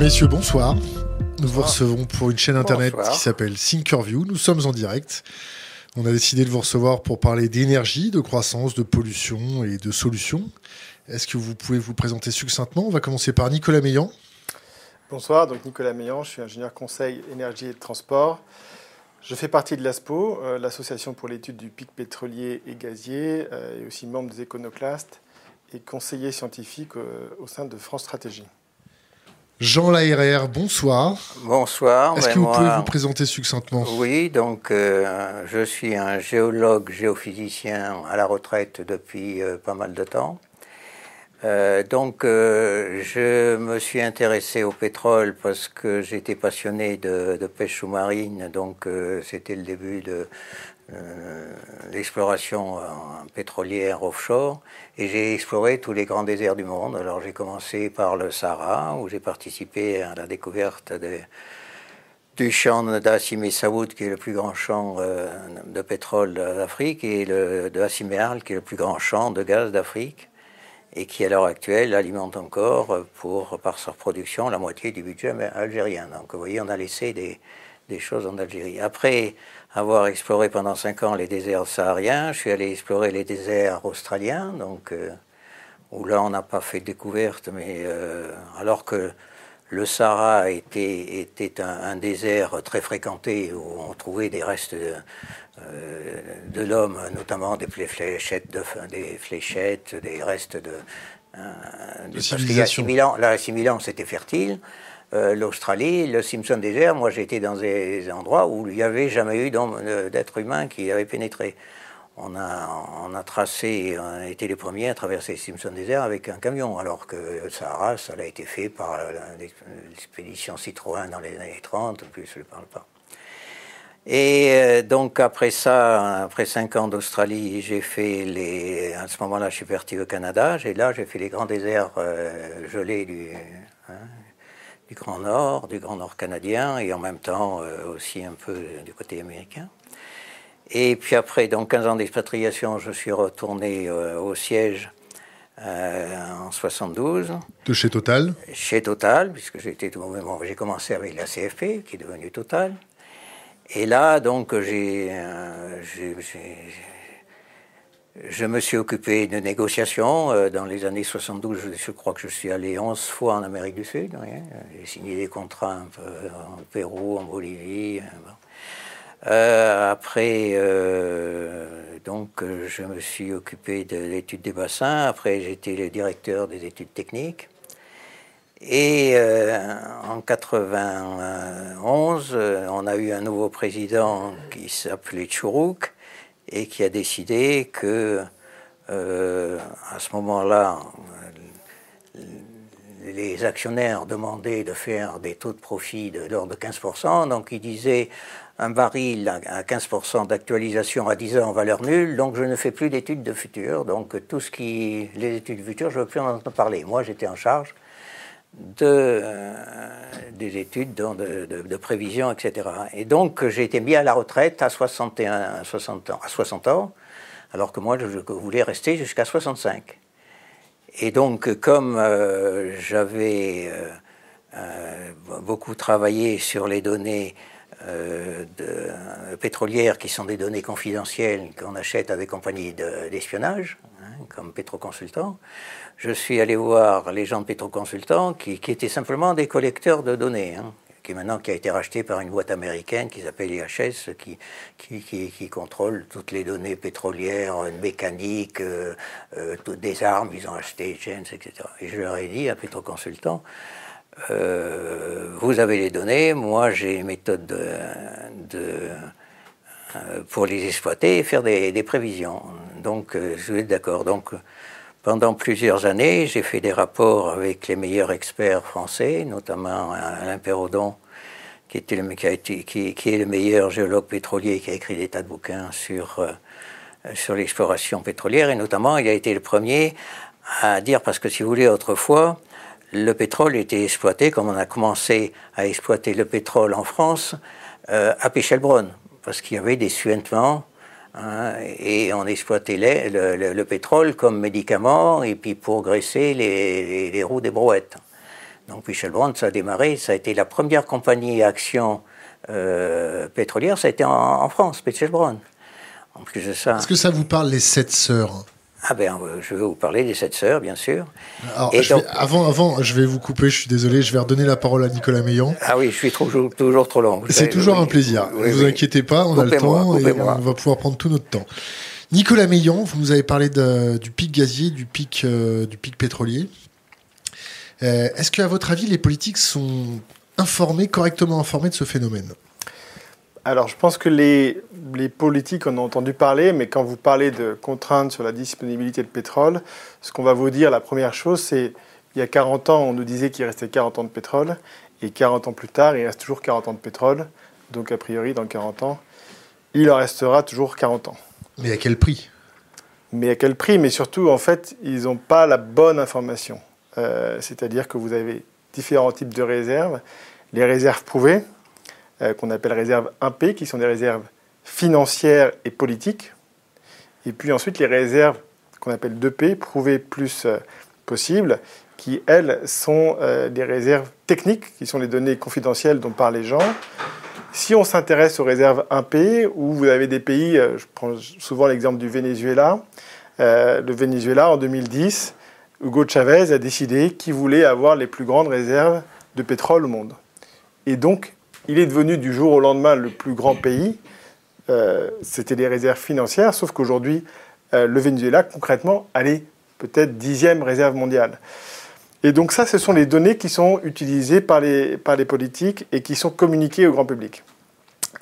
Messieurs, bonsoir. Nous vous recevons pour une chaîne internet qui s'appelle Thinkerview. Nous sommes en direct. On a décidé de vous recevoir pour parler d'énergie, de croissance, de pollution et de solutions. Est-ce que vous pouvez vous présenter succinctement? On va commencer par Nicolas Meillan. Bonsoir, donc Nicolas Meillan, je suis ingénieur conseil énergie et transport. Je fais partie de l'ASPO, euh, l'association pour l'étude du pic pétrolier et gazier, euh, et aussi membre des éconoclastes et conseiller scientifique euh, au sein de France Stratégie. Jean Laherrère, bonsoir. Bonsoir. Est-ce ben que vous pouvez vous présenter succinctement? Oui, donc je suis un géologue géophysicien à la retraite depuis pas mal de temps. Euh, donc, euh, je me suis intéressé au pétrole parce que j'étais passionné de, pêche sous-marine. Donc, euh, c'était le début de l'exploration pétrolière offshore. Et j'ai exploré tous les grands déserts du monde. Alors, j'ai commencé par le Sahara, où j'ai participé à la découverte du champ d'Assim Saoud, qui est le plus grand champ de pétrole d'Afrique, et le, de Hassim qui est le plus grand champ de gaz d'Afrique et qui à l'heure actuelle alimente encore euh, pour, par sa production la moitié du budget algérien. Donc vous voyez, on a laissé des, des choses en Algérie. Après avoir exploré pendant cinq ans les déserts sahariens, je suis allé explorer les déserts australiens, donc, euh, où là on n'a pas fait de découverte, mais euh, alors que le Sahara était, était un, désert très fréquenté où on trouvait des restes de, euh, de l'homme, notamment des fléchettes, de, des fléchettes, des restes de, euh, de. Là, ans, c'était fertile. Euh, L'Australie, le Simpson désert, moi j'étais dans des endroits où il n'y avait jamais eu d'être humain qui avait pénétré. On a, tracé, on a été les premiers à traverser le Simpson désert avec un camion, alors que le Sahara, ça a été fait par l'expédition Citroën dans les années 30, en plus je ne parle pas. Et euh, donc après ça, après cinq ans d'Australie, j'ai fait les. À ce moment-là, je suis parti au Canada. Et là, j'ai fait les grands déserts euh, gelés du, hein, du Grand Nord, du Grand Nord canadien, et en même temps euh, aussi un peu du côté américain. Et puis après, donc 15 ans d'expatriation, je suis retourné au siège en 72. De chez Total Chez Total, puisque j'ai j'ai commencé avec la CFP, qui est devenue Total. Et là, donc, j'ai, euh, je me suis occupé de négociations. Euh, dans les années 72, je, crois que je suis allé 11 fois en Amérique du Sud. J'ai signé des contrats en Pérou, en Bolivie. Euh, après, donc, je me suis occupé de l'étude des bassins. Après, j'étais le directeur des études techniques. Et euh, en 91, euh, on a eu un nouveau président qui s'appelait Chourouk et qui a décidé que, euh, à ce moment-là, les actionnaires demandaient de faire des taux de profit de l'ordre de 15%. Donc il disait un baril à 15% d'actualisation à 10 ans en valeur nulle, donc je ne fais plus d'études de futur. Donc tout ce qui. Les études de futur, je ne veux plus en entendre parler. Moi, j'étais en charge de, euh, des études de, prévision, etc. Et donc j'ai été mis à la retraite à 61, 60 ans, à 60 ans, alors que moi je, voulais rester jusqu'à 65. Et donc comme euh, j'avais euh, beaucoup travaillé sur les données de, pétrolières qui sont des données confidentielles qu'on achète à des compagnies d'espionnage, comme Pétroconsultant, je suis allé voir les gens de Pétroconsultant qui, étaient simplement des collecteurs de données. Hein, qui maintenant qui a été racheté par une boîte américaine qui s'appelle IHS, qui, qui, qui, contrôle toutes les données pétrolières, mécaniques, euh, euh, des armes, ils ont acheté Gens, etc. Et je leur ai dit à Pétroconsultant, euh, vous avez les données, moi j'ai une méthode de, de pour les exploiter et faire des, prévisions. Donc je suis d'accord. Donc pendant plusieurs années, j'ai fait des rapports avec les meilleurs experts français, notamment Alain Perraudon, qui, est le meilleur géologue pétrolier, qui a écrit des tas de bouquins sur, euh, sur l'exploration pétrolière, et notamment il a été le premier à dire, parce que si vous voulez, autrefois, le pétrole était exploité, comme on a commencé à exploiter le pétrole en France, euh, à Pichelbronn, parce qu'il y avait des suintements Hein, et on exploitait le, pétrole comme médicament et puis pour graisser les, roues des brouettes. Donc Michel Brandt, ça a démarré, ça a été la première compagnie à action pétrolière, ça a été en, France, Michel Brandt. En plus de ça. Est-ce que ça vous parle les sept sœurs ah ben, euh, je vais vous parler des sept sœurs, bien sûr. avant, avant, je vais vous couper, je suis désolé, je vais redonner la parole à Nicolas Meillan. Ah oui, je suis toujours, toujours trop long. C'est toujours un plaisir. ne vous inquiétez pas, on a le temps et on va pouvoir prendre tout notre temps. Nicolas Meillan, vous nous avez parlé du pic gazier, du pic, euh, du pic pétrolier. Euh, est-ce qu'à votre avis, les politiques sont informés, correctement informés de ce phénomène? Alors, je pense que les, politiques en ont entendu parler, mais quand vous parlez de contraintes sur la disponibilité de pétrole, ce qu'on va vous dire, la première chose, c'est il y a 40 ans, on nous disait qu'il restait 40 ans de pétrole, et 40 ans plus tard, il reste toujours 40 ans de pétrole. Donc, a priori, dans 40 ans, il en restera toujours 40 ans. Mais à quel prix? Mais à quel prix? Mais surtout, en fait, ils n'ont pas la bonne information. Euh, c'est-à-dire que vous avez différents types de réserves. Les réserves prouvées, qu'on appelle réserves 1P, qui sont des réserves financières et politiques. Et puis ensuite les réserves qu'on appelle 2P, prouvées plus euh, possibles, qui elles sont euh, des réserves techniques, qui sont les données confidentielles dont parlent les gens. Si on s'intéresse aux réserves 1P, où vous avez des pays, je prends souvent l'exemple du Venezuela, le Venezuela en 2010, Hugo Chavez a décidé qu'il voulait avoir les plus grandes réserves de pétrole au monde. Et donc, il est devenu du jour au lendemain le plus grand pays. Euh, c'était des réserves financières, sauf qu'aujourd'hui, euh, le Venezuela, concrètement, allait peut-être dixième réserve mondiale. Et donc ça, ce sont les données qui sont utilisées par les, les politiques et qui sont communiquées au grand public.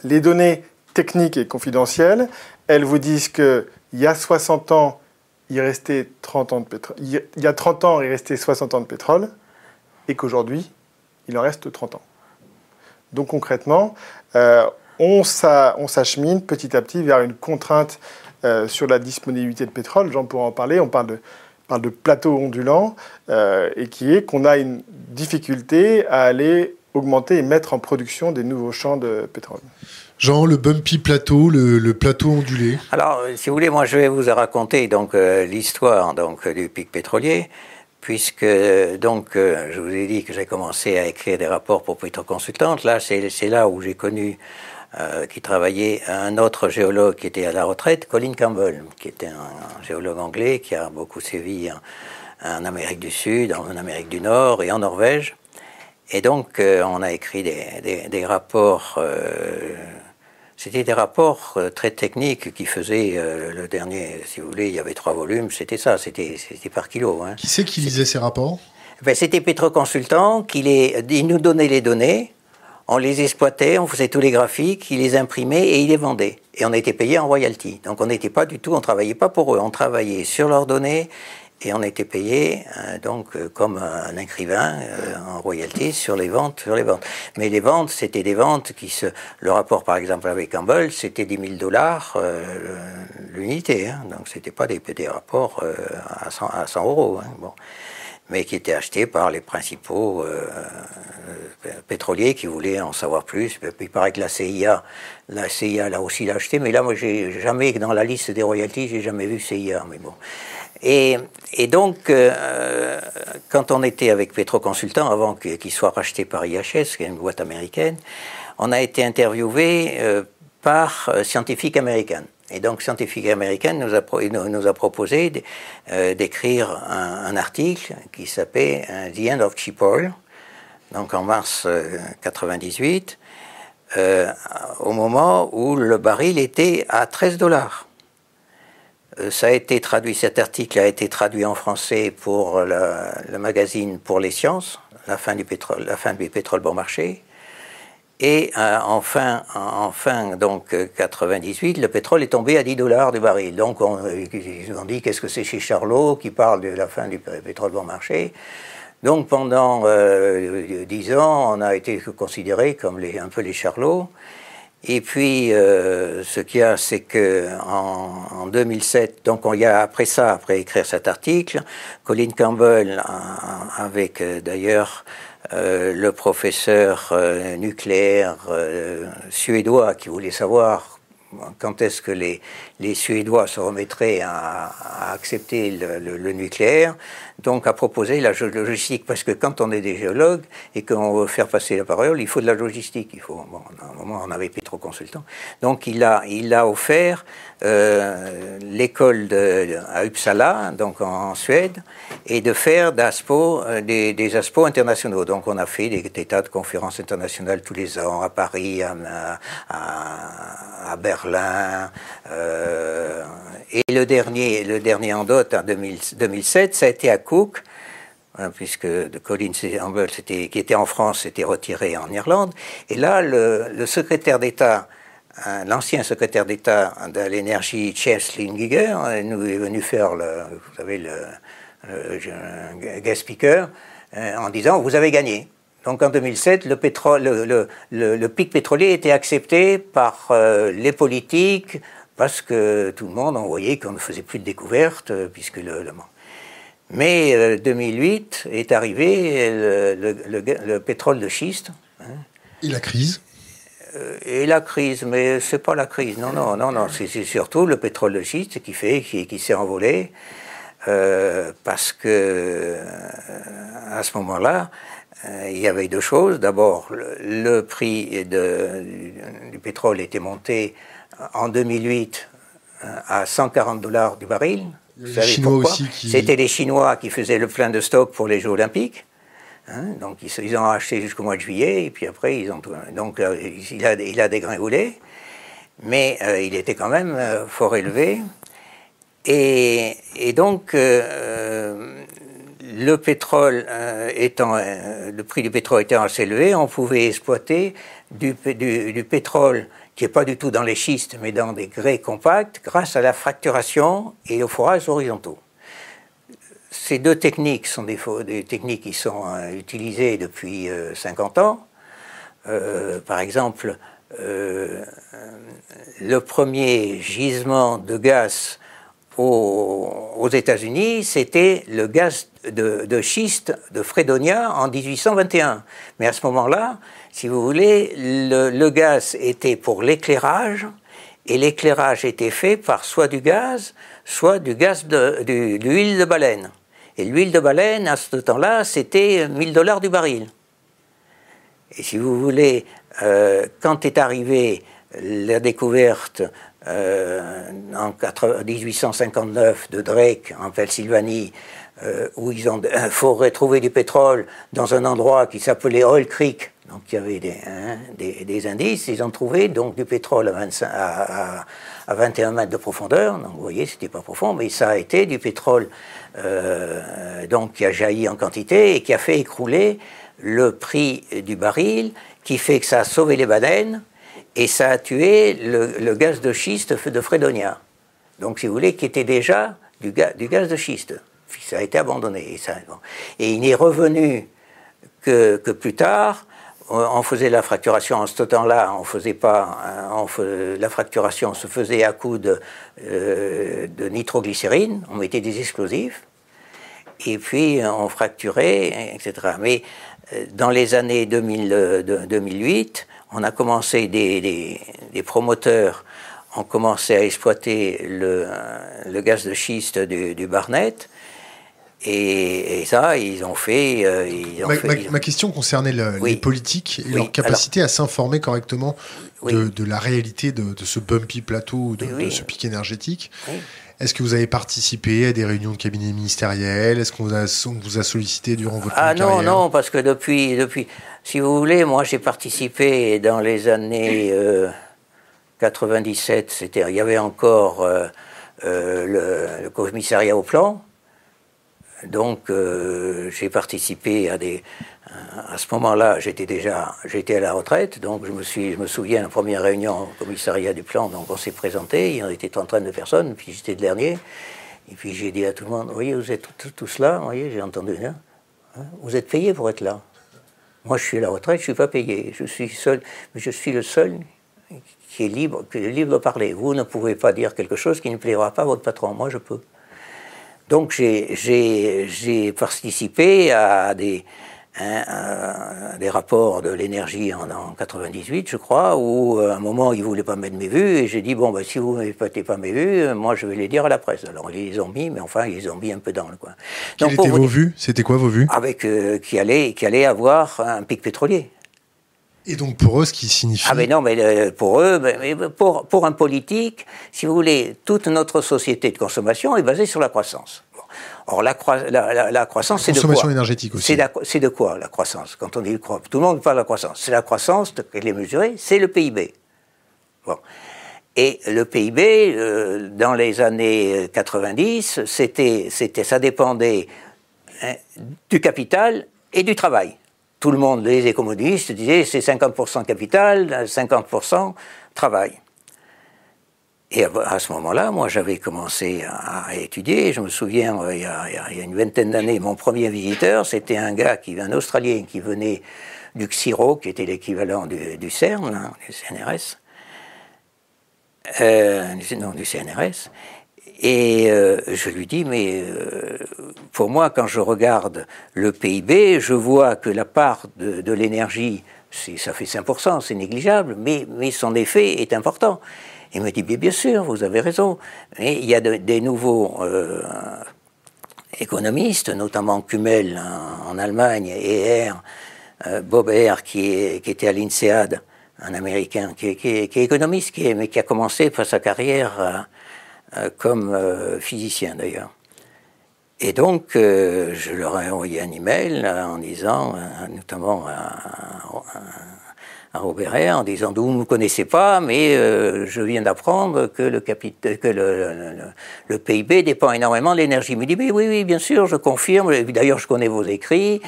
Les données techniques et confidentielles, elles vous disent qu'il y a 60 ans, il restait 30 ans. Il y a 30 ans, il restait 60 ans de pétrole, et qu'aujourd'hui, il en reste 30 ans. Donc concrètement, euh, on s'achemine petit à petit vers une contrainte euh, sur la disponibilité de pétrole. Jean pourra en parler. On parle de, parle de plateau ondulant euh, et qui est qu'on a une difficulté à aller augmenter et mettre en production des nouveaux champs de pétrole. Jean, le bumpy plateau, le, plateau ondulé. Alors, si vous voulez, moi, je vais vous raconter donc l'histoire donc du pic pétrolier puisque donc euh, je vous ai dit que j'ai commencé à écrire des rapports pour Petro Consultante. Là, c'est là où j'ai connu euh, qui travaillait un autre géologue qui était à la retraite, Colin Campbell, qui était un, géologue anglais qui a beaucoup sévi en, Amérique du Sud, en Amérique du Nord et en Norvège. Et donc, euh, on a écrit des, des rapports c'était des rapports euh, très techniques qui faisaient euh, le dernier, si vous voulez, il y avait trois volumes, c'était ça, c'était par kilo. Hein. Qui c'est qui lisait ces rapports? Ben, C'était Consultant qui les, il nous donnait les données, on les exploitait, on faisait tous les graphiques, il les imprimait et il les vendait. Et on était payé en royalty. Donc on n'était pas du tout, on travaillait pas pour eux, on travaillait sur leurs données et on était payé euh, donc euh, comme un écrivain euh, en royalties sur les ventes, sur les ventes. Mais les ventes, c'était des ventes qui se. Le rapport, par exemple, avec Campbell, c'était 10 000 dollars l'unité. Hein, donc c'était pas des, des rapports à 100, à 100 euros. Hein, bon. Mais qui étaient achetés par les principaux pétroliers qui voulaient en savoir plus. Il paraît que la CIA, la CIA l'a aussi acheté, mais là, moi, j'ai jamais dans la liste des royalties, j'ai jamais vu CIA. Mais bon. Et, donc, euh, quand on était avec Petroconsultant, avant qu'il soit racheté par IHS, qui est une boîte américaine, on a été interviewé euh, par euh, Scientifique American. Et donc, Scientifique American nous a, nous a proposé d'écrire un, article qui s'appelait The End of Cheap Oil, donc en mars 1998, au moment où le baril était à 13 dollars. Euh, ça a été traduit, cet article a été traduit en français pour le, magazine Pour les sciences, la fin du pétrole, fin bon marché. Et euh, enfin, enfin, donc 98, le pétrole est tombé à 10 dollars du baril. Donc on, ils ont dit qu'est-ce que c'est chez Charlot qui parle de la fin du pétrole bon marché? Donc pendant euh, 10 ans, on a été considéré comme un peu les Charlots. Et puis, euh, ce qu'il y a, c'est que en, 2007, donc il y a après ça, après écrire cet article, Colin Campbell, avec euh, d'ailleurs euh, le professeur nucléaire suédois qui voulait savoir quand est-ce que les, les, Suédois se remettraient à, accepter le, nucléaire, donc à proposer la logistique, parce que quand on est des géologues et qu'on veut faire passer la parole, il faut de la logistique. Il faut, bon, à un moment, on avait trop consultant. Donc il a, il a offert euh, l'école à Uppsala, donc en, Suède, et de faire d'ASPO, euh, des, des ASPO internationaux. Donc on a fait des, tas de conférences internationales tous les ans, à Paris, à, à, à Berlin. Euh, et le dernier, le dernier en dot, en 2007, ça a été à Cook, hein, puisque de Colin Campbell, qui était en France, s'était retiré en Irlande. Et là, le, secrétaire d'État, l'ancien secrétaire d'État de l'énergie, Cheslin Giger, nous est venu faire le, vous savez, le, guest speaker, euh, en disant Vous avez gagné. Donc en 2007, le, pétrole, le, pic pétrolier était accepté par euh, les politiques parce que tout le monde envoyait qu'on ne faisait plus de découvertes, euh, puisque le, Mais 2008 euh, est arrivé le, pétrole de schiste. Hein. Et la crise? Et la crise, mais c'est pas la crise, non, non, non, non, c'est surtout le pétrole de schiste qui fait, qui, qui s'est envolé, parce que à ce moment-là, euh, il y avait deux choses. D'abord, le, prix du, pétrole était monté en 2008 euh, à 140 dollars du baril. C'était les Chinois qui faisaient le plein de stock pour les Jeux Olympiques. Hein. donc ils, ont acheté jusqu'au mois de juillet et puis après ils ont donc euh, il, a, il a dégringolé, mais il était quand même fort élevé. Et, et donc le pétrole euh, étant, euh, le prix du pétrole étant assez élevé, on pouvait exploiter du, pétrole qui n'est pas du tout dans les schistes, mais dans des grès compacts, grâce à la fracturation et au forage horizontaux. Ces deux techniques sont des, techniques qui sont euh, utilisées depuis 50 ans. par exemple, le premier gisement de gaz aux, États-Unis, c'était le gaz de, schiste de Fredonia en 1821. Mais à ce moment-là, si vous voulez, le, gaz était pour l'éclairage, et l'éclairage était fait par soit du gaz, soit du gaz de, l'huile de baleine. Et l'huile de baleine, à ce temps-là, c'était 1000 dollars du baril. Et si vous voulez, euh, quand est arrivée la découverte euh, en 1859 de Drake en Pennsylvanie, euh, où ils ont euh, faut retrouver du pétrole dans un endroit qui s'appelait Oil Creek. Donc il y avait des, hein, des, indices, ils ont trouvé donc du pétrole à, 25, à, 21 mètres de profondeur. Donc vous voyez, c'était pas profond, mais ça a été du pétrole donc qui a jailli en quantité et qui a fait écrouler le prix du baril, qui fait que ça a sauvé les baleines et ça a tué le, gaz de schiste de Fredonia. Donc, si vous voulez, qui était déjà du, gaz de schiste. Ça a été abandonné. Et il n'est revenu que, plus tard. On faisait la fracturation en ce temps-là, on faisait pas, la fracturation se faisait à coup de, euh, de nitroglycérine, on mettait des explosifs, et puis on fracturait, etc. Mais euh, dans les années 2000, 2008, on a commencé, des, promoteurs ont commencé à exploiter le, gaz de schiste du, Barnett. Et, ça, ils ont fait. Euh, ma, question concernait les politiques et leur capacité à s'informer correctement de, la réalité de, ce bumpy plateau, de, de ce pic énergétique. Est-ce que vous avez participé à des réunions de cabinet ministériel Est-ce qu'on vous, vous, a sollicité durant votre ah, carrière? Ah non, non, parce que depuis, depuis, si vous voulez, moi j'ai participé dans les années 97, euh, c'était, il y avait encore euh, euh, le, commissariat au plan. Donc j'ai participé à des, à ce moment-là, j'étais déjà j'étais à la retraite, donc je me, suis, je me souviens la première réunion au commissariat du plan, donc on s'est présenté, il y en était 30 de personnes, puis j'étais le dernier. Et puis j'ai dit à tout le monde, voyez, vous êtes tous là, voyez, j'ai entendu, hein, vous êtes payés pour être là. Moi, je suis à la retraite, je suis pas payé, je suis seul, je suis le seul qui est libre, qui est libre de parler. Vous ne pouvez pas dire quelque chose qui ne plaira pas à votre patron, moi je peux. Donc j'ai participé à des, Hein, euh, des rapports de l'énergie en, 98, je crois, où à un moment ils voulaient pas mettre mes vues et j'ai dit bon ben si vous ne mettez pas mes vues, moi je vais les dire à la presse. Alors ils les ont mis, mais enfin ils les ont mis un peu dans le coin. Quelles étaient vos vues? C'était quoi vos vues? Avec qui allait qui allait avoir un pic pétrolier. Et donc pour eux, ce qui signifie. Ah, mais non, mais pour eux, pour, pour un politique, si vous voulez, toute notre société de consommation est basée sur la croissance. Or, la, la, croissance, c'est de quoi Consommation énergétique aussi. C'est de quoi la croissance? Quand on dit tout le monde parle de la croissance. C'est la croissance, qu'elle est mesurée, c'est le PIB. Bon. Et le PIB, euh, dans les années 90, c'était, c'était, ça dépendait hein, du capital et du travail. Tout le monde, les économistes disaient c'est 50% capital, 50% travail. Et à ce moment-là, moi, j'avais commencé à, étudier. Je me souviens, euh, il y a, une vingtaine d'années, mon premier visiteur, c'était un gars, qui, un Australien, qui venait du XIRO, qui était l'équivalent du, CERN, hein, du CNRS. Euh, non, du CNRS. Et euh, je lui dis, mais pour moi, quand je regarde le PIB, je vois que la part de, l'énergie, ça fait 5%, c'est négligeable, mais, mais son effet est important. Il me dit, bien, bien sûr, vous avez raison. Mais il y a des nouveaux euh, économistes, notamment Kummel en, Allemagne et euh, Bob R, qui, qui, était à l'INSEAD, un Américain, qui, qui, est économiste, qui mais qui a commencé sa carrière euh, comme physicien d'ailleurs. Et donc, je leur ai envoyé un email en disant, notamment à Robert en disant vous ne me connaissez pas, mais euh, je viens d'apprendre que, le, PIB dépend énormément de l'énergie. Il me dit oui, oui, bien sûr, je confirme. D'ailleurs, je connais vos écrits.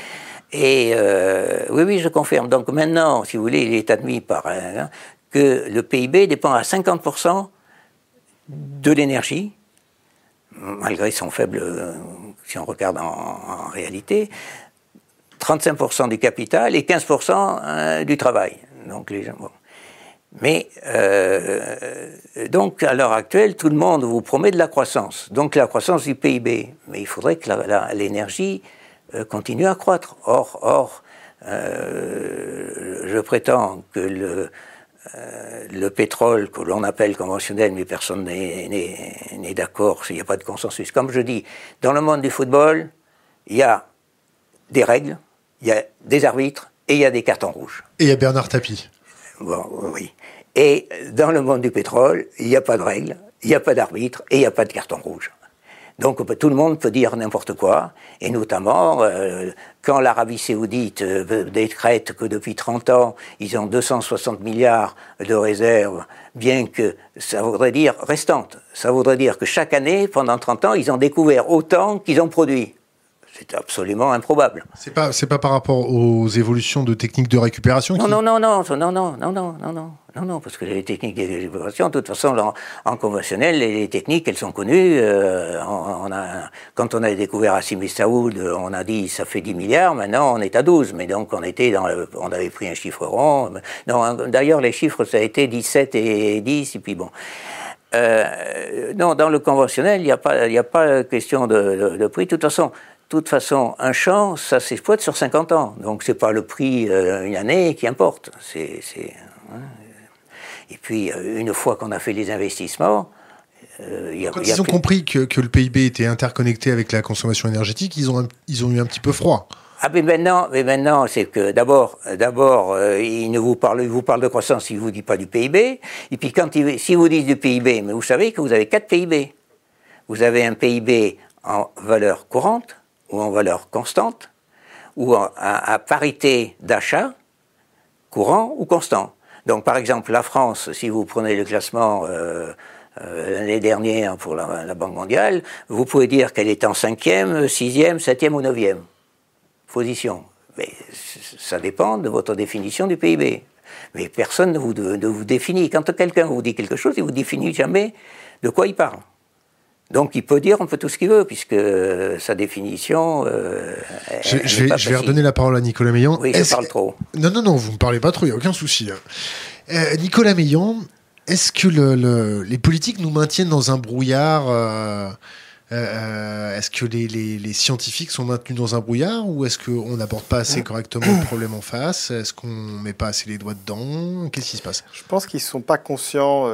Et euh, oui, oui, je confirme. Donc maintenant, si vous voulez, il est admis par hein, que le PIB dépend à 50% de l'énergie, malgré son faible, si on regarde en, réalité, 35% du capital et 15% euh, du travail. Donc les gens, Mais euh, donc à l'heure actuelle, tout le monde vous promet de la croissance, donc la croissance du PIB. Mais il faudrait que l'énergie euh, continue à croître. Or, or je prétends que le, le pétrole, que l'on appelle conventionnel, mais personne n'est d'accord, il n'y a pas de consensus. Comme je dis, dans le monde du football, il y a des règles, il y a des arbitres, et il y a des cartons rouges. Et il y a Bernard Tapie. Bon, oui. Et dans le monde du pétrole, il n'y a pas de règles, il n'y a pas d'arbitre et il n'y a pas de carton rouge. Donc tout le monde peut dire n'importe quoi, et notamment euh, quand l'Arabie saoudite euh, décrète que depuis 30 ans, ils ont 260 milliards de réserves, bien que ça voudrait dire restantes. Ça voudrait dire que chaque année, pendant 30 ans, ils ont découvert autant qu'ils ont produit c'est absolument improbable. C'est pas, c'est pas par rapport aux évolutions de techniques de récupération non, non, non, non, non, non, non, non, non, non, non, non, parce que les techniques de récupération, de toute façon, en, conventionnel, les, techniques, elles sont connues. Euh, on, a, quand on a découvert Assim Saoud, on a dit ça fait 10 milliards, maintenant on est à 12, mais donc on était dans on avait pris un chiffre rond. Non, d'ailleurs, les chiffres, ça a été 17 et 10, et puis bon. Euh, non, dans le conventionnel, il n'y a pas, il a pas question de, de, prix. De toute façon, toute façon, un champ, ça s'exploite sur 50 ans. Donc, c'est pas le prix euh, une année qui importe. C'est, hein. Et puis, euh, une fois qu'on a fait les investissements, euh, y a, Quand ils ont compris que, que, le PIB était interconnecté avec la consommation énergétique, ils ont, ils ont eu un petit peu froid. Ah mais maintenant, mais maintenant, c'est que d'abord, d'abord, euh, il ne vous parle, il vous parle de croissance, il vous dit pas du PIB. Et puis quand il, si vous dites du PIB, mais vous savez que vous avez quatre PIB. Vous avez un PIB en valeur courante, ou en valeur constante, ou à, parité d'achat, courant ou constant. Donc par exemple, la France, si vous prenez le classement euh, euh, l'année dernière pour la, Banque mondiale, vous pouvez dire qu'elle est en cinquième, sixième, septième ou neuvième position. Mais ça dépend de votre définition du PIB. Mais personne ne vous, ne vous définit. Quand quelqu'un vous dit quelque chose, il vous définit jamais de quoi il parle. Donc il peut dire un peu tout ce qu'il veut, puisque sa définition. Euh, je, vais, je vais, redonner la parole à Nicolas Meillon. Oui, je parle trop. Non, non, non, vous ne me parlez pas trop, il n'y a aucun souci. Hein. Euh, Nicolas Meillon, est-ce que le, les politiques nous maintiennent dans un brouillard euh, Euh, est-ce que les, scientifiques sont maintenus dans un brouillard ou est-ce qu'on n'aborde pas assez correctement le problème en face? Est-ce qu'on ne met pas assez les doigts dedans? Qu'est-ce qui se passe? Je pense qu'ils ne sont pas conscients,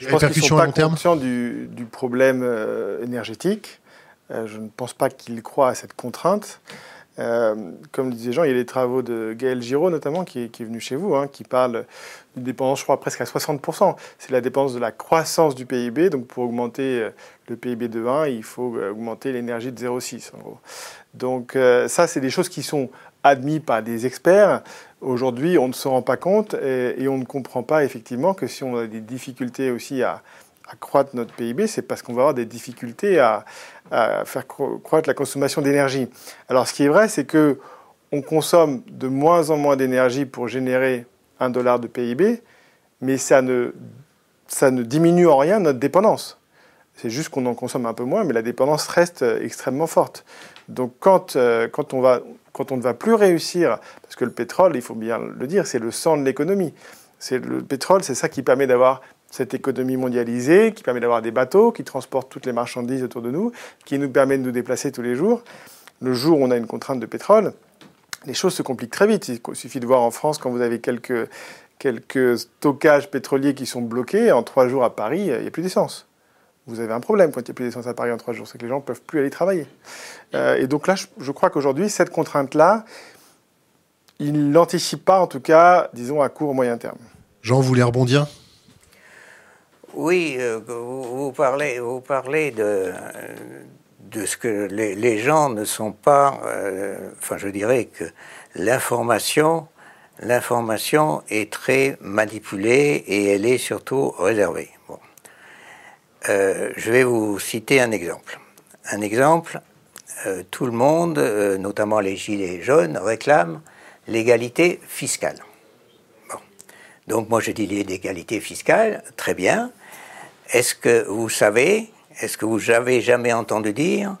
je pense qu'ils sont pas conscients du, du problème énergétique. je ne pense pas qu'ils croient à cette contrainte. Euh, comme disait Jean, il y a les travaux de Gaël Giraud notamment qui est, venu chez vous, hein, qui parle d'une dépendance, je crois, presque à 60%. C'est la dépendance de la croissance du PIB. Donc pour augmenter euh, le PIB de 1, il faut euh, augmenter l'énergie de 0,6 en gros. Donc ça, c'est des choses qui sont admises par des experts. Aujourd'hui, on ne se rend pas compte et, on ne comprend pas effectivement que si on a des difficultés aussi à, à croître notre PIB, c'est parce qu'on va avoir des difficultés à, faire croître la consommation d'énergie. Alors ce qui est vrai, c'est que on consomme de moins en moins d'énergie pour générer un dollar de PIB, mais ça ne, ça ne diminue en rien notre dépendance. C'est juste qu'on en consomme un peu moins, mais la dépendance reste extrêmement forte. Donc quand, euh, quand, on va, quand on ne va plus réussir, parce que le pétrole, il faut bien le dire, c'est le sang de l'économie. C'est le pétrole, c'est ça qui permet d'avoir cette économie mondialisée qui permet d'avoir des bateaux qui transportent toutes les marchandises autour de nous, qui nous permet de nous déplacer tous les jours. Le jour où on a une contrainte de pétrole, les choses se compliquent très vite. Il suffit de voir en France quand vous avez quelques, quelques stockages pétroliers qui sont bloqués, en trois jours à Paris, il n'y a plus d'essence. Vous avez un problème quand il n'y a plus d'essence à Paris en trois jours, c'est que les gens ne peuvent plus aller travailler. Euh, et donc là, je, crois qu'aujourd'hui, cette contrainte-là, il ne l'anticipe pas, en tout cas, disons, à court ou moyen terme. Jean, vous voulez rebondir? Oui, euh, vous, parlez, vous parlez de, de ce que les, gens ne sont pas. Euh, enfin, je dirais que l'information, l'information est très manipulée et elle est surtout réservée. Euh, je vais vous citer un exemple. Un exemple, tout le monde, notamment les gilets jaunes, réclament l'égalité fiscale. Bon. Donc moi je dis l'égalité fiscale, très bien, est-ce que vous savez, est-ce que vous avez jamais entendu dire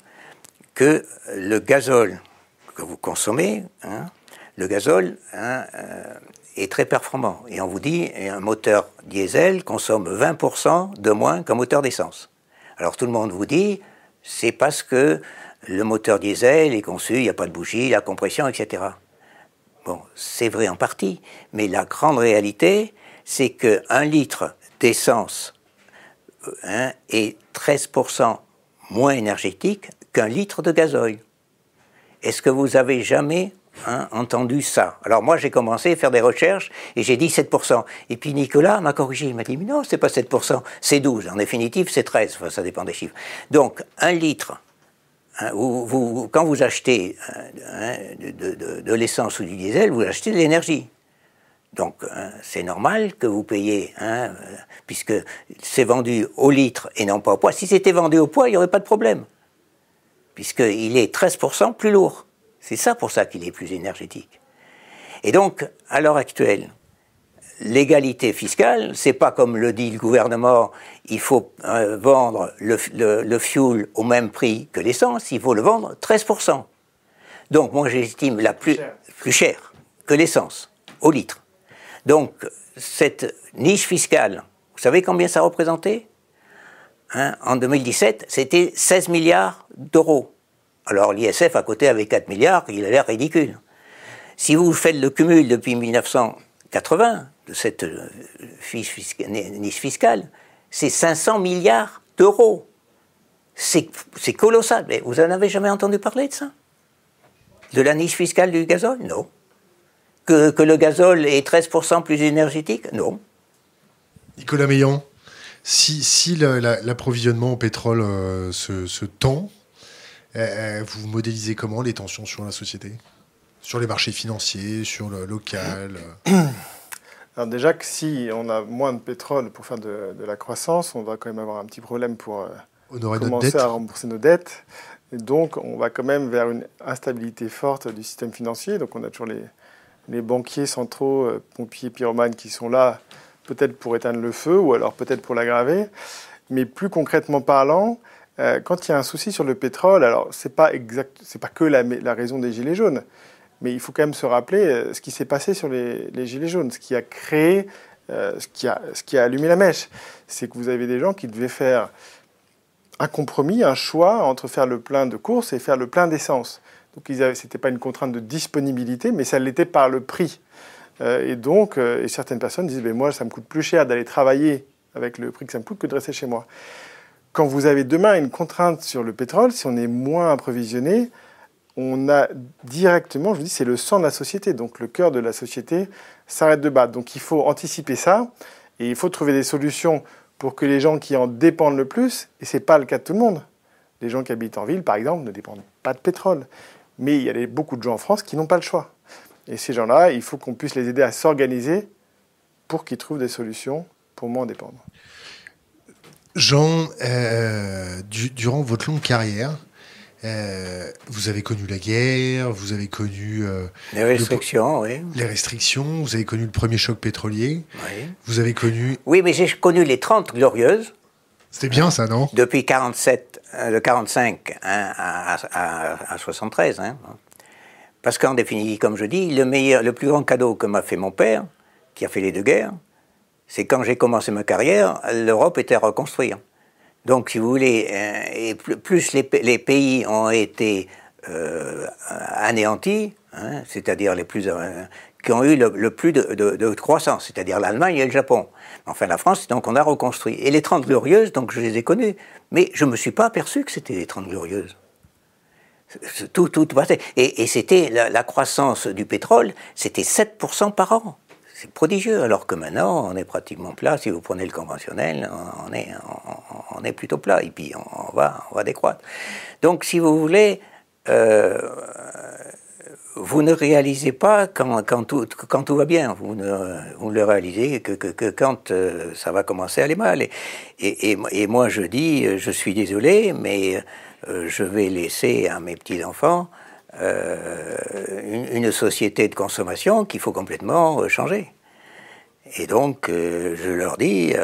que le gazole que vous consommez, hein, le gazole hein, euh, est très performant. Et on vous dit, un moteur diesel consomme 20% de moins qu'un moteur d'essence. Alors tout le monde vous dit, c'est parce que le moteur diesel est conçu, il n'y a pas de bougie, la compression, etc. Bon, c'est vrai en partie, mais la grande réalité, c'est qu'un litre d'essence hein, est 13% moins énergétique qu'un litre de gasoil. Est-ce que vous avez jamais hein, entendu ça Alors moi j'ai commencé à faire des recherches et j'ai dit 7%. Et puis Nicolas m'a corrigé, il m'a dit mais non, c'est pas 7%, c'est 12. En définitive, c'est 13, enfin, ça dépend des chiffres. Donc un litre hein, quand vous achetez hein, de, l'essence ou du diesel, vous achetez de l'énergie. Donc c'est normal que vous payiez, euh, puisque c'est vendu au litre et non pas au poids. Si c'était vendu au poids, il n'y aurait pas de problème, puisqu'il est 13% plus lourd. C'est ça pour ça qu'il est plus énergétique. Et donc, à l'heure actuelle, l'égalité fiscale, c'est pas comme le dit le gouvernement, il faut euh, vendre le, le, fuel au même prix que l'essence, il faut le vendre 13%. Donc moi j'estime la plus, plus chère que l'essence, au litre. Donc, cette niche fiscale, vous savez combien ça représentait? Hein, En 2017, c'était 16 milliards d'euros. Alors l'ISF à côté avait 4 milliards, il a l'air ridicule. Si vous faites le cumul depuis 1980 de cette euh, niche fiscale, c'est 500 milliards d'euros. C'est colossal. Mais vous n'en avez jamais entendu parler de ça? De la niche fiscale du gazole? Non que, le gazole est 13% plus énergétique? Non. Nicolas Meillan, si, l'approvisionnement au pétrole euh, se, tend, vous modélisez comment les tensions sur la société? Sur les marchés financiers, sur le local Alors déjà que si on a moins de pétrole pour faire de, la croissance, on va quand même avoir un petit problème pour commencer à rembourser nos dettes. Et donc on va quand même vers une instabilité forte du système financier. Donc on a toujours les, les banquiers centraux, euh, pompiers, pyromanes qui sont là peut-être pour éteindre le feu ou alors peut-être pour l'aggraver. Mais plus concrètement parlant, euh, quand il y a un souci sur le pétrole, alors c'est pas pas que la, raison des gilets jaunes, mais il faut quand même se rappeler euh, ce qui s'est passé sur les, gilets jaunes, ce qui a créé, ce, qui a, ce qui a allumé la mèche, c'est que vous avez des gens qui devaient faire un compromis, un choix entre faire le plein de course et faire le plein d'essence. Donc ce n'était pas une contrainte de disponibilité, mais ça l'était par le prix. Euh, et donc, euh, et certaines personnes disent, ben moi, ça me coûte plus cher d'aller travailler avec le prix que ça me coûte que de rester chez moi. Quand vous avez demain une contrainte sur le pétrole, si on est moins approvisionné, on a directement, je vous dis, c'est le sang de la société. Donc le cœur de la société s'arrête de battre. Donc il faut anticiper ça et il faut trouver des solutions pour que les gens qui en dépendent le plus, et ce n'est pas le cas de tout le monde, les gens qui habitent en ville, par exemple, ne dépendent pas de pétrole. Mais il y a beaucoup de gens en France qui n'ont pas le choix. Et ces gens-là, il faut qu'on puisse les aider à s'organiser pour qu'ils trouvent des solutions pour moins dépendre. Jean, euh, durant votre longue carrière, euh, vous avez connu la guerre, vous avez connu euh, les restrictions, oui. Les restrictions, vous avez connu le premier choc pétrolier. Oui. Vous avez connu. Oui, mais j'ai connu les 30 glorieuses. C'était bien ça, non? Depuis 47, de 45 hein, à, 73. Hein. Parce qu'en définitive, comme je dis, le meilleur, le plus grand cadeau que m'a fait mon père, qui a fait les deux guerres, c'est quand j'ai commencé ma carrière, l'Europe était à reconstruire. Donc, si vous voulez, euh, plus les, pays ont été euh, anéantis, hein, c'est-à-dire les plus euh, qui ont eu le, plus de, croissance, c'est-à-dire l'Allemagne et le Japon. Enfin, la France, donc on a reconstruit. Et les Trente Glorieuses, donc je les ai connues, mais je ne me suis pas aperçu que c'était les Trente Glorieuses. Tout, tout, et, et c'était la, la, croissance du pétrole, c'était 7% par an c'est prodigieux, alors que maintenant, on est pratiquement plat. Si vous prenez le conventionnel, on est, plutôt plat, et puis on, va, on va décroître. Donc, si vous voulez, euh, vous ne réalisez pas quand, tout, va bien. Vous ne, vous le réalisez que, quand euh, ça va commencer à aller mal. Et, moi, je dis, je suis désolé, mais euh, je vais laisser à mes petits-enfants euh, une, société de consommation qu'il faut complètement euh, changer. Et donc, euh, je leur dis,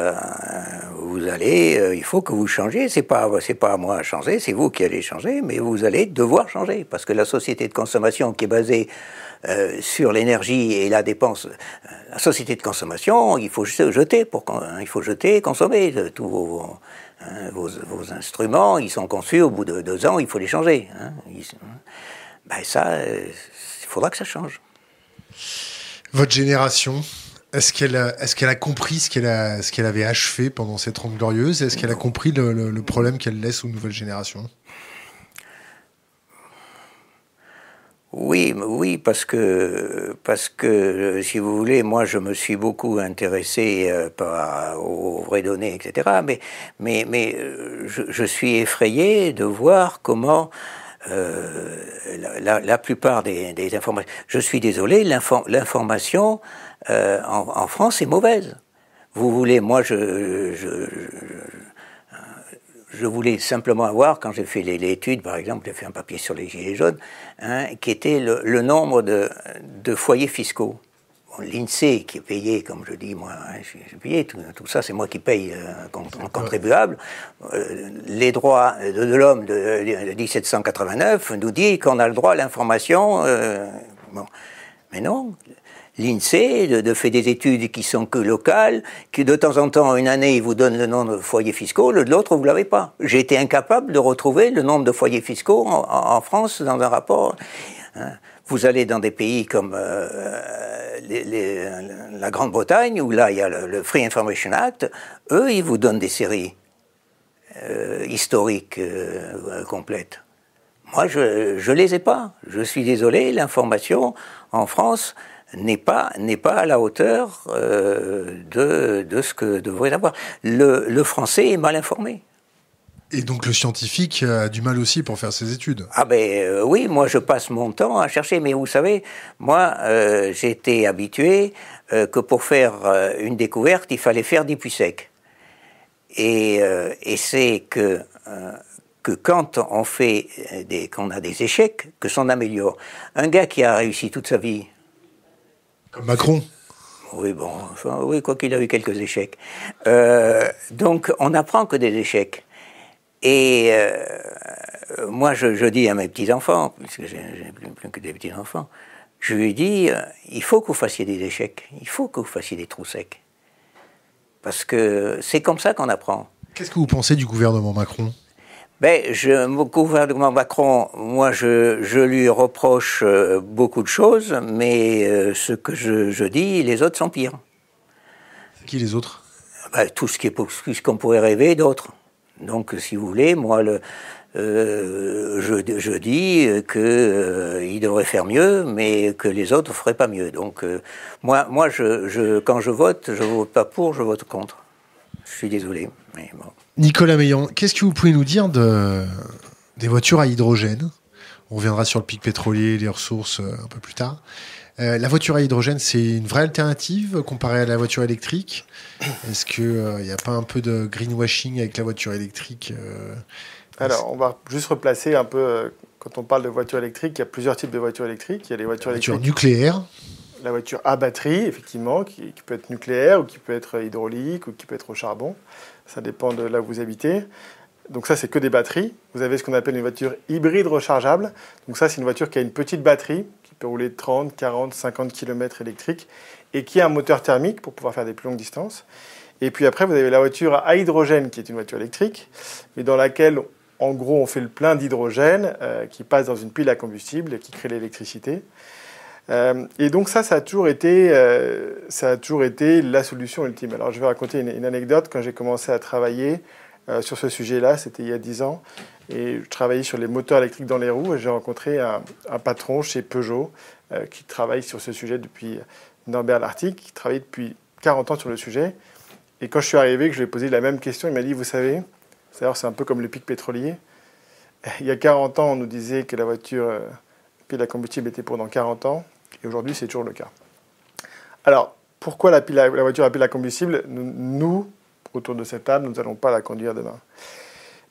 vous allez, il faut que vous changiez. C'est pas, c'est pas à moi à changer, c'est vous qui allez changer, mais vous allez devoir changer parce que la société de consommation qui est basée sur l'énergie et la dépense, la société de consommation, il faut jeter pour, il faut jeter, consommer tous vos, hein, vos, instruments. Ils sont conçus au bout de deux ans, il faut les changer. Hein, ben ça, euh, il faudra que ça change. Votre génération, est-ce qu'elle a, est qu'elle a compris ce qu'elle, a, ce qu'elle avait achevé pendant cette Trente Glorieuse? Est-ce qu'elle a compris le, le, problème qu'elle laisse aux nouvelles générations? Oui, oui, parce que, parce que, si vous voulez, moi, je me suis beaucoup intéressé euh, par, aux vraies données, etc. Mais, mais, mais euh, je, je, suis effrayé de voir comment euh, la, plupart des, informations. Je suis désolé, l'information euh, en, France est mauvaise. Vous voulez, moi, je, voulais simplement avoir, quand j'ai fait l'étude, par exemple, j'ai fait un papier sur les gilets jaunes, hein, qui était le, nombre de foyers fiscaux l'INSEE qui est payé, comme je dis, moi, hein, j'ai payé, tout, ça, c'est moi qui paye euh, en contribuable. Euh, les droits de, l'homme de, 1789 nous dit qu'on a le droit à l'information. Euh, bon. Mais non, l'INSEE de, fait des études qui sont que locales, qui de temps en temps, une année, il vous donne le nombre de foyers fiscaux, de l'autre, vous ne l'avez pas. J'ai été incapable de retrouver le nombre de foyers fiscaux en, France dans un rapport. Hein. Vous allez dans des pays comme la Grande-Bretagne, où là il y a le, Free Information Act, eux, ils vous donnent des séries euh, historiques euh, complètes. Moi, je ne les ai pas. Je suis désolé, l'information en France n'est pas, pas à la hauteur euh, de, de, ce que devrait avoir. Le, le français est mal informé. Et donc le scientifique a du mal aussi pour faire ses études. Ah ben euh, oui, moi je passe mon temps à chercher, mais vous savez, moi euh, j'étais habitué euh, que pour faire une découverte, il fallait faire des puits secs. Et, et c'est que que quand on fait des, qu'on a des échecs, que s'en améliore. Un gars qui a réussi toute sa vie. Comme Macron. Oui, bon, enfin, oui, quoi qu'il a eu quelques échecs. donc, on n'apprend que des échecs. Et euh, moi, je, dis à mes petits-enfants, puisque j'ai plus, que des petits-enfants, je lui dis, euh, il faut que vous fassiez des échecs, il faut que vous fassiez des trous secs. Parce que c'est comme ça qu'on apprend. Qu'est-ce que vous pensez du gouvernement Macron? Ben, je, Mon gouvernement Macron, moi, je, je lui reproche euh, beaucoup de choses, mais ce que je, je, dis, les autres sont pires. Qui les autres? Ben, Tout ce qu'on pourrait rêver d'autres. Donc, si vous voulez, moi, le, euh, je, je, dis qu'il euh, devrait faire mieux, mais que les autres feraient pas mieux. Donc, euh, moi, moi je, quand je vote, je vote pas pour, je vote contre. Je suis désolé. Nicolas Meillan, qu'est-ce que vous pouvez nous dire de, des voitures à hydrogène? On reviendra sur le pic pétrolier, les ressources un peu plus tard. La voiture à hydrogène, c'est une vraie alternative comparée à la voiture électrique Est-ce qu'il n'y a pas un peu de greenwashing avec la voiture électrique alors, on va juste replacer un peu, euh, quand on parle de voitures électriques, il y a plusieurs types de voitures électriques. Il y a les voitures la voiture nucléaire. La voiture à batterie, effectivement, qui, peut être nucléaire ou qui peut être hydraulique ou qui peut être au charbon. Ça dépend de là où vous habitez. Donc ça, c'est que des batteries. Vous avez ce qu'on appelle une voiture hybride rechargeable. Donc ça, c'est une voiture qui a une petite batterie, qui peut rouler 30, 40, 50 km électrique et qui a un moteur thermique pour pouvoir faire des plus longues distances. Et puis après, vous avez la voiture à hydrogène, qui est une voiture électrique, mais dans laquelle en gros, on fait le plein d'hydrogène euh, qui passe dans une pile à combustible et qui crée l'électricité. Euh, et donc ça, ça a, toujours été, euh, ça a toujours été la solution ultime. Alors je vais raconter une, anecdote. Quand j'ai commencé à travailler sur ce sujet-là, c'était il y a 10 ans, et je travaillais sur les moteurs électriques dans les roues, et j'ai rencontré un, patron chez Peugeot qui travaille sur ce sujet depuis Norbert Lartigue, qui travaille depuis 40 ans sur le sujet. Et quand je suis arrivé, que je lui ai posé la même question, il m'a dit, vous savez, c'est un peu comme le pic pétrolier. Il y a 40 ans, on nous disait que la voiture euh, pile à combustible était pour dans 40 ans, et aujourd'hui, c'est toujours le cas. Alors, pourquoi la, la voiture à pile à combustible? Nous, autour de cette table, nous n'allons pas la conduire demain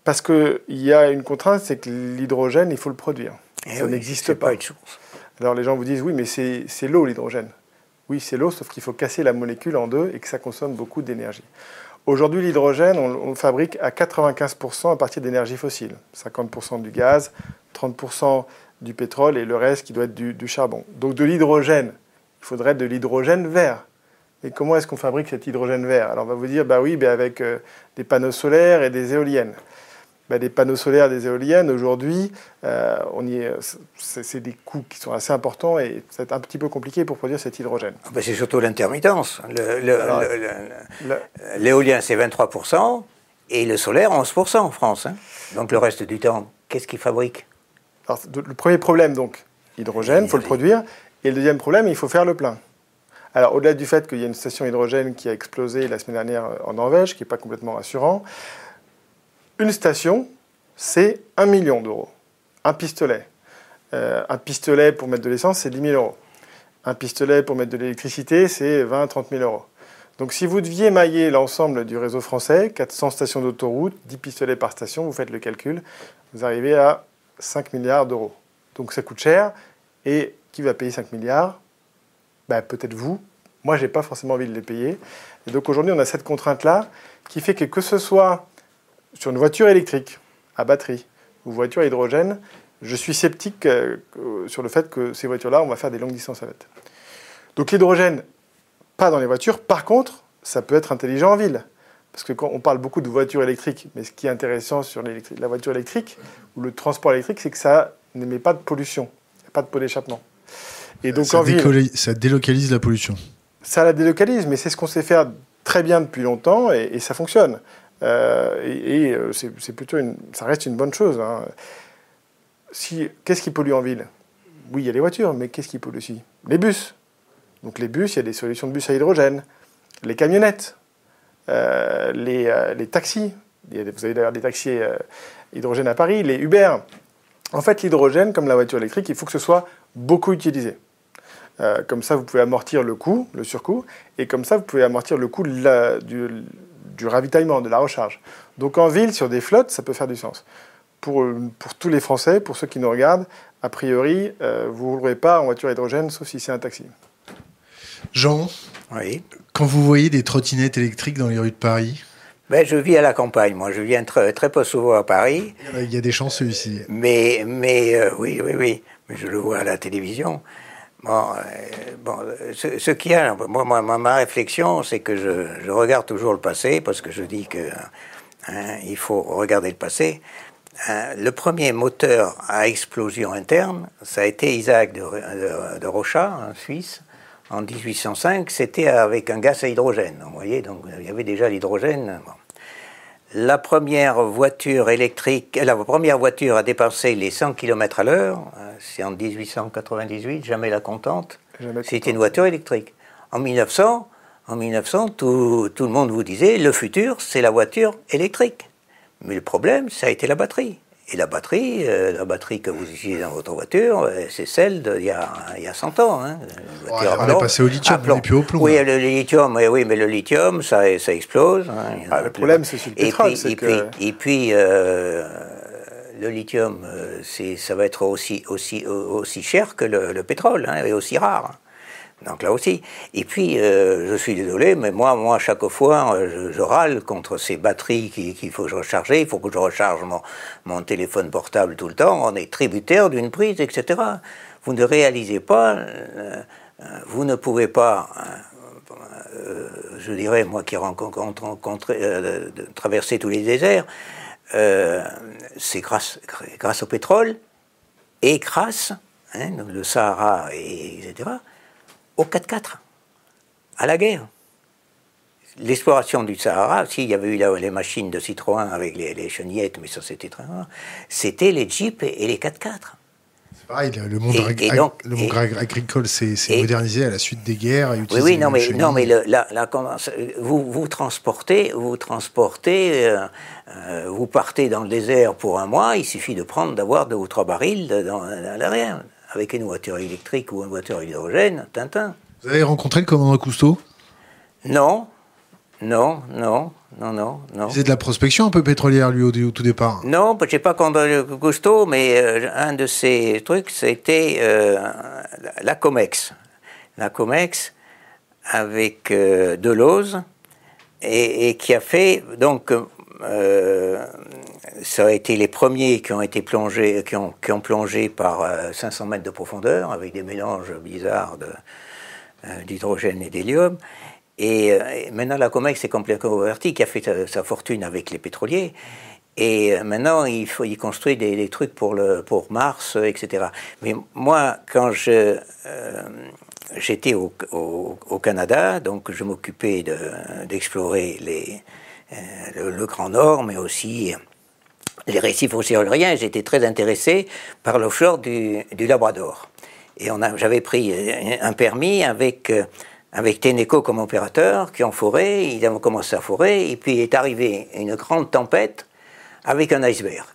Parce qu'il y a une contrainte, c'est que l'hydrogène, il faut le produire. Eh Ça n'existe pas. pas Alors les gens vous disent, oui, mais c'est l'eau, l'hydrogène. Oui, c'est l'eau, sauf qu'il faut casser la molécule en deux et que ça consomme beaucoup d'énergie. Aujourd'hui, l'hydrogène, on, le fabrique à 95% à partir d'énergie fossile. 50% du gaz, 30% du pétrole et le reste qui doit être du, charbon. Donc de l'hydrogène, il faudrait de l'hydrogène vert. Et comment est-ce qu'on fabrique cet hydrogène vert? Alors on va vous dire, bah oui, bah avec euh, des panneaux solaires et des éoliennes. Bah, des panneaux solaires, des éoliennes, aujourd'hui, euh, c'est des coûts qui sont assez importants et c'est un petit peu compliqué pour produire cet hydrogène. Ah bah, c'est surtout l'intermittence. L'éolien, c'est 23% et le solaire, 11% en France. Hein. Donc le reste du temps, qu'est-ce qu'ils fabriquent Le premier problème, donc, hydrogène, il faut le produire. Et le deuxième problème, il faut faire le plein. Alors, au-delà du fait qu'il y a une station hydrogène qui a explosé la semaine dernière en Norvège, qui n'est pas complètement rassurant, une station, c'est un million d'euros. Un pistolet. Euh, un pistolet pour mettre de l'essence, c'est 10 000 euros. Un pistolet pour mettre de l'électricité, c'est 20 à 30 000 euros. Donc si vous deviez mailler l'ensemble du réseau français, 400 stations d'autoroute, 10 pistolets par station, vous faites le calcul, vous arrivez à 5 milliards d'euros. Donc ça coûte cher. Et qui va payer 5 milliards? Ben, Peut-être vous. Moi, je n'ai pas forcément envie de les payer. Et donc aujourd'hui, on a cette contrainte-là qui fait que que ce soit sur une voiture électrique à batterie ou voiture à hydrogène, je suis sceptique euh, sur le fait que ces voitures-là, on va faire des longues distances avec. Donc l'hydrogène, pas dans les voitures. Par contre, ça peut être intelligent en ville. Parce que quand on parle beaucoup de voitures électriques, mais ce qui est intéressant sur la voiture électrique ou le transport électrique, c'est que ça n'émet pas de pollution. Il n'y a pas de pot d'échappement. Et donc ça, en ville, ça délocalise la pollution. Ça la délocalise, mais c'est ce qu'on sait faire très bien depuis longtemps et, et ça fonctionne. Euh, et, euh, c'est plutôt ça reste une bonne chose. Hein. Qu'est-ce qui pollue en ville? Oui, il y a les voitures, mais qu'est-ce qui pollue aussi? Les bus. Donc les bus, il y a des solutions de bus à hydrogène. Les camionnettes, euh, les, taxis. vous avez d'ailleurs des taxis hydrogène à Paris, les Uber. En fait, l'hydrogène, comme la voiture électrique, il faut que ce soit beaucoup utilisé. comme ça, vous pouvez amortir le coût, le surcoût, et comme ça, vous pouvez amortir le coût du, du ravitaillement, de la recharge. Donc en ville, sur des flottes, ça peut faire du sens. Pour, pour tous les Français, pour ceux qui nous regardent, a priori, euh, vous ne roulerez pas en voiture hydrogène, sauf si c'est un taxi. Jean, oui. quand vous voyez des trottinettes électriques dans les rues de Paris, ben, je vis à la campagne, moi. Je viens très, très peu souvent à Paris. Il y a des chanceux ici. Mais, mais euh, oui, oui, oui. Mais je le vois à la télévision. Bon, euh, bon ce, ce qu'il a, moi, ma réflexion, c'est que je, regarde toujours le passé, parce que je dis que hein, il faut regarder le passé. le premier moteur à explosion interne, ça a été Isaac de, de, Rochat, en Suisse, en 1805. C'était avec un gaz à hydrogène. Vous voyez, donc il y avait déjà l'hydrogène. La première voiture électrique, la première voiture a dépassé les 100 km à l'heure. C'est en 1898, jamais la contente. C'était une voiture électrique. En 1900, en 1900 tout, tout le monde vous disait le futur, c'est la voiture électrique. Mais le problème, ça a été la batterie. Et la batterie, euh, la batterie que vous utilisez dans votre voiture, euh, c'est celle d'il y, a, il y a 100 ans. Hein. on est passé au lithium, on n'est plus au plomb. Oui, le lithium, oui, mais le lithium, ça, ça explose. Hein. Ah, le problème, c'est sur le pétrole. Et puis, et puis euh, le lithium, ça va être aussi, aussi, aussi cher que le, le pétrole, hein, et aussi rare. Donc là aussi. Et puis, euh, je suis désolé, mais moi, moi, chaque fois, euh, je, râle contre ces batteries qu'il faut recharger. Il faut que je recharge mon, mon, téléphone portable tout le temps. On est tributaire d'une prise, etc. Vous ne réalisez pas, euh, vous ne pouvez pas, je dirais, moi qui rencontre, traverser tous les déserts, c'est grâce, grâce au pétrole et grâce, hein, le Sahara, et, etc., au 4-4, à la guerre. L'exploration du Sahara, s'il y avait eu les machines de Citroën avec les, chenillettes, mais ça c'était très rare, c'était les Jeeps et les 4x4. C'est pareil, le monde, le monde agricole s'est modernisé à la suite des guerres. oui, oui, non, mais, non, mais la, vous, vous transportez, vous transportez, euh, euh, vous partez dans le désert pour un mois, il suffit de prendre, d'avoir deux ou trois barils dans, dans l'arrière avec une voiture électrique ou une voiture hydrogène, Tintin. Vous avez rencontré le commandant Cousteau? Non, non, non, non, non, non. C'est de la prospection un peu pétrolière, lui, au, tout départ Non, je n'ai pas rencontré Cousteau, mais euh, un de ses trucs, c'était euh, la COMEX. La COMEX avec euh, Deleuze, et, et, qui a fait donc euh, ça a été les premiers qui ont été plongés, qui ont, qui ont plongé par 500 euh, mètres de profondeur avec des mélanges bizarres euh, d'hydrogène et d'hélium. Et, maintenant, la COMEX est complètement converti, qui a fait sa, fortune avec les pétroliers. Et maintenant, il, faut, y construire des, des, trucs pour, le, pour Mars, etc. Mais moi, quand je, j'étais au, au, au, Canada, donc je m'occupais d'explorer le, le, Grand Nord, mais aussi les récifs océaniens, j'étais très intéressé par l'offshore du, Labrador. Et j'avais pris un permis avec, euh, avec Teneco comme opérateur, qui ont foré, ils ont commencé à forer, et puis est arrivé une grande tempête avec un iceberg.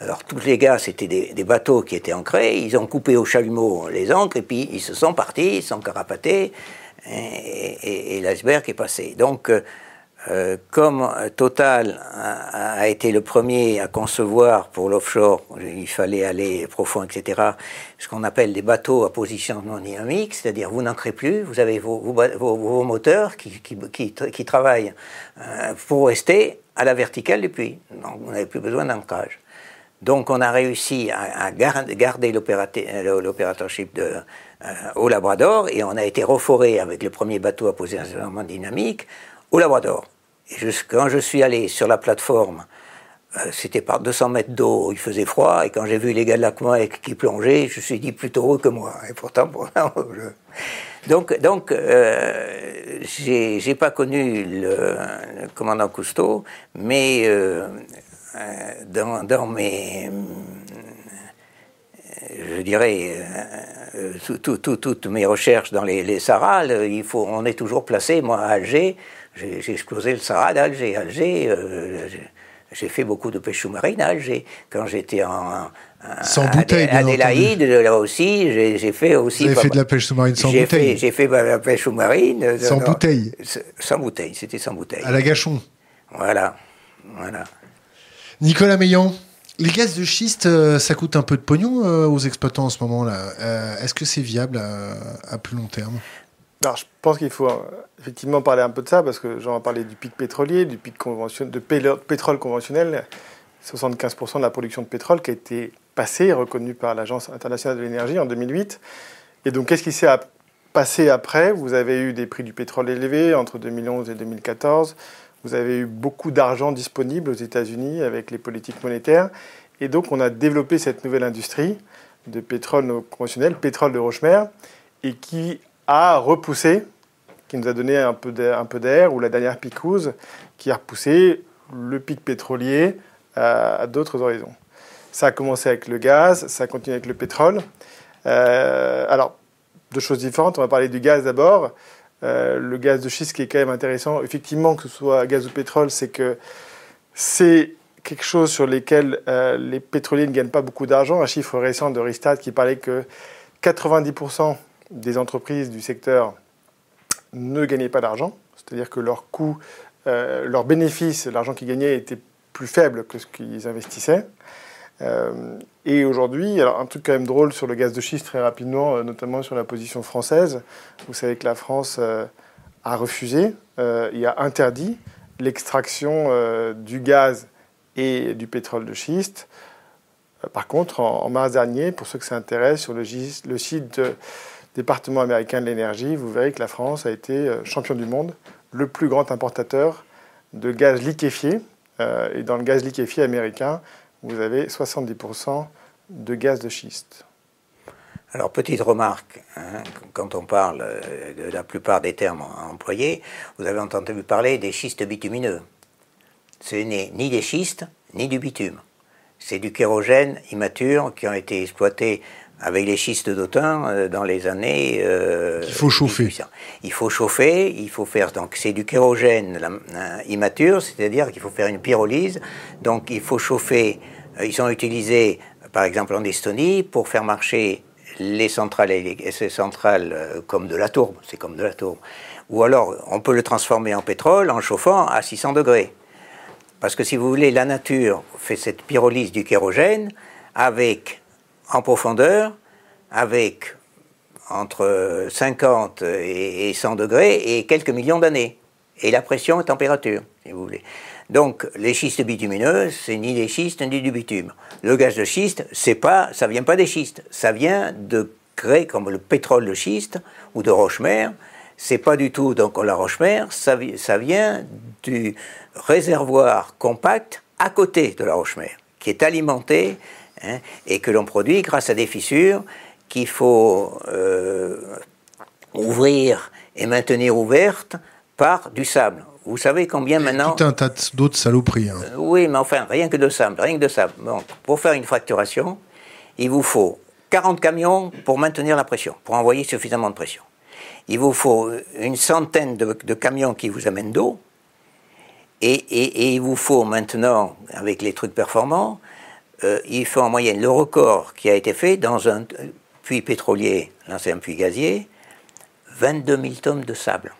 Alors tous les gars, c'était des, bateaux qui étaient ancrés, ils ont coupé au chalumeau les ancres, et puis ils se sont partis, ils sont carapatés, et, et l'iceberg est passé. Donc euh, euh, comme Total a, été le premier à concevoir pour l'offshore, il fallait aller profond, etc., ce qu'on appelle des bateaux à position non dynamique, c'est-à-dire vous n'ancrez plus, vous avez vos, moteurs qui, travaillent euh, pour rester à la verticale du puits. Donc vous n'avez plus besoin d'ancrage. Donc on a réussi à, garder l'opératorship euh, au Labrador et on a été reforé avec le premier bateau à position dynamique au Labrador. Quand je suis allé sur la plateforme, euh, c'était par 200 mètres d'eau, il faisait froid, et quand j'ai vu les gars de la qui plongeaient, je me suis dit plutôt heureux que moi. Et pourtant, donc, donc euh, j'ai pas connu le, commandant Cousteau, mais euh, dans, dans, mes, je dirais, toutes mes recherches dans les, les il faut, on est toujours placé, moi, à Alger, j'ai explosé le Sahara d'Alger. Alger, euh, j'ai fait beaucoup de pêche sous-marine à Alger. Quand j'étais en, sans bouteille, Adélaïde, là aussi, j'ai fait aussi. Vous avez fait de la pêche sous-marine sans bouteille J'ai fait de la pêche sous-marine. Euh, sans bouteille Sans bouteille, c'était sans bouteille. À la gâchon Voilà, voilà. Nicolas Meillan, les gaz de schiste, euh, ça coûte un peu de pognon aux exploitants en ce moment-là. Est-ce que c'est viable à, plus long terme? Alors, je pense qu'il faut effectivement parler un peu de ça, parce que j'en parlé du pic pétrolier, du pic de pétrole conventionnel. 75% de la production de pétrole qui a été passée, reconnue par l'Agence internationale de l'énergie en 2008. Et donc, qu'est-ce qui s'est passé après? Vous avez eu des prix du pétrole élevés entre 2011 et 2014. vous avez eu beaucoup d'argent disponible aux États-Unis avec les politiques monétaires. Et donc, on a développé cette nouvelle industrie de pétrole conventionnel, pétrole de Rochemer, et qui a repoussé, qui nous a donné un peu d'air, ou la dernière picouse, qui a repoussé le pic pétrolier à, d'autres horizons. Ça a commencé avec le gaz, ça a continué avec le pétrole. Euh, alors, deux choses différentes. On va parler du gaz d'abord. Euh, le gaz de schiste qui est quand même intéressant, effectivement, que ce soit gaz ou pétrole, c'est que c'est quelque chose sur lequel euh, les pétroliers ne gagnent pas beaucoup d'argent. Un chiffre récent de Ristad qui parlait que 90% des entreprises du secteur ne gagnaient pas d'argent, c'est-à-dire que leur coût, euh, leur bénéfice, l'argent qu'ils gagnaient était plus faible que ce qu'ils investissaient. Euh, et aujourd'hui, alors un truc quand même drôle sur le gaz de schiste très rapidement, notamment sur la position française. Vous savez que la France a refusé et a interdit l'extraction du gaz et du pétrole de schiste. Euh, par contre, en, mars dernier, pour ceux que ça intéresse, sur le, site département américain de l'énergie, vous verrez que la France a été euh, champion du monde, le plus grand importateur de gaz liquéfié. Euh, et dans le gaz liquéfié américain, vous avez 70% de gaz de schiste. Alors, petite remarque, hein, quand on parle de la plupart des termes employés, vous avez entendu parler des schistes bitumineux ce n'est ni des schistes, ni du bitume. C'est du kérogène immature qui ont été exploités avec les schistes d'Autun euh, dans les années. Euh, il faut chauffer. Il faut chauffer, il faut faire. Donc c'est du kérogène euh, immature, c'est-à-dire qu'il faut faire une pyrolyse. Donc il faut chauffer. Ils sont utilisés, par exemple en Estonie, pour faire marcher les centrales, ces centrales comme de la tourbe. C'est comme de la tourbe. Ou alors on peut le transformer en pétrole en chauffant à 600 degrés. Parce que si vous voulez, la nature fait cette pyrolyse du kérogène avec, en profondeur, avec entre 50 et 100 degrés et quelques millions d'années. Et la pression et température, si vous voulez. Donc, les schistes bitumineux, c'est ni des schistes ni du bitume. Le gaz de schiste, c'est pas, ça vient pas des schistes, ça vient de créer comme le pétrole de schiste ou de roche-mer. C'est pas du tout donc la roche-mer, ça, ça vient du réservoir compact à côté de la roche-mer, qui est alimenté hein, et que l'on produit grâce à des fissures qu'il faut euh, ouvrir et maintenir ouvertes par du sable. Vous savez combien maintenant Tout un tas d'autres saloperies. Hein. Euh, oui, mais enfin, rien que de sable, rien que de sable. pour faire une fracturation, il vous faut 40 camions pour maintenir la pression, pour envoyer suffisamment de pression. Il vous faut une centaine de, de camions qui vous amènent d'eau, et, il vous faut maintenant, avec les trucs performants, euh, il faut en moyenne le record qui a été fait dans un puits pétrolier, l'ancien puits gazier, 22 000 tonnes de sable.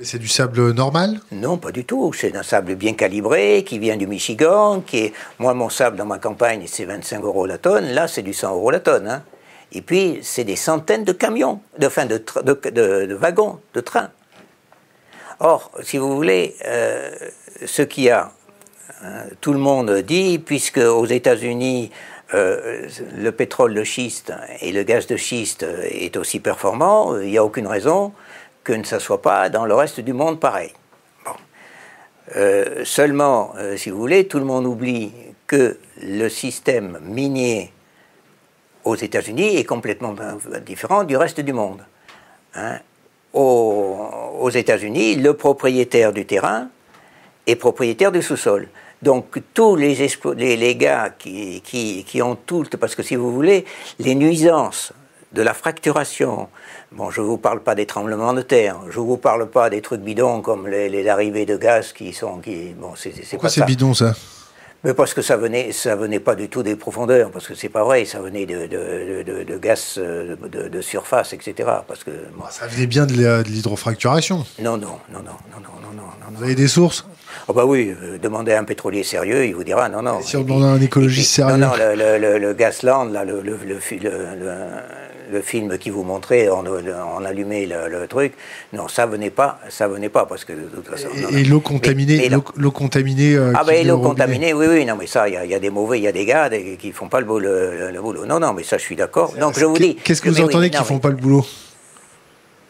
C'est du sable normal? Non, pas du tout. C'est un sable bien calibré qui vient du Michigan. Qui est... Moi, mon sable dans ma campagne, c'est 25 euros la tonne. Là, c'est du 100 euros la tonne. Hein. Et puis, c'est des centaines de camions, de, fin, de, de wagons, de trains. Or, si vous voulez, euh, ce qu'il y a, tout le monde dit, puisque aux États-Unis, euh, le pétrole de schiste et le gaz de schiste est aussi performant, il n'y a aucune raison que ne ça soit pas dans le reste du monde pareil. Euh, seulement, si vous voulez, tout le monde oublie que le système minier aux États-Unis est complètement différent du reste du monde. Hein aux, États-Unis, le propriétaire du terrain est propriétaire du sous-sol. Donc tous les, les, gars qui, qui, ont tout, parce que si vous voulez, les nuisances de la fracturation, bon, je ne vous parle pas des tremblements de terre, je ne vous parle pas des trucs bidons comme les, arrivées de gaz qui sont... Qui, bon, c'est, Pourquoi c'est bidon ça? Mais parce que ça venait, ça venait pas du tout des profondeurs, parce que c'est pas vrai, ça venait de, de, de, gaz euh, de, surface, etc. Parce que ça venait bien de l'hydrofracturation. Non, non, non, non, non, non, non, non. Vous avez des sources? Oh bah oui, euh, demandez à un pétrolier sérieux, il vous dira non, non. si on demande à un écologiste sérieux. Non, non, le, le, le, Gasland, là, le, le, film qui vous montrait, on, on allumait le, truc. Non, ça venait pas, ça venait pas parce que de toute façon. Et, l'eau contaminée, l'eau contaminée. Euh, ah ben l'eau contaminée, oui, oui, non, mais ça, il y, a des mauvais, il y a des gars qui font pas le, boulot. Non, non, mais ça, je suis d'accord. Donc je vous dis. Qu'est-ce que vous entendez qui font pas le boulot?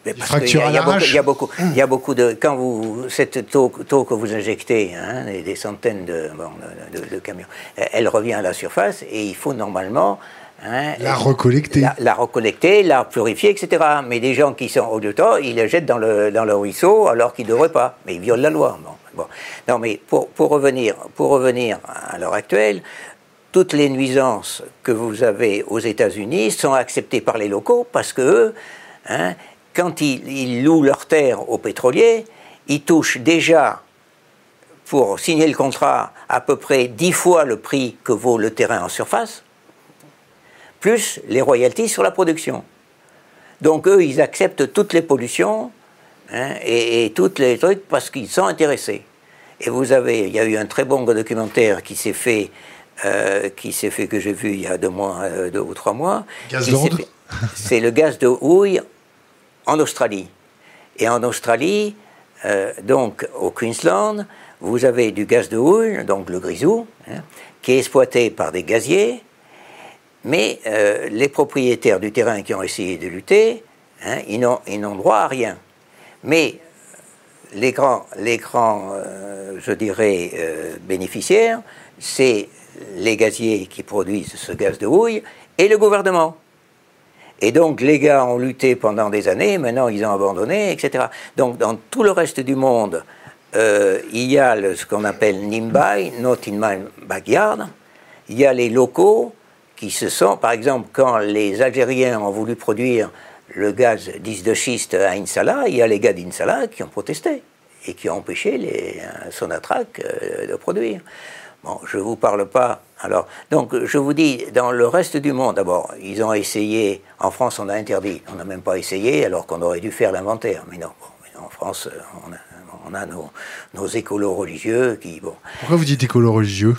Mais fractures à l'arrache il, y a beaucoup, il y a beaucoup de. Quand vous. Cette taux, que vous injectez, hein, des centaines de, de, camions, elle revient à la surface et il faut normalement. Hein, la recollecter. La, recollecter, la purifier, etc. Mais des gens qui sont au de temps, ils la jettent dans le, dans le ruisseau alors qu'ils ne devraient pas. Mais ils violent la loi. Bon. Non, mais pour, pour, revenir, pour revenir à l'heure actuelle, toutes les nuisances que vous avez aux États-Unis sont acceptées par les locaux parce que eux, hein, quand ils, louent leur terre aux pétroliers, ils touchent déjà, pour signer le contrat, à peu près dix fois le prix que vaut le terrain en surface, plus les royalties sur la production. Donc eux, ils acceptent toutes les pollutions hein, et, et tous les trucs parce qu'ils sont intéressés. Et vous avez, il y a eu un très bon documentaire qui s'est fait, euh, qui s'est fait que j'ai vu il y a deux mois, euh, deux ou trois mois. Gaz C'est le gaz de houille en Australie. Et en Australie, euh, donc au Queensland, vous avez du gaz de houille, donc le grisou, hein, qui est exploité par des gaziers, mais les propriétaires du terrain qui ont essayé de lutter, hein, ils n'ont droit à rien. Mais les grands, les grands euh, je dirais, euh, bénéficiaires, c'est les gaziers qui produisent ce gaz de houille et le gouvernement. Et donc les gars ont lutté pendant des années, maintenant ils ont abandonné, etc. Donc dans tout le reste du monde, euh, il y a ce qu'on appelle NIMBY, Not in My Backyard. Il y a les locaux qui se sont, par exemple, quand les Algériens ont voulu produire le gaz 10 de schiste à Insala, il y a les gars d'Insala qui ont protesté et qui ont empêché les euh, Sonatrach euh, de produire. Bon, je ne vous parle pas. Alors, donc, je vous dis, dans le reste du monde, d'abord, ils ont essayé. En France, on a interdit. On n'a même pas essayé, alors qu'on aurait dû faire l'inventaire. Mais non, en France, on a, nos, nos, écolos religieux qui. Bon. Pourquoi vous dites écolos religieux?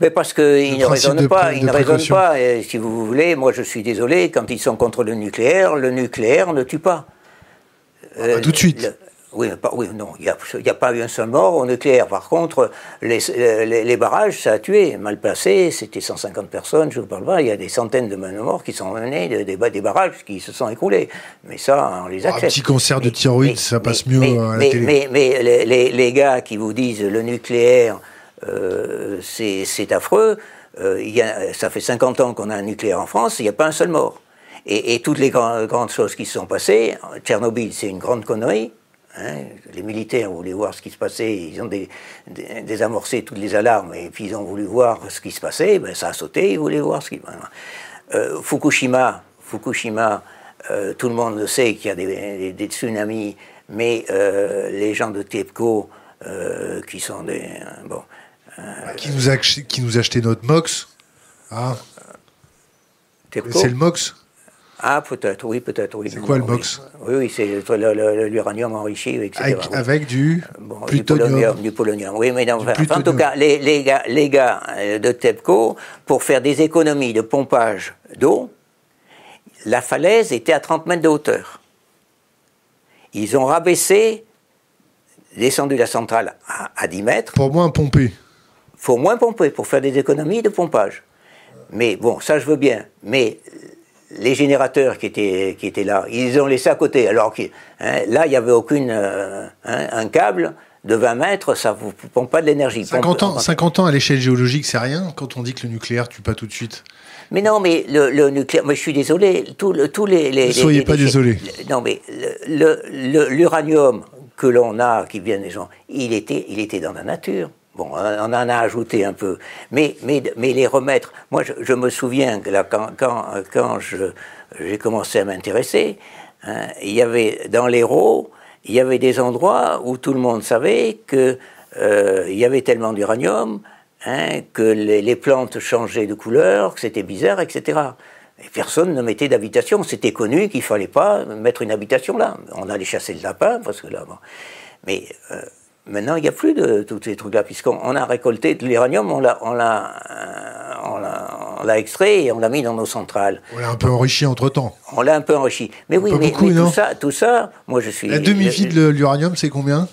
Mais parce qu'ils ne raisonnent pas, ils ne raisonnent pas. Et si vous voulez, moi je suis désolé, quand ils sont contre le nucléaire, le nucléaire ne tue pas. Ah bah, tout de suite. oui, pas, oui, non, il n'y a, pas eu un seul mort au nucléaire. Par contre, les, les, barrages, ça a tué. Mal placé, c'était 150 personnes, je ne vous parle pas. Il y a des centaines de morts qui sont menés, des, des, barrages qui se sont écroulés. Mais ça, on les accepte. un petit concert de thyroïde, ça passe mieux à la télé. Mais, les, les, gars qui vous disent le nucléaire euh, c'est affreux. Euh, ça fait 50 ans qu'on a un nucléaire en France, il n'y a pas un seul mort. Et, toutes les grandes choses qui se sont passées, Tchernobyl, c'est une grande connerie. Hein, les militaires voulaient voir ce qui se passait, ils ont désamorcé toutes les alarmes et puis ils ont voulu voir ce qui se passait, ben, ça a sauté, ils voulaient voir ce qui. Euh, Fukushima, Fukushima euh, tout le monde le sait qu'il y a des, des, tsunamis, mais euh, les gens de TEPCO, euh, qui sont des. bon, euh, qui, nous a, qui nous achetait notre MOX. Ah. C'est le MOX? Ah, peut-être, oui, peut-être, oui. C'est quoi le MOX? Oui, oui, c'est l'uranium enrichi, etc. Avec, du plutonium. Du polonium, oui, mais non, en tout cas, les, les, gars, les gars euh, de TEPCO, pour faire des économies de pompage d'eau, la falaise était à 30 mètres de hauteur. Ils ont rabaissé, descendu la centrale à, à 10 mètres. Pour moins pomper faut moins pomper pour faire des économies de pompage. Mais bon, ça je veux bien. Mais les générateurs qui étaient, qui étaient là, ils ont laissé à côté. Alors que hein, là, il n'y avait aucune euh, hein, un câble de 20 mètres, ça ne vous pompe pas de l'énergie. 50 ans, 50 ans à l'échelle géologique, c'est rien quand on dit que le nucléaire tue pas tout de suite. Mais non, mais le, nucléaire, moi je suis désolé, tous les, les, Ne soyez pas désolé. Non, mais l'uranium que l'on a, qui vient des gens, il était, il était dans la nature. Bon, on en a ajouté un peu. Mais, mais, mais les remettre. Moi, je, me souviens que là, quand, quand, quand j'ai commencé à m'intéresser, hein, il y avait dans l'Hérault, il y avait des endroits où tout le monde savait qu'il euh, y avait tellement d'uranium hein, que les, plantes changeaient de couleur, que c'était bizarre, etc. Et personne ne mettait d'habitation. C'était connu qu'il fallait pas mettre une habitation là. On allait chasser le lapin parce que là. Mais euh, Maintenant, il n'y a plus de tous ces trucs-là, puisqu'on a récolté de l'uranium, on l'a, on l'a, on l'a, extrait et on l'a mis dans nos centrales. On l'a un peu enrichi entre temps. On l'a un peu enrichi. Mais oui, mais, tout ça, tout ça, moi je suis. La demi-vie de l'uranium, c'est combien?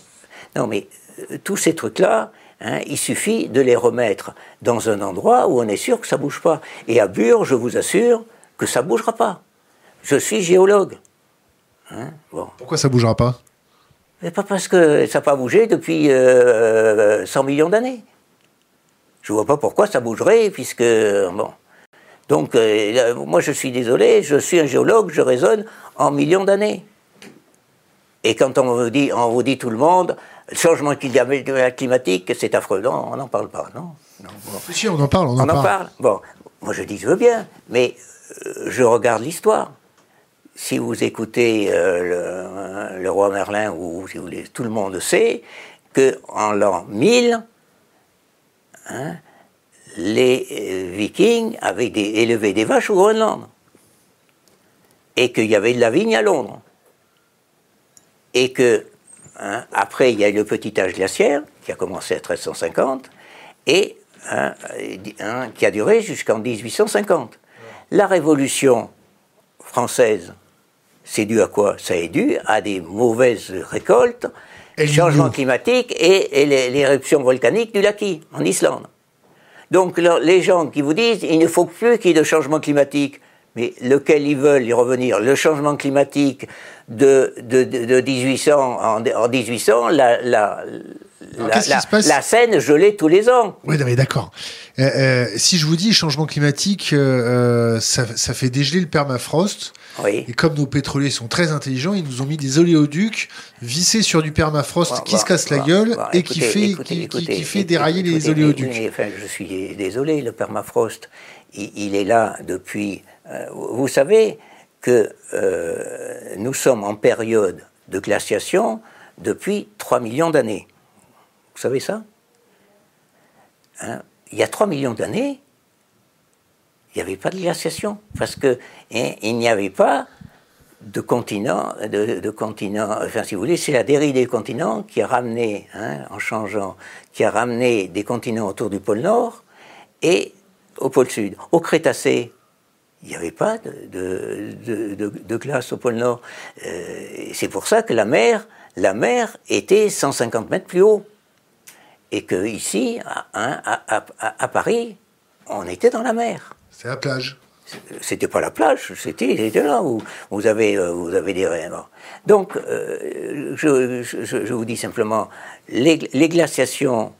Non, mais euh, tous ces trucs-là, hein, il suffit de les remettre dans un endroit où on est sûr que ça bouge pas. Et à Bure, je vous assure que ça bougera pas. Je suis géologue. Hein, Pourquoi ça bougera pas? Pas parce que ça n'a pas bougé depuis 100 euh, millions d'années. Je ne vois pas pourquoi ça bougerait, puisque bon. Donc, euh, moi, je suis désolé, je suis un géologue, je raisonne en millions d'années. Et quand on vous dit, on vous dit tout le monde, le changement climatique, c'est affreux. Non, on n'en parle pas, non, Si, on en parle, on en, on en parle. Bon, moi je dis je veux bien, mais euh, je regarde l'histoire. Si vous écoutez euh, le, roi Merlin, ou si vous voulez, tout le monde sait qu'en l'an 1000, hein, les euh, Vikings avaient élevé des vaches au Groenland. Et qu'il y avait de la vigne à Londres. Et que, hein, après, il y a eu le petit âge glaciaire, qui a commencé à 1350, et hein, qui a duré jusqu'en 1850. La Révolution française, c'est dû à quoi Ça est dû à des mauvaises récoltes, et changement climatique et, l'éruption volcanique du Laki, en Islande. Donc les gens qui vous disent il ne faut plus qu'il y ait de changement climatique, mais lequel ils veulent y revenir? Le changement climatique de, de, de 1800 en, en 1800, la, la, la, la, la, Seine gelée tous les ans. Oui, d'accord. Euh, euh, si je vous dis changement climatique, euh, ça, ça, fait dégeler le permafrost. Oui. Et comme nos pétroliers sont très intelligents, ils nous ont mis des oléoducs vissés sur du permafrost qui se casse la gueule et qui fait, qui, qui, fait dérailler les oléoducs. enfin, je suis désolé, le permafrost, il, il est là depuis. Vous savez que nous sommes en période de glaciation depuis 3 millions d'années. Vous savez ça? Hein? Il y a 3 millions d'années, il n'y avait pas de glaciation, parce que hein, n'y avait pas de continent, de, enfin si vous voulez, c'est la dérive des continents qui a ramené, hein, en changeant, qui a ramené des continents autour du pôle Nord et au pôle Sud. Au Crétacé, il n'y avait pas de, de, glace au pôle Nord. Euh, c'est pour ça que la mer, la mer était 150 mètres plus haut et que ici, à, Paris, on était dans la mer. C'est la plage. C'était pas la plage, c'était là où vous avez, euh, vous avez des rêves. Donc, euh, je, vous dis simplement, les, glaciations,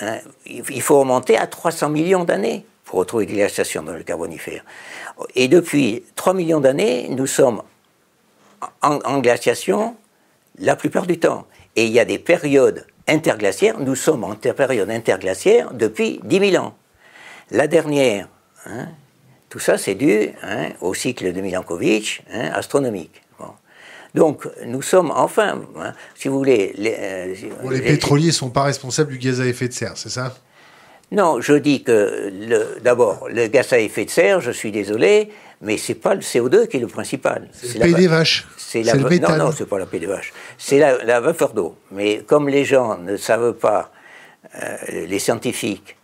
hein, il faut remonter à 300 millions d'années pour retrouver des glaciations dans le carbonifère. Et depuis 3 millions d'années, nous sommes en glaciation la plupart du temps. Et il y a des périodes interglaciaire, nous sommes en période interglaciaire depuis 10 000 ans. La dernière, hein, tout ça c'est dû hein, au cycle de Milankovitch hein, astronomique. Donc nous sommes enfin, si vous voulez... Les, euh, les, pétroliers ne sont pas responsables du gaz à effet de serre, c'est ça? Non, je dis que d'abord, le gaz à effet de serre, je suis désolé, mais c'est pas le CO2 qui est le principal. C'est des vaches. C'est la le Non, non, c'est pas la paix des vaches. C'est la, vapeur d'eau. Mais comme les gens ne savent pas, euh, les scientifiques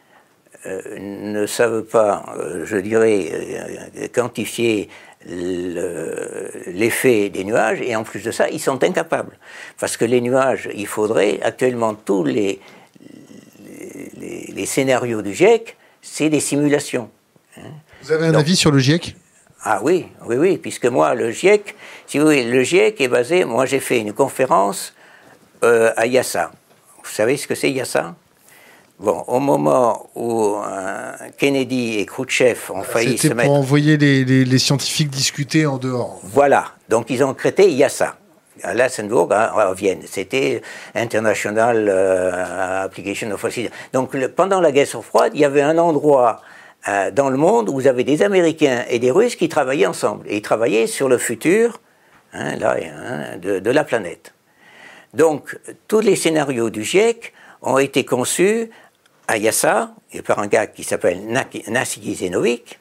euh, ne savent pas, euh, je dirais, quantifier l'effet des nuages, et en plus de ça, ils sont incapables. Parce que les nuages, il faudrait, actuellement, tous les, les, scénarios du GIEC, c'est des simulations. Hein. Vous avez un avis sur le GIEC? Ah oui, oui, oui, puisque moi, le GIEC, si vous voulez, le GIEC est basé, moi j'ai fait une conférence euh, à Yassa. Vous savez ce que c'est Yassa? Bon, au moment où euh, Kennedy et Khrouchtchev ont failli se mettre... pour envoyer les, scientifiques discuter en dehors. Voilà, donc ils ont créé Yassa à Lassenburg, hein, à Vienne. C'était International euh, Application of Donc pendant la guerre froide, il y avait un endroit euh, dans le monde où vous avez des Américains et des Russes qui travaillaient ensemble. Et ils travaillaient sur le futur hein, hein, de, la planète. Donc, tous les scénarios du GIEC ont été conçus à Yassa, par un gars qui s'appelle Nassiki Zenovic,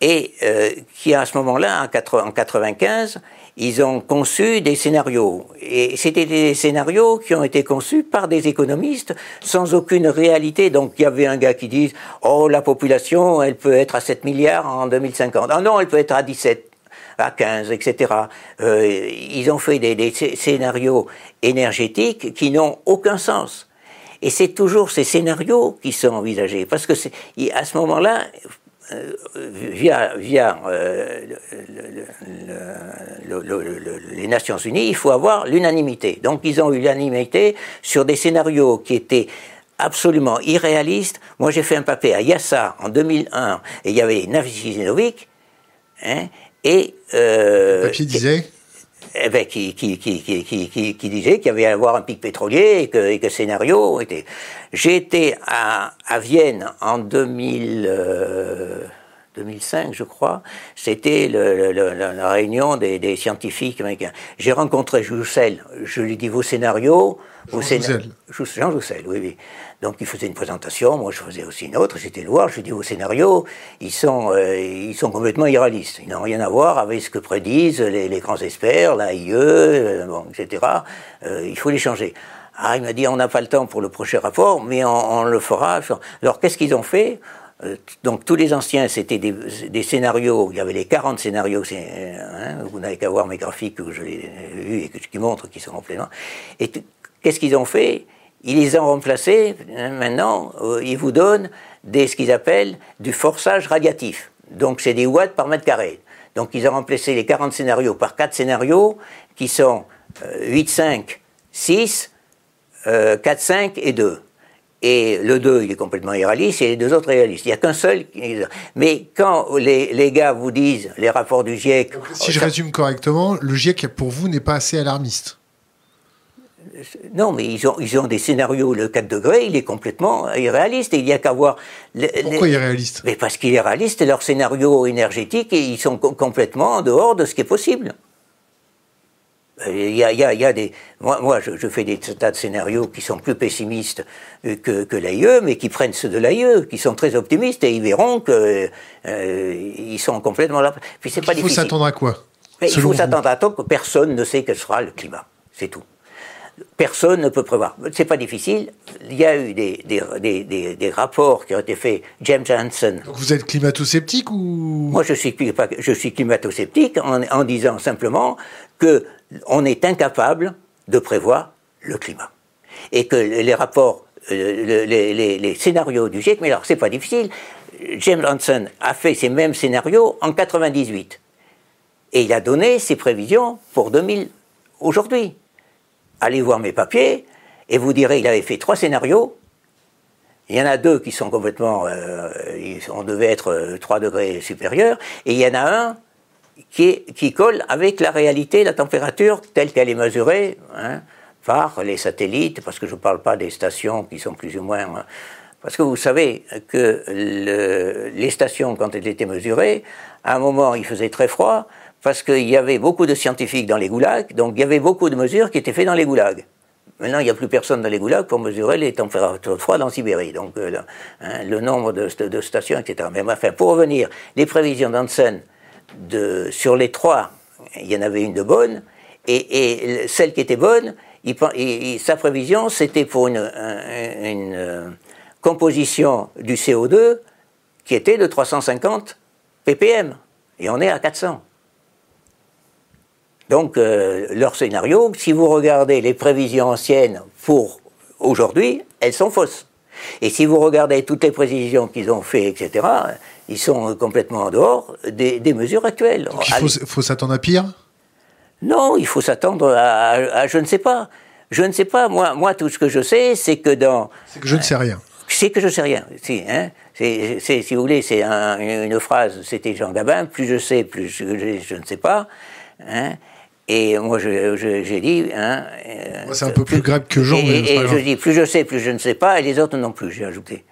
et euh, qui à ce moment-là, en 1995, ils ont conçu des scénarios. Et c'était des scénarios qui ont été conçus par des économistes sans aucune réalité. Donc il y avait un gars qui dit, oh, la population, elle peut être à 7 milliards en 2050. Ah non, elle peut être à 17 à 15, etc. Euh, ils ont fait des, des scénarios énergétiques qui n'ont aucun sens. Et c'est toujours ces scénarios qui sont envisagés. Parce que à ce moment-là, via, via les Nations Unies, il faut avoir l'unanimité. Donc ils ont eu l'unanimité sur des scénarios qui étaient absolument irréalistes. Moi j'ai fait un papier à Yassa en 2001 et il y avait Navi hein, et... le papier disait eh ben, qui, disait qu'il y avait à avoir un pic pétrolier et que, et scénario était. J'ai été à, à, Vienne en 2000, 2005, euh, je crois. C'était la réunion des, scientifiques américains. J'ai rencontré Joussel. Je lui dis vos scénarios. Jean Joussel. Jean Joussel, oui, oui. Donc il faisait une présentation, moi je faisais aussi une autre, j'étais le voir, je dis vos scénarios, ils sont, euh, ils sont complètement irréalistes. Ils n'ont rien à voir avec ce que prédisent les, grands experts, l'AIE, euh, bon, etc. Euh, il faut les changer. Ah, il m'a dit on n'a pas le temps pour le prochain rapport, mais on, le fera. Alors qu'est-ce qu'ils ont fait? Donc tous les anciens, c'était des, scénarios, il y avait les 40 scénarios, hein, vous n'avez qu'à voir mes graphiques que je l'ai vus et qui montrent qu'ils sont complètement. Et qu'est-ce qu'ils ont fait? Ils les ont remplacés, maintenant, euh, ils vous donnent des, ce qu'ils appellent du forçage radiatif. Donc c'est des watts par mètre carré. Donc ils ont remplacé les 40 scénarios par 4 scénarios qui sont 8, 5, 6, 4, 5 et 2. Et le 2, il est complètement irréaliste, et les deux autres réalistes. Il n'y a qu'un seul. Mais quand les, les, gars vous disent, les rapports du GIEC. si je résume correctement, le GIEC, pour vous, n'est pas assez alarmiste non, mais ils ont, ils ont des scénarios, le 4 degrés, il est complètement irréaliste. il n'y a qu'à voir. Pourquoi irréaliste? Mais Parce qu'il est réaliste, leurs scénarios énergétiques, et ils sont complètement en dehors de ce qui est possible. Euh, il y a, il y a, des. Moi, moi je, fais des tas de scénarios qui sont plus pessimistes que, que l'AIE, mais qui prennent ceux de l'AIE, qui sont très optimistes, et ils verront qu'ils euh, sont complètement là. Puis c'est pas Il faut s'attendre à quoi? Il faut s'attendre à temps que personne ne sait quel sera le climat. C'est tout personne ne peut prévoir. C'est pas difficile. Il y a eu des, des, des, rapports qui ont été faits. James Hansen. Donc vous êtes climato-sceptique ou? Moi, je suis, je suis climato-sceptique en, en, disant simplement que on est incapable de prévoir le climat et que les rapports, euh, les, les, les, scénarios du GIEC, mais alors c'est pas difficile. James Hansen a fait ces mêmes scénarios en 98 et il a donné ses prévisions pour 2000 aujourd'hui allez voir mes papiers et vous direz il avait fait trois scénarios. Il y en a deux qui sont complètement, euh, on devait être 3 euh, degrés supérieurs, et il y en a un qui, qui colle avec la réalité, la température telle qu'elle est mesurée hein, par les satellites, parce que je ne parle pas des stations qui sont plus ou moins... Hein. parce que vous savez que les stations, quand elles étaient mesurées, à un moment il faisait très froid, parce qu'il y avait beaucoup de scientifiques dans les goulags, donc il y avait beaucoup de mesures qui étaient faites dans les goulags. Maintenant, il n'y a plus personne dans les goulags pour mesurer les températures froides en Sibérie, donc euh, hein, le nombre de, stations, etc. Mais enfin, pour revenir, les prévisions d'Hansen, de, sur les trois, il y en avait une de bonne, et, celle qui était bonne, sa prévision, c'était pour une, une euh, composition du CO2 qui était de 350 ppm, et on est à 400. Donc, euh, leur scénario, si vous regardez les prévisions anciennes pour aujourd'hui, elles sont fausses. Et si vous regardez toutes les prévisions qu'ils ont fait, etc., ils sont complètement en dehors des, mesures actuelles. il faut, s'attendre à pire? Non, il faut s'attendre à, je ne sais pas. Je ne sais pas. Moi, moi, tout ce que je sais, c'est que dans. C'est que je ne sais rien. C'est que je sais rien. Si, hein, c'est, si vous voulez, c'est une phrase. C'était Jean Gabin. Plus je sais, plus je, je ne sais pas. Hein, et moi, j'ai dit. Hein, euh, c'est un peu plus grave que Jean. Et, et je dis, plus je sais, plus je ne sais pas, et les autres non plus, j'ai ajouté.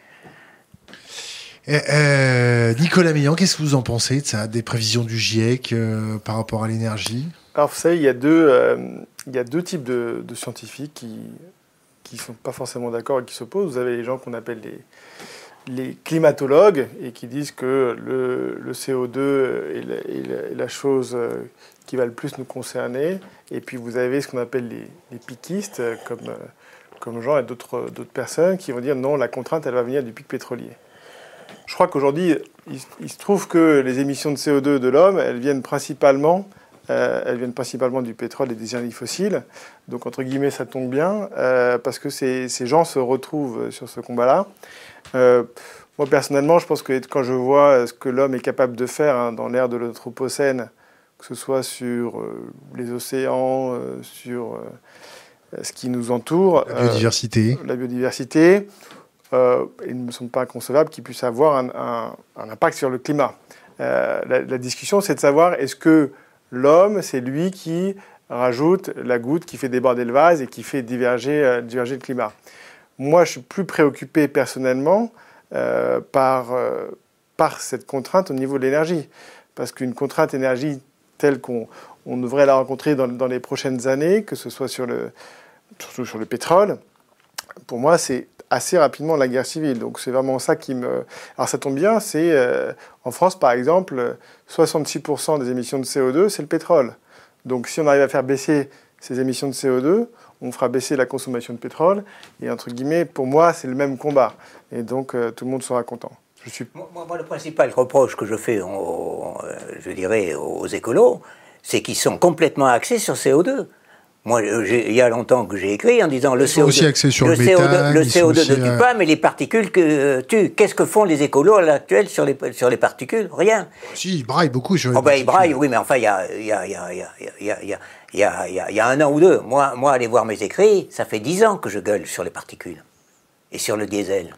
Euh, Nicolas Meillan, qu'est-ce que vous en pensez de ça, des prévisions du GIEC euh, par rapport à l'énergie? Alors, vous savez, il y a deux, il y a deux types de, scientifiques qui qui sont pas forcément d'accord et qui s'opposent. Vous avez les gens qu'on appelle les, les climatologues et qui disent que le, le CO2 est la, chose qui va le plus nous concerner. Et puis vous avez ce qu'on appelle les, piquistes, euh, comme, euh, comme Jean et d'autres personnes, qui vont dire non, la contrainte, elle va venir du pic pétrolier. Je crois qu'aujourd'hui, il, se trouve que les émissions de CO2 de l'homme, elles viennent principalement euh, elles viennent principalement du pétrole et des énergies fossiles. Donc, entre guillemets, ça tombe bien, parce que ces, ces, gens se retrouvent sur ce combat-là. Moi, personnellement, je pense que quand je vois ce que l'homme est capable de faire hein, dans l'ère de l'Anthropocène, que ce soit sur euh, les océans, euh, sur euh, ce qui nous entoure. La biodiversité. la biodiversité. il ne me semble pas inconcevable qu'il puisse avoir un, impact sur le climat. La, discussion, c'est de savoir est-ce que l'homme, c'est lui qui rajoute la goutte qui fait déborder le vase et qui fait diverger, diverger le climat? Moi, je suis plus préoccupé personnellement par, par cette contrainte au niveau de l'énergie. Parce qu'une contrainte énergie telle qu'on devrait la rencontrer dans, les prochaines années, que ce soit sur le, surtout sur le pétrole, pour moi, c'est assez rapidement la guerre civile. Donc c'est vraiment ça qui me... Alors ça tombe bien, c'est euh, en France par exemple, 66% des émissions de CO2, c'est le pétrole. Donc si on arrive à faire baisser ces émissions de CO2, on fera baisser la consommation de pétrole. Et entre guillemets, pour moi, c'est le même combat. Et donc euh, tout le monde sera content. Moi, le principal reproche que je fais, euh, je dirais, aux écolos, c'est qu'ils sont complètement axés sur CO2. Moi, il y a longtemps que j'ai écrit en disant le CO2, aussi axés sur le, CO2, le CO2 ne tue euh, pas, mais les particules que euh, tuent. Qu'est-ce que font les écolos à l'actuel sur les, sur les particules Rien. Si, ils braillent beaucoup sur les oh, ben, Ils braillent, oui, mais enfin, il y a, y, a, y, a, y, a, y, a, y a un an ou deux. Moi, moi, aller voir mes écrits, ça fait dix ans que je gueule sur les particules et sur le diesel.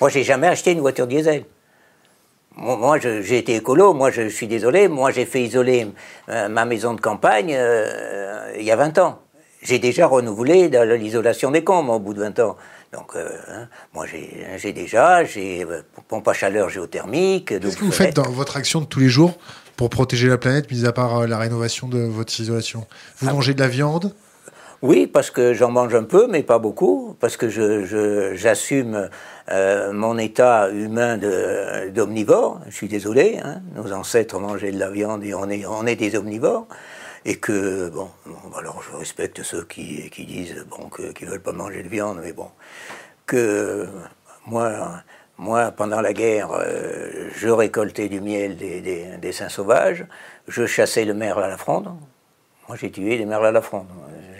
Moi, j'ai jamais acheté une voiture diesel. Moi, j'ai été écolo, moi je suis désolé, moi j'ai fait isoler euh, ma maison de campagne euh, il y a 20 ans. J'ai déjà renouvelé l'isolation des combles au bout de 20 ans. Donc, euh, hein, moi j'ai déjà, j'ai pompe à chaleur géothermique. Qu'est-ce que vous faites dans votre action de tous les jours pour protéger la planète, mis à part la rénovation de votre isolation? Vous ah. mangez de la viande? Oui, parce que j'en mange un peu, mais pas beaucoup, parce que j'assume euh, mon état humain d'omnivore. Je suis désolé, hein, nos ancêtres mangeaient de la viande et on est, des omnivores. Et que, bon, alors je respecte ceux qui, qui disent, bon, qu'ils ne veulent pas manger de viande, mais bon, que moi, moi, pendant la guerre, euh, je récoltais du miel des, saints sauvages, je chassais le merle à la fronde. Moi, j'ai tué des merles à la fronde.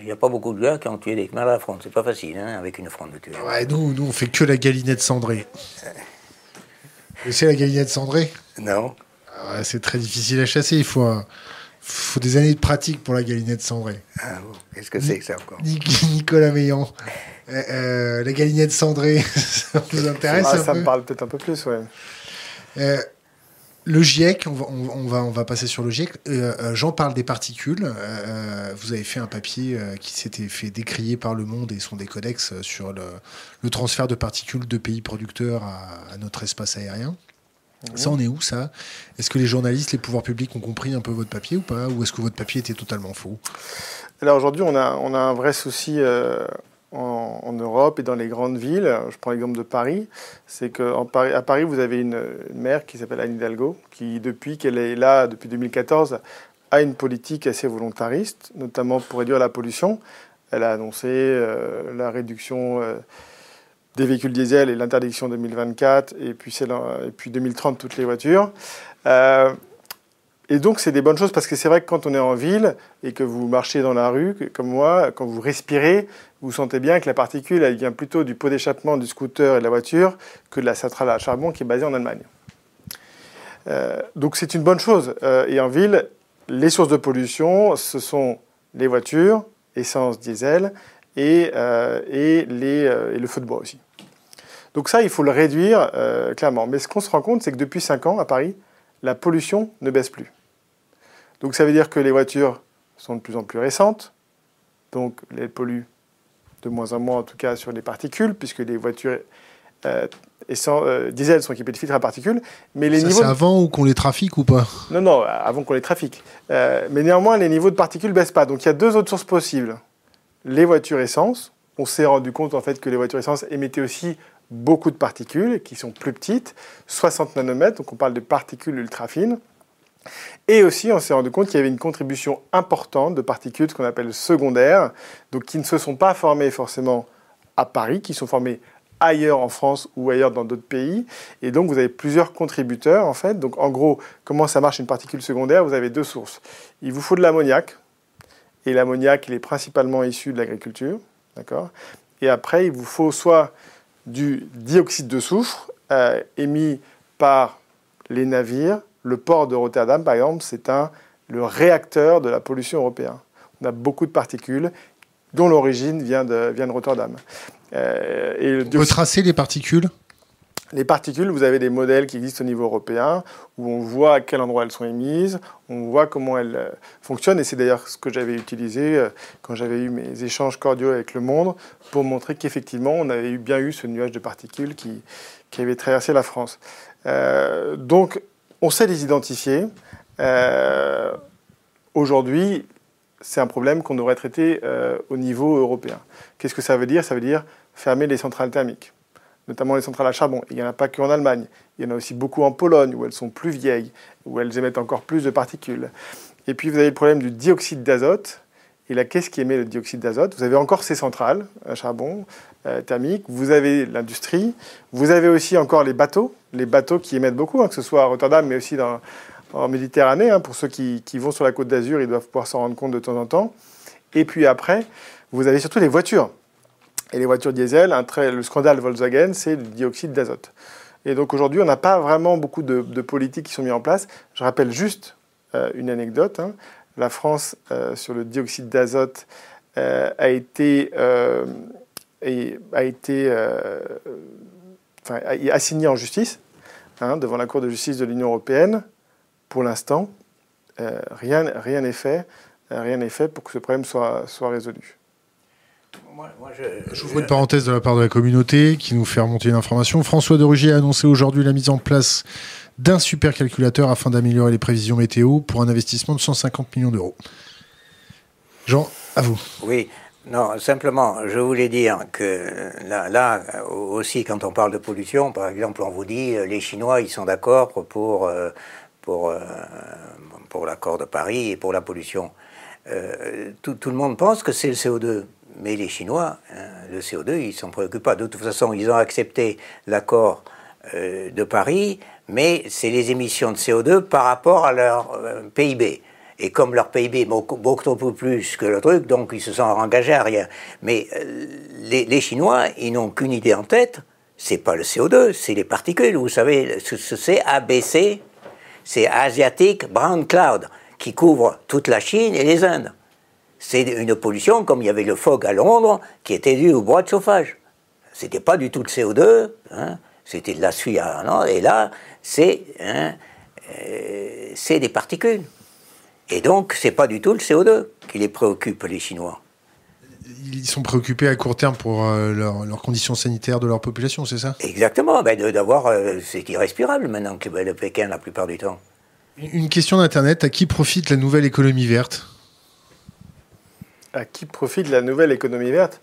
Il n'y a pas beaucoup de gars qui ont tué des merles à la fronde. C'est pas facile, hein, avec une fronde de tuer. Ouais, nous, nous, on fait que la galinette cendrée. Vous savez la galinette cendrée Non. Ah c'est très difficile à chasser. Il faut, faut des années de pratique pour la galinette cendrée. Ah, Qu'est-ce que c'est que ça encore? Nicolas Meillan. Euh, euh, la galinette cendrée, ça vous intéresse ah, Ça me parle peut-être un peu plus, ouais. Euh, le GIEC, on va, on, va, passer sur le GIEC. Euh, euh, Jean parle des particules. Euh, vous avez fait un papier qui s'était fait décrier par Le Monde et son décodex sur le, transfert de particules de pays producteurs à, notre espace aérien. Mmh. Ça, on est où ça? Est-ce que les journalistes, les pouvoirs publics ont compris un peu votre papier ou pas? Ou est-ce que votre papier était totalement faux? Alors aujourd'hui, on a, on a un vrai souci en, Europe et dans les grandes villes, je prends l'exemple de Paris, c'est qu'à Paris, vous avez une, maire qui s'appelle Anne Hidalgo, qui, depuis qu'elle est là, depuis 2014, a une politique assez volontariste, notamment pour réduire la pollution. Elle a annoncé euh, la réduction euh, des véhicules diesel et l'interdiction 2024, et puis, et puis 2030, toutes les voitures. Euh, et donc, c'est des bonnes choses parce que c'est vrai que quand on est en ville et que vous marchez dans la rue, comme moi, quand vous respirez, vous sentez bien que la particule, elle vient plutôt du pot d'échappement du scooter et de la voiture que de la centrale à charbon qui est basée en Allemagne. Euh, donc, c'est une bonne chose. Euh, et en ville, les sources de pollution, ce sont les voitures, essence, diesel, et, euh, et, et le feu de bois aussi. Donc ça, il faut le réduire clairement. Mais ce qu'on se rend compte, c'est que depuis 5 ans, à Paris, la pollution ne baisse plus. Donc ça veut dire que les voitures sont de plus en plus récentes, donc elles polluent de moins en moins en tout cas sur les particules, puisque les voitures euh, euh diesel sont équipées de filtres à particules. Mais les ça, niveaux. C'est avant ou qu'on les trafique ou pas? Non, non, avant qu'on les trafique. Euh, mais néanmoins, les niveaux de particules ne baissent pas. Donc il y a deux autres sources possibles. Les voitures essence. On s'est rendu compte en fait que les voitures essence émettaient aussi beaucoup de particules qui sont plus petites, 60 nanomètres, donc on parle de particules ultra fines. Et aussi, on s'est rendu compte qu'il y avait une contribution importante de particules, qu'on appelle secondaires, donc qui ne se sont pas formées forcément à Paris, qui sont formées ailleurs en France ou ailleurs dans d'autres pays. Et donc, vous avez plusieurs contributeurs, en fait. Donc, en gros, comment ça marche une particule secondaire? Vous avez deux sources. Il vous faut de l'ammoniac. Et l'ammoniac, il est principalement issu de l'agriculture. D'accord? Et après, il vous faut soit du dioxyde de soufre émis par les navires. Le port de Rotterdam, par exemple, c'est le réacteur de la pollution européenne. On a beaucoup de particules dont l'origine vient de, vient de Rotterdam. Euh, et Retracer les particules? Les particules, vous avez des modèles qui existent au niveau européen où on voit à quel endroit elles sont émises, on voit comment elles euh, fonctionnent. Et c'est d'ailleurs ce que j'avais utilisé euh, quand j'avais eu mes échanges cordiaux avec le monde pour montrer qu'effectivement, on avait bien eu ce nuage de particules qui, qui avait traversé la France. Euh, donc, on sait les identifier. Aujourd'hui, c'est un problème qu'on devrait traiter au niveau européen. Qu'est-ce que ça veut dire? Ça veut dire fermer les centrales thermiques notamment les centrales à charbon. Il n'y en a pas qu'en Allemagne. Il y en a aussi beaucoup en Pologne, où elles sont plus vieilles, où elles émettent encore plus de particules. Et puis vous avez le problème du dioxyde d'azote. Et là, qu'est-ce qui émet le dioxyde d'azote? Vous avez encore ces centrales à charbon euh, thermique, vous avez l'industrie, vous avez aussi encore les bateaux, les bateaux qui émettent beaucoup, hein, que ce soit à Rotterdam, mais aussi en Méditerranée. Hein, pour ceux qui, qui, vont sur la côte d'Azur, ils doivent pouvoir s'en rendre compte de temps en temps. Et puis après, vous avez surtout les voitures et les voitures diesel, le scandale Volkswagen, c'est le dioxyde d'azote. Et donc aujourd'hui, on n'a pas vraiment beaucoup de, politiques qui sont mises en place. Je rappelle juste euh, une anecdote. Hein. La France, euh, sur le dioxyde d'azote, euh, a été, et, a été assigné en justice hein, devant la Cour de justice de l'Union européenne. Pour l'instant, rien n'est fait, fait pour que ce problème soit résolu. J'ouvre une parenthèse de la part de la communauté qui nous fait remonter une information. François de Rugy a annoncé aujourd'hui la mise en place d'un supercalculateur afin d'améliorer les prévisions météo pour un investissement de 150 millions d'euros. Jean, à vous. Oui, non, simplement, je voulais dire que là, aussi, quand on parle de pollution, par exemple, on vous dit euh, les Chinois, ils sont d'accord pour, euh, pour, euh, pour l'accord de Paris et pour la pollution. tout, tout, le monde pense que c'est le CO2. Mais les Chinois, hein, le CO2, ils s'en préoccupent pas. De toute façon, ils ont accepté l'accord euh, de Paris, mais c'est les émissions de CO2 par rapport à leur euh, PIB. Et comme leur PIB est beaucoup, beaucoup plus que le truc, donc ils se sont engagés à rien. Mais euh, les, les, Chinois, ils n'ont qu'une idée en tête, c'est pas le CO2, c'est les particules. Vous savez, c'est ABC, c'est Asiatic Brown Cloud, qui couvre toute la Chine et les Indes c'est une pollution comme il y avait le fog à Londres qui était dû au bois de chauffage. C'était pas du tout le CO2, hein, c'était de la suie à et là, c'est hein, euh, c'est des particules. Et donc, c'est pas du tout le CO2 qui les préoccupe, les Chinois. Ils sont préoccupés à court terme pour euh, leurs conditions sanitaires de leur population, c'est ça? Exactement, ben d'avoir. Euh, c'est irrespirable maintenant que le Pékin la plupart du temps. Une question d'Internet à qui profite la nouvelle économie verte? À qui profite la nouvelle économie verte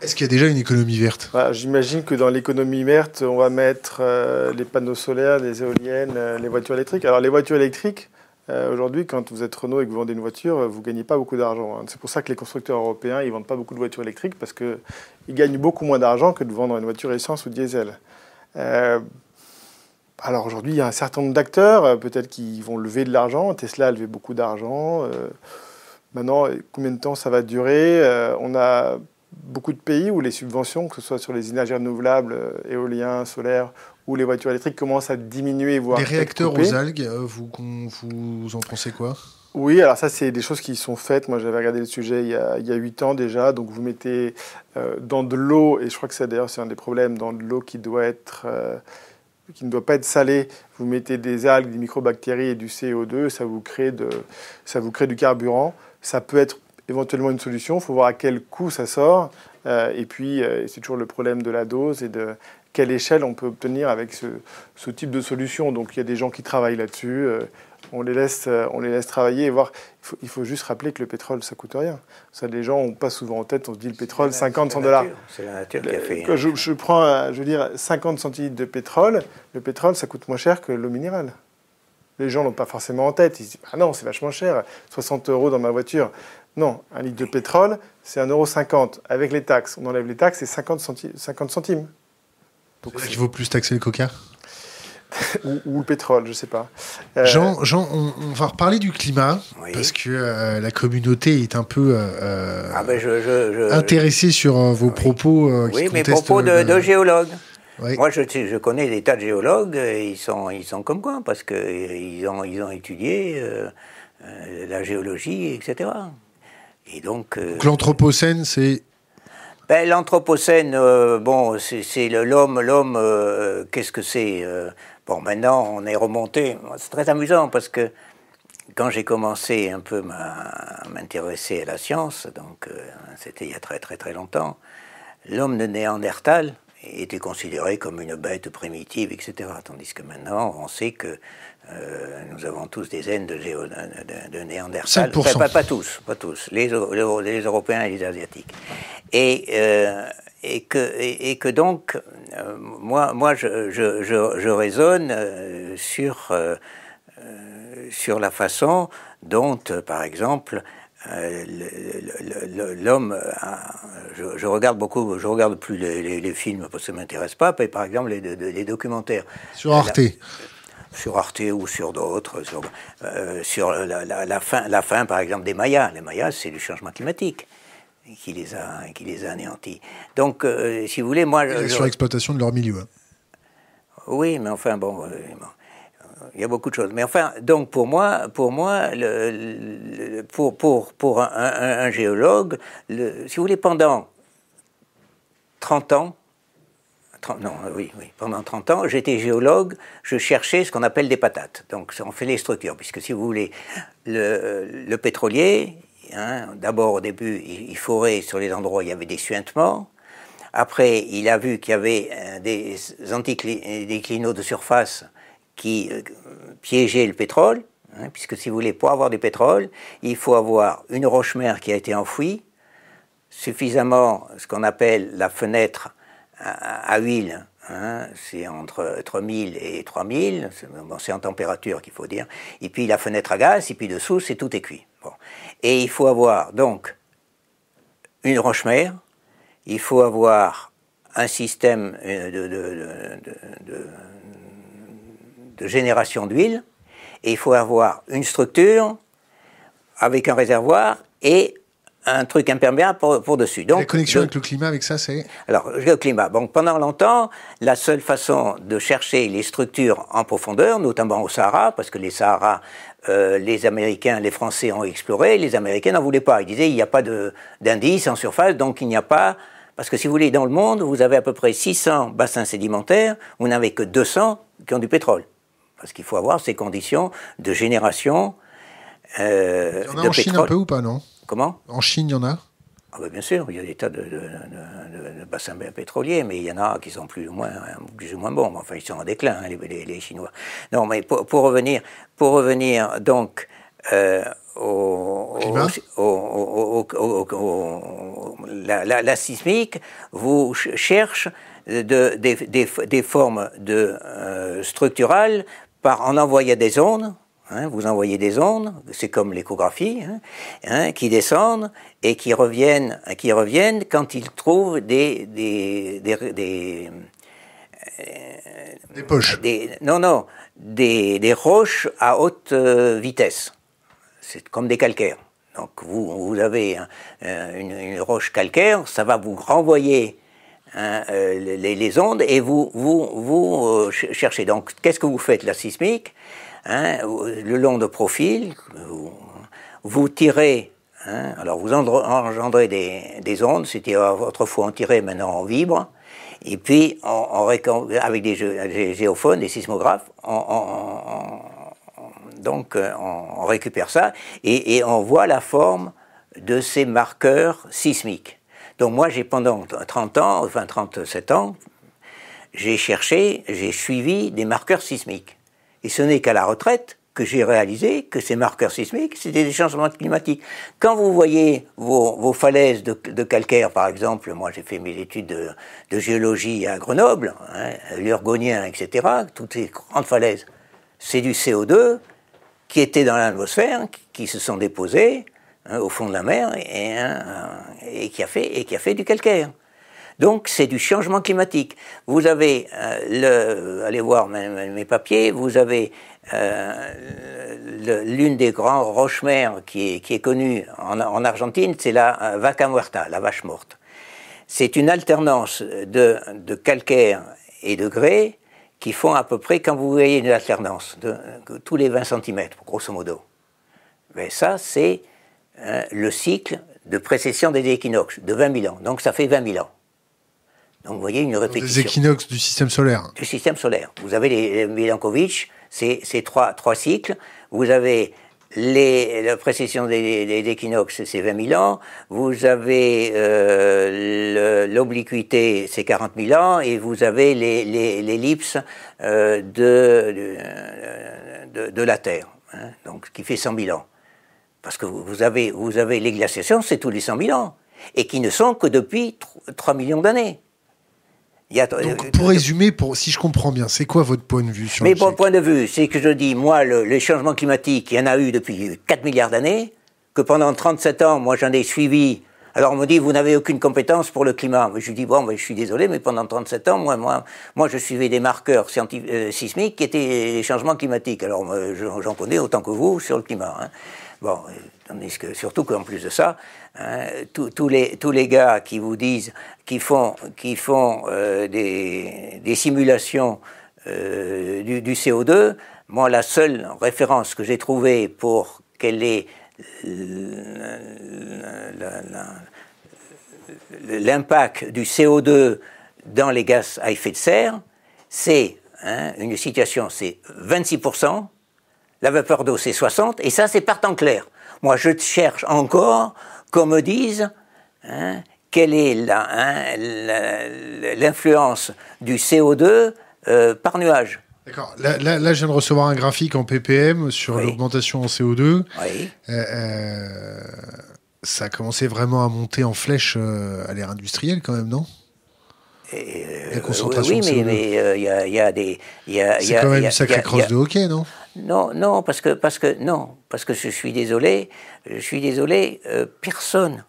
Est-ce qu'il y a déjà une économie verte? Bah, J'imagine que dans l'économie verte, on va mettre euh, les panneaux solaires, les éoliennes, euh, les voitures électriques. Alors les voitures électriques, euh, aujourd'hui, quand vous êtes Renault et que vous vendez une voiture, vous ne gagnez pas beaucoup d'argent. Hein. C'est pour ça que les constructeurs européens, ils vendent pas beaucoup de voitures électriques parce qu'ils gagnent beaucoup moins d'argent que de vendre une voiture essence ou diesel. alors aujourd'hui, il y a un certain nombre d'acteurs, peut-être qui vont lever de l'argent. Tesla a levé beaucoup d'argent. Maintenant, combien de temps ça va durer euh, On a beaucoup de pays où les subventions, que ce soit sur les énergies renouvelables, euh, éoliens, solaires, ou les voitures électriques, commencent à diminuer, voire Les réacteurs aux algues, euh, vous, vous en pensez quoi? Oui, alors ça, c'est des choses qui sont faites. Moi, j'avais regardé le sujet il y a huit ans déjà. Donc, vous mettez dans de l'eau, et je crois que c'est d'ailleurs c'est un des problèmes, dans de l'eau qui doit être qui ne doit pas être salée, vous mettez des algues, des microbactéries et du CO2, ça vous crée, de, ça vous crée du carburant ça peut être éventuellement une solution. Il faut voir à quel coût ça sort. Euh, et puis, euh, c'est toujours le problème de la dose et de quelle échelle on peut obtenir avec ce, type de solution. Donc, il y a des gens qui travaillent là-dessus. Euh, on, les laisse, on les laisse travailler et voir. Il faut, juste rappeler que le pétrole, ça coûte rien. Ça, les gens n'ont pas souvent en tête. On se dit le pétrole, 50, 100 dollars. C'est la nature qui a fait. Quand je, je, prends, je veux dire, 50 centilitres de pétrole, le pétrole, ça coûte moins cher que l'eau minérale les gens n'ont pas forcément en tête. Ils se disent Ah non, c'est vachement cher, 60 euros dans ma voiture. Non, un litre de pétrole, c'est 1,50 euro. Avec les taxes, on enlève les taxes, c'est 50, centimes. 50 centimes. Donc, il vaut plus taxer le coca? Ou, le pétrole, je ne sais pas. Euh, Jean, Jean on, va reparler du climat, parce que euh, la communauté est un peu euh, ah ben, intéressée sur vos propos. oui, mes propos de, de géologue. Moi, je, je, connais des tas de géologues, ils sont, ils sont comme quoi, parce qu'ils ont, ils ont étudié la géologie, etc. Et donc. l'Anthropocène, c'est ben, L'Anthropocène, bon, c'est l'homme, l'homme, qu'est-ce que c'est Bon, maintenant, on est remonté. C'est très amusant parce que quand j'ai commencé un peu à m'intéresser à la science, donc euh, c'était il y a très très très longtemps, l'homme de Néandertal était considéré comme une bête primitive, etc. Tandis que maintenant, on sait que euh, nous avons tous des haines de, de, de, Néandertal. pas, tous, pas tous, les, les, Européens et les Asiatiques. Et, euh, et, que, et, que donc, moi, moi je, je, je, je raisonne sur sur la façon dont, euh, par exemple, euh, l'homme, je, regarde beaucoup, je regarde plus les, films parce que ça m'intéresse pas, mais par exemple les, documentaires. Sur Arte. sur Arte ou sur d'autres, sur, euh, la, fin, la fin par exemple des Mayas. Les Mayas, c'est du changement climatique qui les a, qui les a anéantis. Donc, si vous voulez, moi, sur l'exploitation de leur milieu. Oui, mais enfin bon il y a beaucoup de choses. Mais enfin, donc pour moi, pour moi, pour, pour, pour un, géologue, si vous voulez, pendant 30 ans, non, oui, oui, pendant 30 ans, j'étais géologue, je cherchais ce qu'on appelle des patates. Donc on fait les structures, puisque si vous voulez, le, le pétrolier, hein, d'abord au début, il, il forait sur les endroits où il y avait des suintements. Après, il a vu qu'il y avait euh, des anticlinaux de surface qui euh, piégeait le pétrole, hein, puisque si vous voulez, pour avoir du pétrole, il faut avoir une roche-mère qui a été enfouie, suffisamment ce qu'on appelle la fenêtre à, huile, hein, c'est entre, entre 1000 et 3000, c'est en température qu'il faut dire, et puis la fenêtre à gaz, et puis dessous, c'est tout est cuit. Bon. Et il faut avoir donc une roche-mère, il faut avoir un système euh, de génération d'huile, et il faut avoir une structure avec un réservoir et un truc imperméable pour, dessus. Donc, la connexion avec le climat, avec ça, c'est Alors, le climat. Donc, pendant longtemps, la seule façon de chercher les structures en profondeur, notamment au Sahara, parce que les Sahara, euh, les Américains, les Français ont exploré, les Américains n'en voulaient pas. Ils disaient il n'y a pas d'indices en surface, donc il n'y a pas. Parce que si vous voulez, dans le monde, vous avez à peu près 600 bassins sédimentaires, vous n'avez que 200 qui ont du pétrole. Parce qu'il faut avoir ces conditions de génération. Euh, il y en a en Chine un peu ou pas, non? Comment? En Chine, il y en a? Ah ben bien sûr, il y a des tas de, bassins pétroliers, mais il y en a qui sont plus ou moins, plus ou moins bons. Enfin, ils sont en déclin, hein, les, Chinois. Non, mais pour, revenir, pour revenir donc euh, au, la, la, sismique, vous cherche de, des, des, formes de, euh, structurales par, en envoyant des ondes, hein, vous envoyez des ondes, c'est comme l'échographie, hein, hein, qui descendent et qui reviennent, qui reviennent quand ils trouvent des, des, des, des, poches. non, non, des, des roches à haute euh, vitesse. C'est comme des calcaires. Donc vous, vous avez une, une, roche calcaire, ça va vous renvoyer Hein, euh, les, ondes et vous, vous, vous euh, cherchez. Donc, qu'est-ce que vous faites, la sismique hein, Le long de profil, vous, tirez, hein, alors vous engendrez des, des ondes, c'était autrefois on tirait, maintenant on vibre, et puis on, avec des, géophones, des sismographes, on, donc euh, on, récupère ça et, et on voit la forme de ces marqueurs sismiques. Donc moi, j'ai pendant 30 ans, enfin 37 ans, j'ai cherché, j'ai suivi des marqueurs sismiques. Et ce n'est qu'à la retraite que j'ai réalisé que ces marqueurs sismiques, c'était des changements climatiques. Quand vous voyez vos, falaises de, calcaire, par exemple, moi j'ai fait mes études de, géologie à Grenoble, hein, l'urgonien, etc., toutes ces grandes falaises, c'est du CO2 qui était dans l'atmosphère, qui se sont déposés, Hein, au fond de la mer et, et, qui a fait, et qui a fait du calcaire. Donc c'est du changement climatique. Vous avez, euh, le, allez voir mes, papiers, vous avez euh, l'une des grands roches-mères qui est, qui est connue en, en Argentine, c'est la vaca muerta, la vache morte. C'est une alternance de, de calcaire et degrés qui font à peu près, quand vous voyez une alternance, de, tous les 20 cm, grosso modo. Mais ça, c'est hein, le cycle de précession des équinoxes, de 20 000 ans. Donc ça fait 20 000 ans. Donc vous voyez une répétition. Des équinoxes du système solaire. Du système solaire. Vous avez les, Milankovitch, c'est trois, trois cycles. Vous avez les, la précession des, des, équinoxes, c'est 20 000 ans. Vous avez euh, l'obliquité, c'est 40 000 ans. Et vous avez l'ellipse euh, de, de, de, la Terre, hein, donc qui fait 100 000 ans. Parce que vous avez, vous avez les glaciations, c'est tous les 100 000 ans. Et qui ne sont que depuis 3 millions d'années. Donc, pour résumer, pour, si je comprends bien, c'est quoi votre point de vue sur Mais mon point de vue, c'est que je dis, moi, le, les changements climatiques, il y en a eu depuis 4 milliards d'années, que pendant 37 ans, moi, j'en ai suivi. Alors, on me dit, vous n'avez aucune compétence pour le climat. Mais je dis, bon, je suis désolé, mais pendant 37 ans, moi, moi, moi je suivais des marqueurs euh, sismiques qui étaient les changements climatiques. Alors, j'en connais autant que vous sur le climat. Hein. Bon, surtout qu'en plus de ça, hein, tous les, tous les gars qui vous disent, qui font, qui font euh, des, simulations euh, du, du, CO2, moi, la seule référence que j'ai trouvée pour quelle est l'impact du CO2 dans les gaz à effet de serre, c'est hein, une situation, c'est 26%, la vapeur d'eau, c'est 60, et ça, c'est par temps clair. Moi, je cherche encore qu'on me dise hein, quelle est hein, l'influence du CO2 euh, par nuage. D'accord. Là, là, je viens de recevoir un graphique en ppm sur l'augmentation en CO2. Oui. Euh, euh, ça a commencé vraiment à monter en flèche à l'ère industrielle, quand même, non? La concentration oui, mais il y, a des. C'est quand même une sacrée crosse de hockey, non? Non, non, parce que, parce que, non, parce que je suis désolé, je suis désolé, euh, personne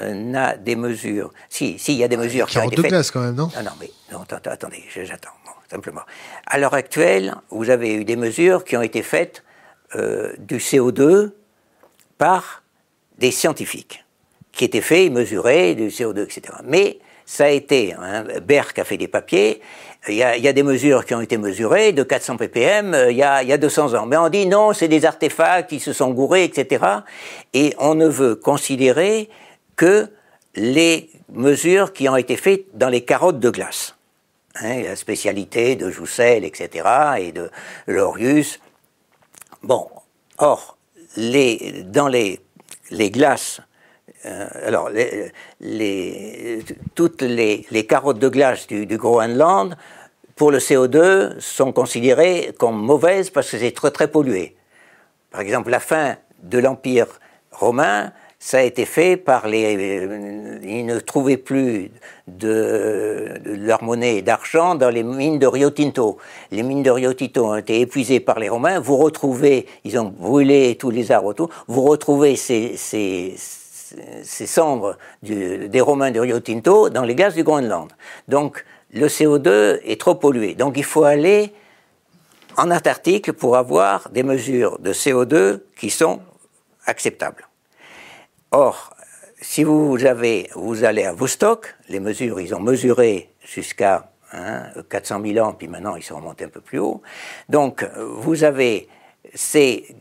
euh, n'a des mesures. Si, si, il y a des mesures qui ont été de glace quand même, non? Non, non, mais non, attendez, j'attends, simplement. À l'heure actuelle, vous avez eu des mesures qui ont été faites euh, du CO2 par des scientifiques, qui étaient faits, mesurés, du CO2, etc. Mais ça a été, hein, Berck a fait des papiers, il y, a, des mesures qui ont été mesurées de 400 ppm euh, il y a, il y a 200 ans. Mais on dit non, c'est des artefacts qui se sont gourés, etc. Et on ne veut considérer que les mesures qui ont été faites dans les carottes de glace. Hein, la spécialité de Joussel, etc., et de Lorius. Bon, or, les, dans les, les glaces euh, alors, les, toutes les, carottes de glace du, Groenland, pour le CO2, sont considérées comme mauvaises parce que c'est très très pollué. Par exemple, la fin de l'Empire romain, ça a été fait par les. Ils ne trouvaient plus de, leur monnaie d'argent dans les mines de Rio Tinto. Les mines de Rio Tinto ont été épuisées par les Romains. Vous retrouvez, ils ont brûlé tous les arbres autour. Vous retrouvez ces, ces ces cendres des Romains de Rio Tinto dans les gaz du Groenland. Donc le CO2 est trop pollué. Donc il faut aller en Antarctique pour avoir des mesures de CO2 qui sont acceptables. Or, si vous, avez, vous allez à Vostok, les mesures, ils ont mesuré jusqu'à 400 hein, 000 ans, puis maintenant ils sont remontés un peu plus haut. Donc vous avez ces,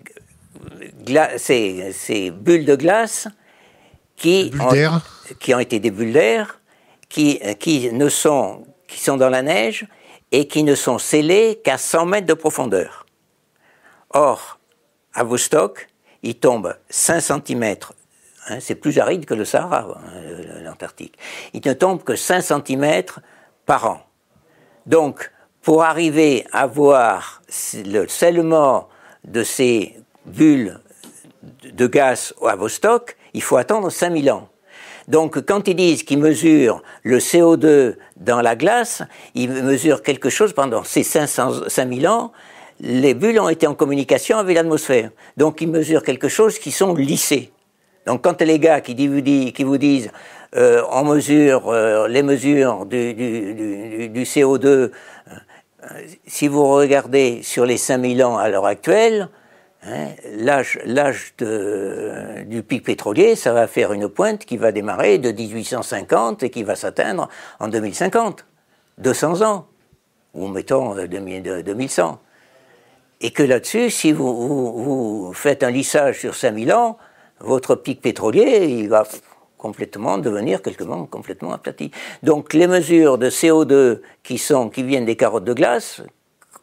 ces bulles de glace qui, ont, qui ont été des bulles d'air, qui, qui, ne sont, qui sont dans la neige et qui ne sont scellées qu'à 100 mètres de profondeur. Or, à Vostok, il tombe 5 cm, hein, c'est plus aride que le Sahara, hein, l'Antarctique, il ne tombe que 5 cm par an. Donc, pour arriver à voir le scellement de ces bulles de gaz à Vostok, il faut attendre 5000 ans. Donc quand ils disent qu'ils mesurent le CO2 dans la glace, ils mesurent quelque chose pendant ces 500, 5000 ans. Les bulles ont été en communication avec l'atmosphère. Donc ils mesurent quelque chose qui sont lissés. Donc quand les gars qui, vous disent euh, on mesure euh, les mesures du, du CO2, euh, si vous regardez sur les 5000 ans à l'heure actuelle, Hein, l'âge, du pic pétrolier, ça va faire une pointe qui va démarrer de 1850 et qui va s'atteindre en 2050. 200 ans. ou mettons 2100. Et que là-dessus, si vous, faites un lissage sur 5000 ans, votre pic pétrolier, il va complètement devenir quelque chose complètement aplati. Donc les mesures de CO2 qui, sont, qui viennent des carottes de glace,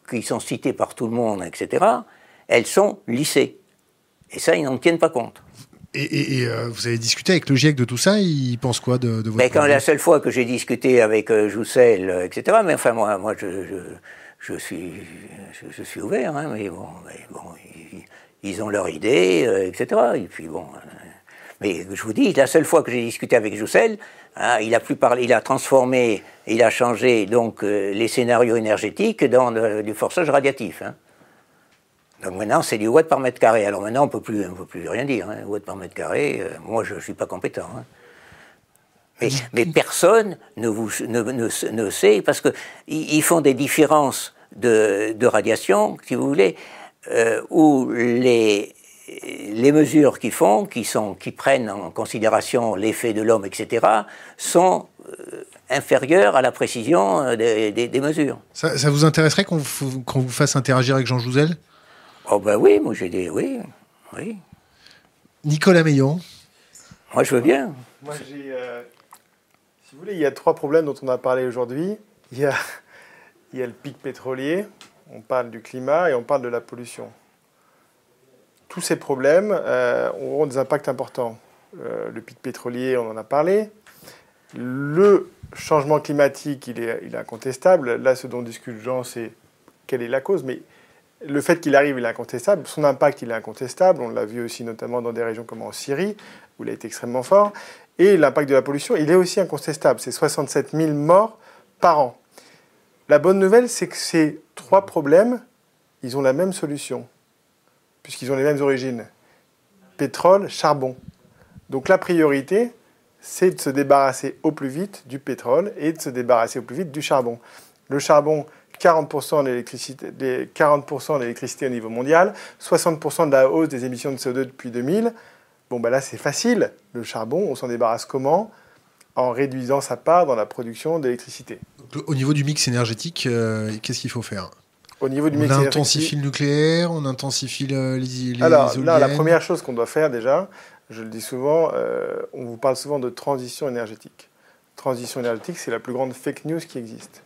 qui sont citées par tout le monde, etc., elles sont lissées. Et ça, ils n'en tiennent pas compte. Et, euh, vous avez discuté avec le GIEC de tout ça Il pense quoi de, votre mais quand La seule fois que j'ai discuté avec euh, Joussel, euh, etc., mais enfin, moi, moi je, je, suis, je, suis ouvert, hein, mais bon, bon ils, ont leur idée, etc. Et puis bon. mais je vous dis, la seule fois que j'ai discuté avec Joussel, hein, il a plus parlé, il a transformé, il a changé donc les scénarios énergétiques dans du forçage radiatif. Hein. Donc maintenant, c'est du watt par mètre carré. Alors maintenant, on ne peut plus rien dire. Hein. Watt par mètre carré, euh, moi, je ne suis pas compétent. Hein. Mais, personne ne, vous, ne, sait, parce qu'ils font des différences de, radiation, si vous voulez, euh, où les, les mesures qu'ils font, qui, sont, qui prennent en considération l'effet de l'homme, etc., sont euh, inférieures à la précision des, mesures. Ça, vous intéresserait qu'on vous fasse interagir avec Jean Jouzel? Oh ben oui, moi j'ai dit oui, oui. Nicolas Meillon Moi je veux bien. Moi j'ai... Euh, si vous voulez, il y a trois problèmes dont on a parlé aujourd'hui. Il y a, il y a le pic pétrolier, on parle du climat et on parle de la pollution. Tous ces problèmes euh, auront des impacts importants. Euh, le pic pétrolier, on en a parlé. Le changement climatique, il est, il est incontestable. Là, ce dont discute Jean, c'est quelle est la cause. Mais le fait qu'il arrive, il est incontestable. Son impact, il est incontestable. On l'a vu aussi notamment dans des régions comme en Syrie, où il a été extrêmement fort. Et l'impact de la pollution, il est aussi incontestable. C'est 67 000 morts par an. La bonne nouvelle, c'est que ces trois problèmes, ils ont la même solution, puisqu'ils ont les mêmes origines. Pétrole, charbon. Donc la priorité, c'est de se débarrasser au plus vite du pétrole et de se débarrasser au plus vite du charbon. Le charbon, 40% d'électricité, 40% d'électricité au niveau mondial, 60% de la hausse des émissions de CO2 depuis 2000. Bon, ben là, c'est facile. Le charbon, on s'en débarrasse comment? En réduisant sa part dans la production d'électricité. Au niveau du mix énergétique, euh, qu'est-ce qu'il faut faire? Au niveau du on intensifie le nucléaire, on intensifie les, les Alors là, la première chose qu'on doit faire déjà, je le dis souvent, euh, on vous parle souvent de transition énergétique. Transition énergétique, c'est la plus grande fake news qui existe.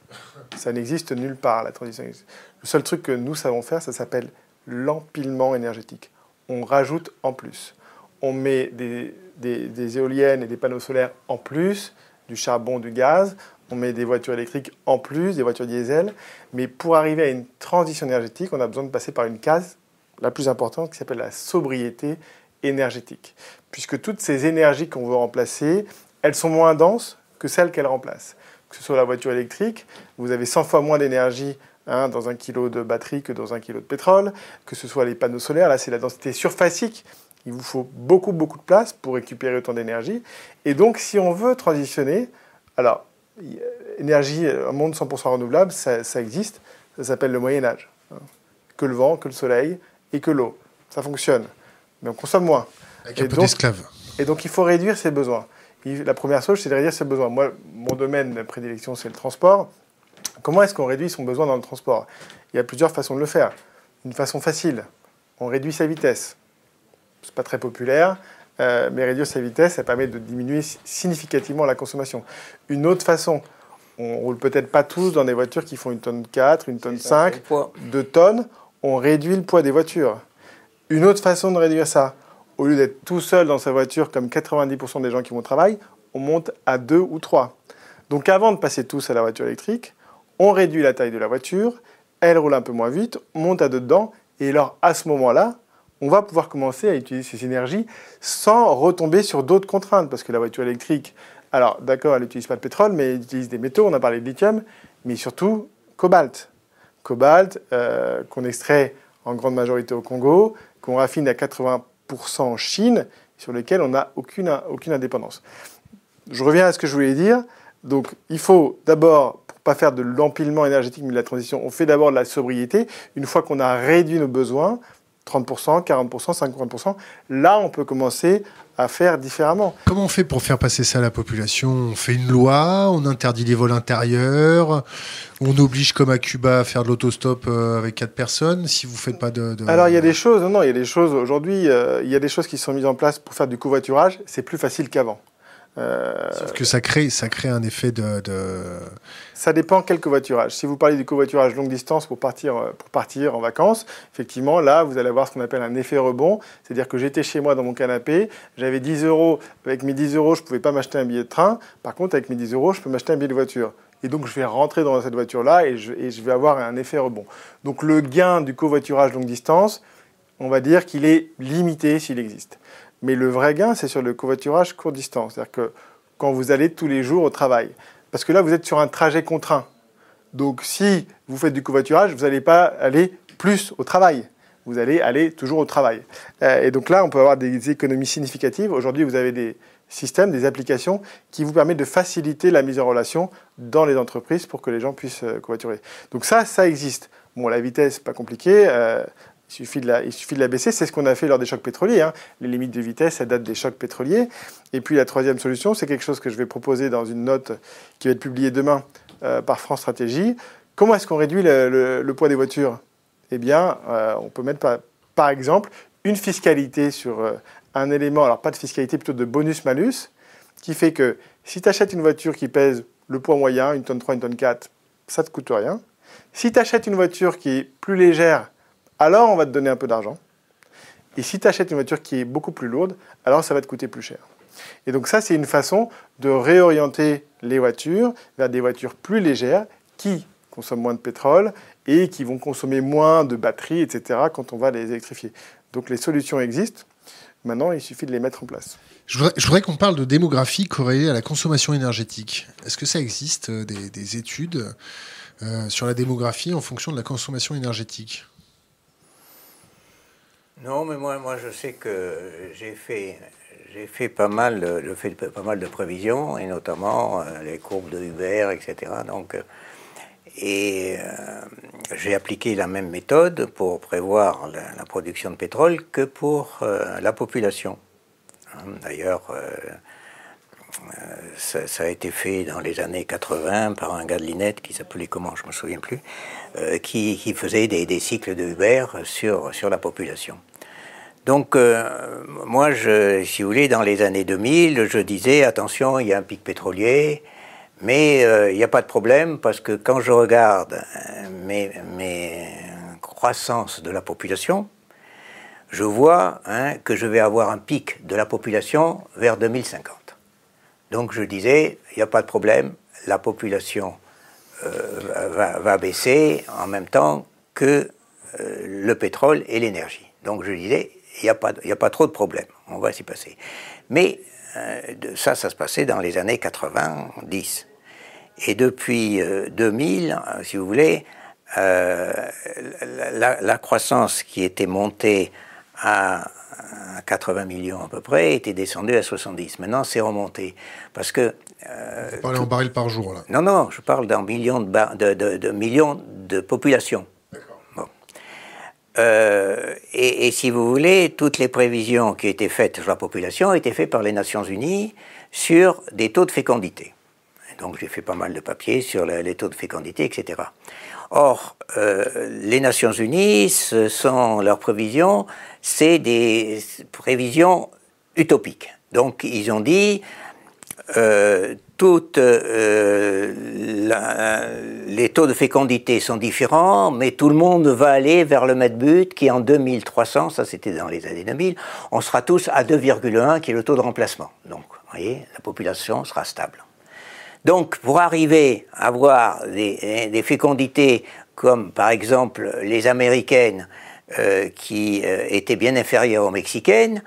Ça n'existe nulle part, la transition. Le seul truc que nous savons faire, ça s'appelle l'empilement énergétique. On rajoute en plus. On met des, des, éoliennes et des panneaux solaires en plus, du charbon, du gaz. On met des voitures électriques en plus, des voitures diesel. Mais pour arriver à une transition énergétique, on a besoin de passer par une case, la plus importante, qui s'appelle la sobriété énergétique. Puisque toutes ces énergies qu'on veut remplacer, elles sont moins denses que celles qu'elles remplacent que ce soit la voiture électrique, vous avez 100 fois moins d'énergie hein, dans un kilo de batterie que dans un kilo de pétrole, que ce soit les panneaux solaires, là c'est la densité surfacique, il vous faut beaucoup beaucoup de place pour récupérer autant d'énergie. Et donc si on veut transitionner, alors énergie, un monde 100% renouvelable, ça, existe, ça s'appelle le Moyen Âge. Hein. Que le vent, que le soleil et que l'eau. Ça fonctionne. Mais on consomme moins. Avec un peu d'esclaves. Et donc il faut réduire ses besoins la première chose, c'est de réduire ses besoins. Moi, mon domaine de prédilection, c'est le transport. Comment est-ce qu'on réduit son besoin dans le transport? Il y a plusieurs façons de le faire. Une façon facile, on réduit sa vitesse. C'est pas très populaire, euh, mais réduire sa vitesse, ça permet de diminuer significativement la consommation. Une autre façon, on roule peut-être pas tous dans des voitures qui font une tonne 4, une tonne 5, 2 tonnes, on réduit le poids des voitures. Une autre façon de réduire ça, au lieu d'être tout seul dans sa voiture, comme 90% des gens qui vont au travail, on monte à deux ou trois. Donc avant de passer tous à la voiture électrique, on réduit la taille de la voiture, elle roule un peu moins vite, on monte à deux dedans, et alors à ce moment-là, on va pouvoir commencer à utiliser ces énergies sans retomber sur d'autres contraintes, parce que la voiture électrique, alors d'accord, elle n'utilise pas de pétrole, mais elle utilise des métaux, on a parlé de lithium, mais surtout cobalt. Cobalt euh, qu'on extrait en grande majorité au Congo, qu'on raffine à 80 en Chine, sur lesquels on n'a aucune, aucune indépendance. Je reviens à ce que je voulais dire. Donc, il faut d'abord, pour pas faire de l'empilement énergétique mais de la transition, on fait d'abord de la sobriété. Une fois qu'on a réduit nos besoins, 30%, 40%, 50%. Là, on peut commencer à faire différemment. Comment on fait pour faire passer ça à la population? On fait une loi, on interdit les vols intérieurs, on oblige comme à Cuba à faire de l'autostop euh, avec quatre personnes. Si vous faites pas de, alors il y a des choses, non, il y a des choses aujourd'hui, euh, il y a des choses qui sont mises en place pour faire du covoiturage. C'est plus facile qu'avant. Euh, Sauf que ça crée, ça crée un effet de, Ça dépend quel covoiturage. Si vous parlez du covoiturage longue distance pour partir, euh, pour partir en vacances, effectivement, là, vous allez avoir ce qu'on appelle un effet rebond. C'est-à-dire que j'étais chez moi dans mon canapé, j'avais 10 euros. Avec mes 10 euros, je ne pouvais pas m'acheter un billet de train. Par contre, avec mes 10 euros, je peux m'acheter un billet de voiture. Et donc, je vais rentrer dans cette voiture-là et je, et je vais avoir un effet rebond. Donc, le gain du covoiturage longue distance, on va dire qu'il est limité s'il existe. Mais le vrai gain, c'est sur le covoiturage courte distance. C'est-à-dire que quand vous allez tous les jours au travail. Parce que là, vous êtes sur un trajet contraint. Donc si vous faites du covoiturage, vous n'allez pas aller plus au travail. Vous allez aller toujours au travail. Euh, et donc là, on peut avoir des économies significatives. Aujourd'hui, vous avez des systèmes, des applications qui vous permettent de faciliter la mise en relation dans les entreprises pour que les gens puissent euh, covoiturer. Donc ça, ça existe. Bon, la vitesse, pas compliqué. Euh, il suffit, de la, il suffit de la baisser. C'est ce qu'on a fait lors des chocs pétroliers. Hein. Les limites de vitesse, ça date des chocs pétroliers. Et puis la troisième solution, c'est quelque chose que je vais proposer dans une note qui va être publiée demain euh, par France Stratégie. Comment est-ce qu'on réduit le, poids des voitures? Eh bien, euh, on peut mettre par, exemple une fiscalité sur euh, un élément, alors pas de fiscalité, plutôt de bonus-malus, qui fait que si tu achètes une voiture qui pèse le poids moyen, une tonne 3, une tonne 4, ça ne te coûte rien. Si tu achètes une voiture qui est plus légère, alors on va te donner un peu d'argent. Et si tu achètes une voiture qui est beaucoup plus lourde, alors ça va te coûter plus cher. Et donc ça, c'est une façon de réorienter les voitures vers des voitures plus légères qui consomment moins de pétrole et qui vont consommer moins de batterie, etc., quand on va les électrifier. Donc les solutions existent. Maintenant, il suffit de les mettre en place. Je voudrais, qu'on parle de démographie corrélée à la consommation énergétique. Est-ce que ça existe, euh, des, études euh, sur la démographie en fonction de la consommation énergétique? Non, mais moi, moi je sais que j'ai fait, j'ai fait pas mal, de, fait pas mal de prévisions, et notamment euh, les courbes de Uber, etc. Donc, euh, et euh, j'ai appliqué la même méthode pour prévoir la, production de pétrole que pour la population. Hein, d'ailleurs, ça, a été fait dans les années 80 par un gars de Linette qui s'appelait comment, je me souviens plus, qui, qui, faisait des, des, cycles de Uber sur, sur la population. Donc, euh, moi, je, si vous voulez, dans les années 2000, je disais, attention, il y a un pic pétrolier, mais euh, il n'y a pas de problème, parce que quand je regarde euh, mes, mes croissances de la population, je vois hein, que je vais avoir un pic de la population vers 2050. Donc, je disais, il n'y a pas de problème, la population va, va, baisser en même temps que le pétrole et l'énergie. Donc, je disais, il n'y a, pas, trop de problèmes. On va s'y passer. Mais euh, ça, ça se passait dans les années 90. Et depuis 2000, euh, euh, si vous voulez, la, croissance qui était montée à 80 millions à peu près était descendue à 70. Maintenant, c'est remonté. Parce que. Vous parlez en baril par jour, là Non, non, je parle d'un million de, de, de, millions de population. Euh, et, si vous voulez, toutes les prévisions qui étaient faites sur la population étaient faites par les Nations Unies sur des taux de fécondité. donc j'ai fait pas mal de papiers sur les taux de fécondité, etc. Or, euh, les Nations Unies, ce sont leurs prévisions, c'est des prévisions utopiques. Donc ils ont dit euh, toutes euh, les taux de fécondité sont différents, mais tout le monde va aller vers le mètre but qui en 2300, ça c'était dans les années 2000, on sera tous à 2,1 qui est le taux de remplacement. Donc, vous voyez, la population sera stable. Donc, pour arriver à avoir des, des fécondités comme par exemple les américaines euh, qui euh, étaient bien inférieures aux mexicaines,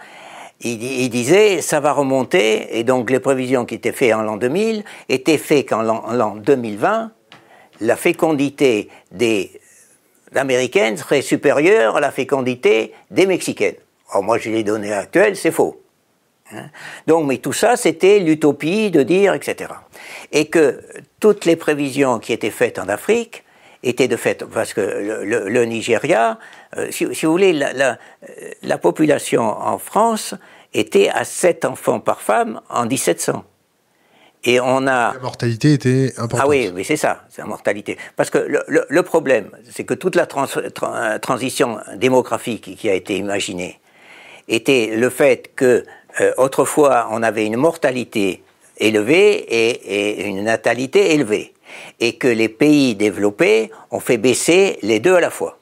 il, disait ça va remonter, et donc les prévisions qui étaient faites en l'an 2000 étaient faites qu'en l'an 2020, la fécondité des américaines serait supérieure à la fécondité des mexicaines. Or, moi, j'ai les données actuelles, c'est faux. Hein. donc, mais tout ça, c'était l'utopie de dire, etc. Et que toutes les prévisions qui étaient faites en Afrique était de fait, parce que le, Nigeria, euh, si, vous voulez, la, population en France était à 7 enfants par femme en 1700. Et on a... La mortalité était importante. Ah oui, oui c'est ça, c'est la mortalité. Parce que le, problème, c'est que toute la transition démographique qui a été imaginée était le fait que euh, autrefois on avait une mortalité élevée et, et une natalité élevée et que les pays développés ont fait baisser les deux à la fois.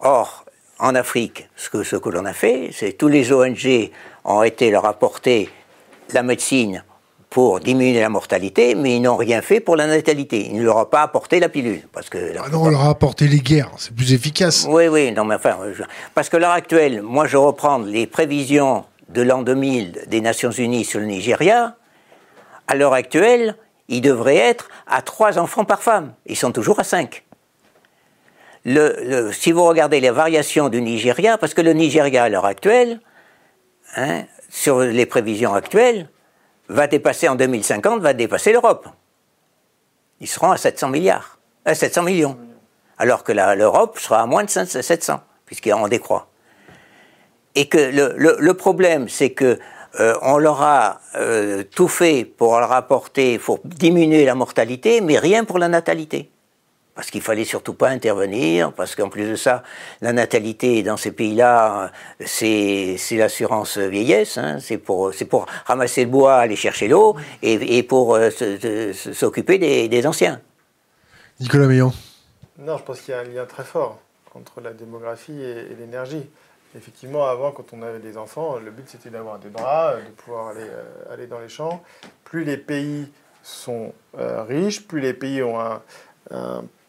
Or, en Afrique, ce que, ce que l'on a fait, c'est tous les ONG ont été leur apporter la médecine pour diminuer la mortalité, mais ils n'ont rien fait pour la natalité. Ils ne leur ont pas apporté la pilule. Parce que ah non, on leur a apporté les guerres, c'est plus efficace. Oui, oui, non, mais enfin, parce que l'heure actuelle, moi je reprends les prévisions de l'an 2000 des Nations Unies sur le Nigeria. À l'heure actuelle, ils devraient être à trois enfants par femme. Ils sont toujours à cinq. Si vous regardez les variations du Nigeria, parce que le Nigeria à l'heure actuelle, hein, sur les prévisions actuelles, va dépasser en 2050, va dépasser l'Europe. Ils seront à 700 milliards, à 700 millions. Alors que l'Europe sera à moins de 700, puisqu'on décroît. Et que le, problème, c'est que euh, on leur a euh, tout fait pour leur apporter, pour diminuer la mortalité, mais rien pour la natalité parce qu'il fallait surtout pas intervenir, parce qu'en plus de ça, la natalité dans ces pays-là, c'est l'assurance vieillesse, hein. c'est pour, pour ramasser le bois, aller chercher l'eau, et, pour euh, s'occuper des, anciens. Nicolas Meillon Non, je pense qu'il y a un lien très fort entre la démographie et, l'énergie. Effectivement, avant, quand on avait des enfants, le but c'était d'avoir des bras, de pouvoir aller, euh, aller dans les champs. Plus les pays sont euh, riches, plus les pays ont un,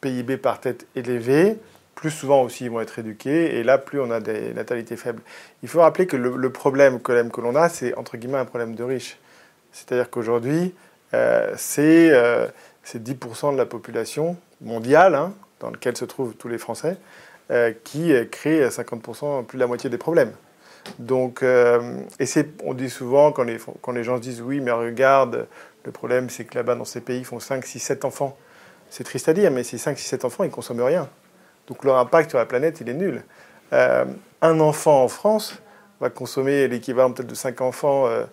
PIB par tête élevé, plus souvent aussi ils vont être éduqués, et là, plus on a des natalités faibles. Il faut rappeler que le, problème que l'on a, c'est entre guillemets un problème de riches. C'est-à-dire qu'aujourd'hui, euh, c'est 10% euh, de la population mondiale, hein, dans laquelle se trouvent tous les Français, euh, qui crée 50%, plus de la moitié des problèmes. Donc, et on dit souvent, quand les, quand les gens se disent oui, mais regarde, le problème c'est que là-bas, dans ces pays, ils font 5, 6, 7 enfants. C'est triste à dire, mais ces 5, 6, 7 enfants, ils ne consomment rien. Donc leur impact sur la planète, il est nul. Euh, un enfant en France va consommer l'équivalent peut-être de 5 enfants euh,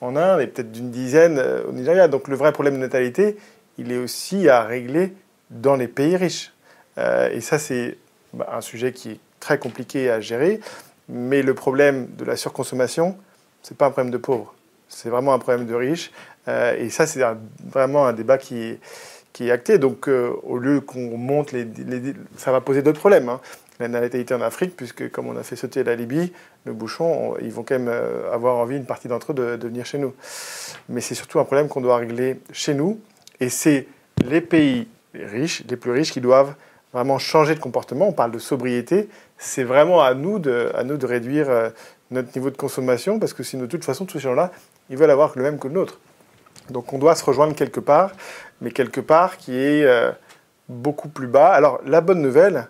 en Inde et peut-être d'une dizaine euh, au Nigeria. Donc le vrai problème de natalité, il est aussi à régler dans les pays riches. et ça, c'est bah, un sujet qui est très compliqué à gérer. Mais le problème de la surconsommation, ce n'est pas un problème de pauvres. C'est vraiment un problème de riches. et ça, c'est vraiment un débat qui est qui est acté. Donc, euh, au lieu qu'on monte les, ça va poser d'autres problèmes. Hein. La natalité en Afrique, puisque comme on a fait sauter la Libye, le bouchon, ils vont quand même euh, avoir envie, une partie d'entre eux, de, venir chez nous. Mais c'est surtout un problème qu'on doit régler chez nous. Et c'est les pays riches, les plus riches, qui doivent vraiment changer de comportement. On parle de sobriété. C'est vraiment à nous de, à nous de réduire euh, notre niveau de consommation, parce que sinon, de toute façon, tous ces gens-là, ils veulent avoir le même que le nôtre. Donc on doit se rejoindre quelque part mais quelque part qui est euh, beaucoup plus bas. Alors la bonne nouvelle,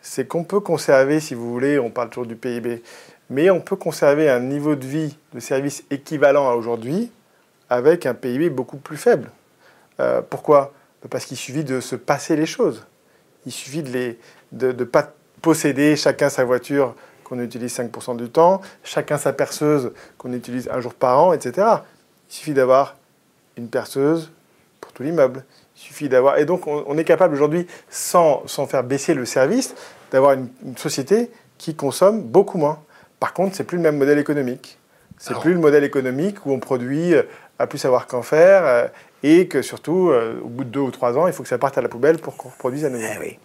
c'est qu'on peut conserver, si vous voulez, on parle toujours du PIB, mais on peut conserver un niveau de vie de service équivalent à aujourd'hui avec un PIB beaucoup plus faible. Euh, pourquoi? Parce qu'il suffit de se passer les choses. Il suffit de ne de, pas posséder chacun sa voiture qu'on utilise 5% du temps, chacun sa perceuse qu'on utilise un jour par an, etc. Il suffit d'avoir une perceuse, tout l'immeuble. Il suffit d'avoir. Et donc, on, est capable aujourd'hui, sans, sans, faire baisser le service, d'avoir une, société qui consomme beaucoup moins. Par contre, c'est plus le même modèle économique. C'est plus le modèle économique où on produit euh, à plus savoir qu'en faire euh, et que surtout, euh, au bout de deux ou trois ans, il faut que ça parte à la poubelle pour qu'on reproduise à nouveau. Eh oui.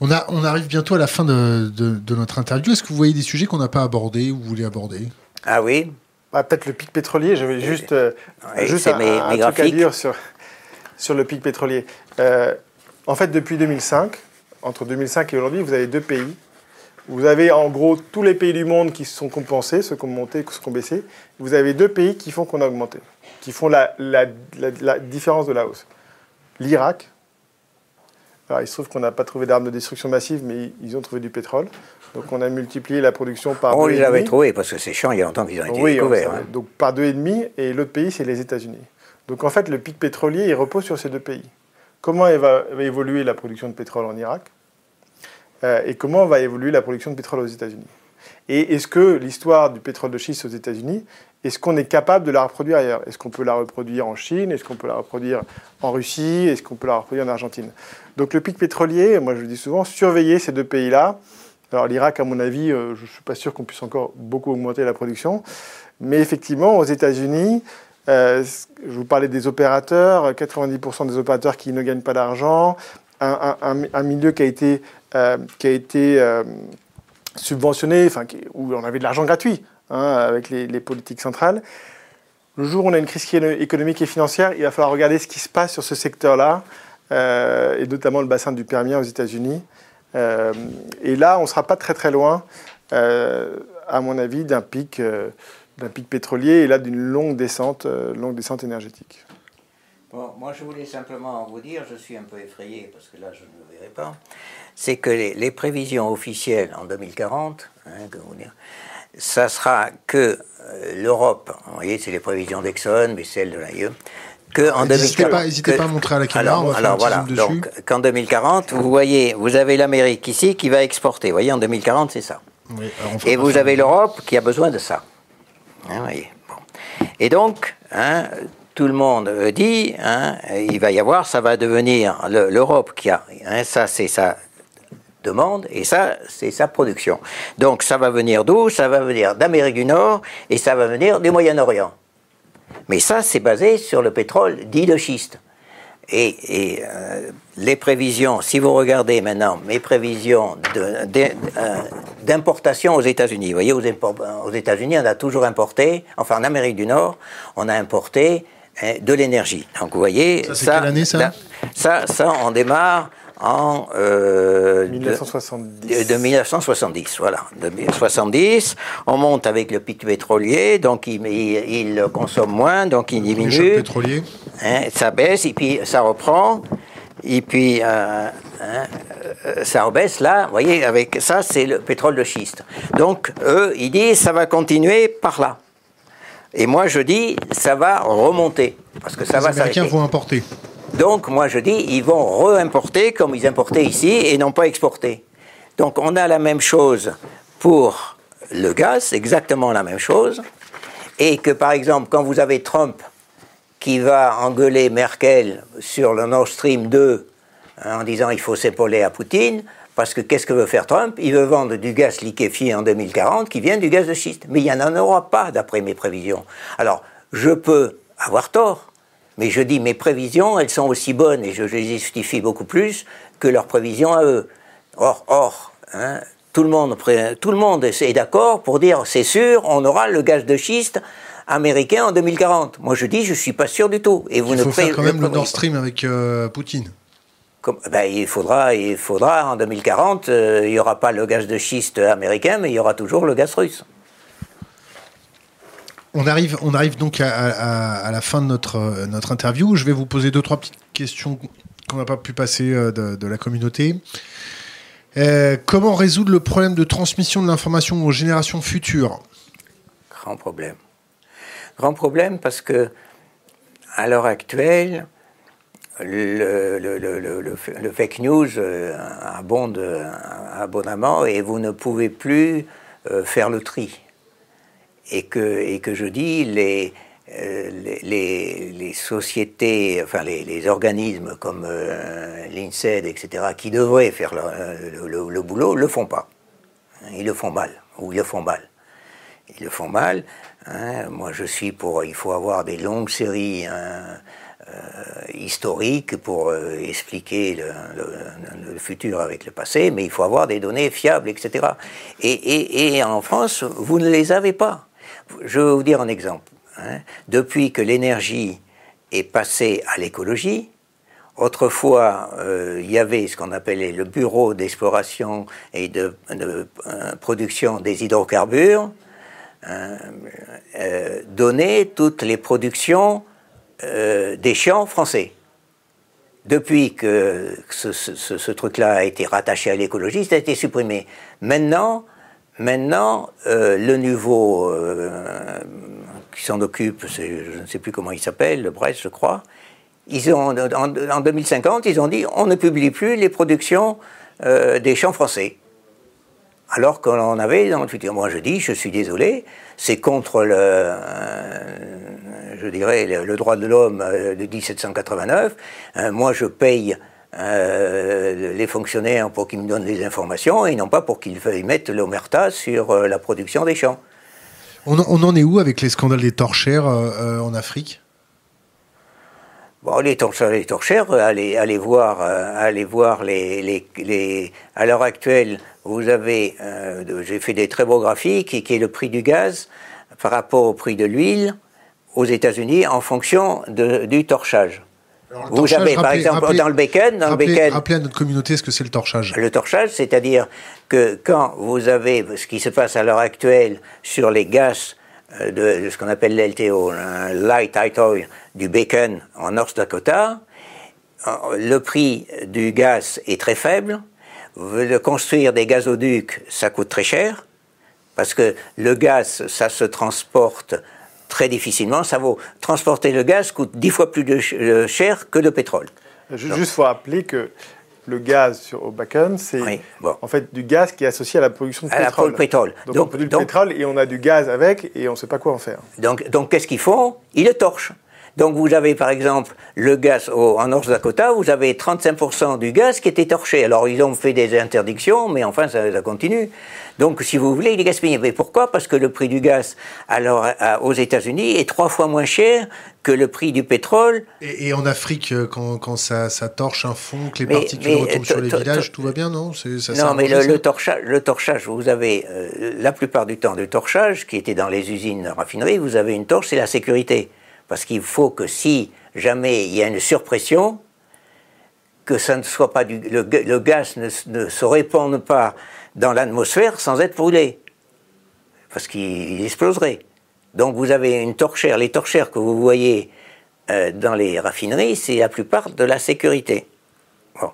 On, a, on arrive bientôt à la fin de, de, notre interview. Est-ce que vous voyez des sujets qu'on n'a pas abordés ou vous voulez aborder? Ah oui. Bah, Peut-être le pic pétrolier. J'avais juste, juste un, un truc à dire sur, sur le pic pétrolier. Euh, en fait, depuis 2005, entre 2005 et aujourd'hui, vous avez deux pays. Vous avez en gros tous les pays du monde qui se sont compensés, ceux qui ont monté, ceux qui ont baissé. Vous avez deux pays qui font qu'on a augmenté, qui font la, la, la, différence de la hausse. L'Irak. Alors, il se trouve qu'on n'a pas trouvé d'armes de destruction massive, mais ils ont trouvé du pétrole. Donc, on a multiplié la production par On les avait trouvés, parce que c'est chiant, il y a longtemps qu'ils ont été oui, découverts. Hein. Donc, par deux et demi, et l'autre pays, c'est les États-Unis. Donc en fait, le pic pétrolier, il repose sur ces deux pays. comment va, évoluer la production de pétrole en Irak? Et comment va évoluer la production de pétrole aux États-Unis? Et est-ce que l'histoire du pétrole de schiste aux États-Unis, est-ce qu'on est capable de la reproduire ailleurs? Est-ce qu'on peut la reproduire en Chine? Est-ce qu'on peut la reproduire en Russie? Est-ce qu'on peut la reproduire en Argentine? Donc le pic pétrolier, moi je le dis souvent, surveiller ces deux pays-là. Alors l'Irak, à mon avis, je ne suis pas sûr qu'on puisse encore beaucoup augmenter la production. Mais effectivement, aux États-Unis, euh, je vous parlais des opérateurs, 90% des opérateurs qui ne gagnent pas d'argent, un, milieu qui a été, euh, qui a été euh, subventionné, enfin, où on avait de l'argent gratuit hein, avec les, politiques centrales. Le jour où on a une crise économique et financière, il va falloir regarder ce qui se passe sur ce secteur-là, et notamment le bassin du Permien aux États-Unis. et là, on ne sera pas très très loin, à mon avis, d'un pic d'un pic pétrolier et là d'une longue descente, euh, longue descente énergétique. Bon, moi, je voulais simplement vous dire, je suis un peu effrayé parce que là, je ne le verrai pas, c'est que les, prévisions officielles en 2040, hein, ça sera que euh, l'Europe, vous voyez, c'est les prévisions d'Exxon, mais celles de l'AIE, que en N'hésitez pas, pas, à montrer à la caméra. Alors, alors voilà, donc qu'en 2040, vous voyez, vous avez l'Amérique ici qui va exporter. Vous voyez, en 2040, c'est ça. Et vous avez l'Europe qui a besoin de ça. Hein, Et donc, hein, tout le monde dit, hein, il va y avoir, ça va devenir l'Europe qui a, ça c'est sa demande et ça c'est sa production. Donc ça va venir d'où? Ça va venir d'Amérique du Nord et ça va venir du Moyen-Orient. Mais ça c'est basé sur le pétrole dit de schiste. Et, euh, les prévisions, si vous regardez maintenant mes prévisions euh, d'importation aux États-Unis, vous voyez, aux, États-Unis, on a toujours importé, enfin en Amérique du Nord, on a importé hein, de l'énergie. Donc vous voyez, ça, ça, quelle année, ça, ça, ça, on démarre en euh, 1970. De, 1970, voilà. De 1970, on monte avec le pic pétrolier, donc il, il, consomme moins, donc il diminue. Le pétrolier. Hein, ça baisse et puis ça reprend. Et puis euh, hein, ça rebaisse là, vous voyez, avec ça c'est le pétrole de schiste. Donc eux, ils disent ça va continuer par là. Et moi je dis ça va remonter parce que ça Les va. Les Américains vont importer. Donc moi je dis, ils vont réimporter comme ils importaient ici et non pas exporter. Donc on a la même chose pour le gaz, exactement la même chose. Et que par exemple, quand vous avez Trump qui va engueuler Merkel sur le Nord Stream 2 hein, en disant il faut s'épauler à Poutine, parce que qu'est-ce que veut faire Trump? Il veut vendre du gaz liquéfié en 2040 qui vient du gaz de schiste. Mais il n'y en aura pas d'après mes prévisions. Alors, je peux avoir tort, mais je dis, mes prévisions, elles sont aussi bonnes, et je, les justifie beaucoup plus que leurs prévisions à eux. Or, or hein, tout, le monde, tout le monde est d'accord pour dire, c'est sûr, on aura le gaz de schiste américain en 2040. Moi, je dis, je suis pas sûr du tout. Et vous Il faut faire quand même le Nord Stream avec euh, Poutine. Comme, ben, il, faudra, il faudra, en 2040, euh, il n'y aura pas le gaz de schiste américain, mais il y aura toujours le gaz russe. On arrive, on arrive donc à, la fin de notre, euh, notre interview. Je vais vous poser deux, trois petites questions qu'on n'a pas pu passer euh, de, la communauté. Euh, comment résoudre le problème de transmission de l'information aux générations futures? Grand problème. Grand problème parce que, à l'heure actuelle, le, fake news abonde abondamment et vous ne pouvez plus faire le tri et que, et que je dis les, euh, les, les, sociétés, enfin les, organismes comme euh, l'INSED, etc., qui devraient faire le, boulot, le font pas. Ils le font mal, ou ils le font mal. Ils le font mal. Hein. Moi, je suis pour. Il faut avoir des longues séries hein, euh, historiques pour euh, expliquer le, futur avec le passé, mais il faut avoir des données fiables, etc. Et, en France, vous ne les avez pas. Je vais vous dire un exemple. Hein. Depuis que l'énergie est passée à l'écologie, Autrefois, euh, il y avait ce qu'on appelait le bureau d'exploration et de, production des hydrocarbures, hein, donnait toutes les productions des champs français. Depuis que ce, truc-là a été rattaché à l'écologie, ça a été supprimé. Maintenant, Maintenant, euh, le nouveau euh, qui s'en occupe, je ne sais plus comment il s'appelle, le Brest, je crois, Ils en, 2050, ils ont dit on ne publie plus les productions euh, des champs français. Alors qu'on avait dans le futur. Moi, je dis, je suis désolé, c'est contre le, euh, je dirais, le, droit de l'homme euh, de 1789. moi, je paye les fonctionnaires pour qu'ils me donnent des informations et non pas pour qu'ils mettent l'omerta sur la production des champs. On, en est où avec les scandales des torchères en Afrique? Bon, les, torchères, allez, allez voir, allez voir les, les, les à l'heure actuelle, vous avez, euh, j'ai fait des très beaux graphiques, qui est le prix du gaz par rapport au prix de l'huile aux États-Unis en fonction de, du torchage. vous avez, par exemple, dans le bacon, dans rappelez, le bacon. Rappelez à notre communauté ce que c'est le torchage. Le torchage, c'est-à-dire que quand vous avez ce qui se passe à l'heure actuelle sur les gaz euh, de, ce qu'on appelle l'LTO, Light Tight Oil, du bacon en North Dakota, euh, le prix du gaz est très faible. De construire des gazoducs, ça coûte très cher, parce que le gaz, ça se transporte très difficilement. Ça vaut transporter le gaz coûte dix fois plus euh, cher que le pétrole. Juste, faut rappeler que le gaz sur, au bacon, c'est en fait du gaz qui est associé à la production de pétrole. La pétrole. Donc, on produit du pétrole et on a du gaz avec et on ne sait pas quoi en faire. Donc, donc qu'est-ce qu'ils font? Ils le torchent. Donc vous avez par exemple le gaz en North Dakota, vous avez 35% du gaz qui était torché. Alors ils ont fait des interdictions, mais enfin ça, ça continue. Donc si vous voulez, il est gaspillé. Mais pourquoi? Parce que le prix du gaz alors, aux États-Unis est trois fois moins cher que le prix du pétrole. Et, en Afrique, euh, quand, quand ça, ça, torche un fond, que les particules retombent sur les villages, tout va bien, non? Ça, Non, mais le, torchage, le torchage, vous avez euh, la plupart du temps du torchage qui était dans les usines raffineries, vous avez une torche, c'est la sécurité. Parce qu'il faut que si jamais il y a une surpression, que ça ne soit pas du, le, gaz ne, se répande pas dans l'atmosphère sans être brûlé, parce qu'il exploserait. Donc vous avez une torchère. Les torchères que vous voyez euh, dans les raffineries, c'est la plupart de la sécurité. Bon.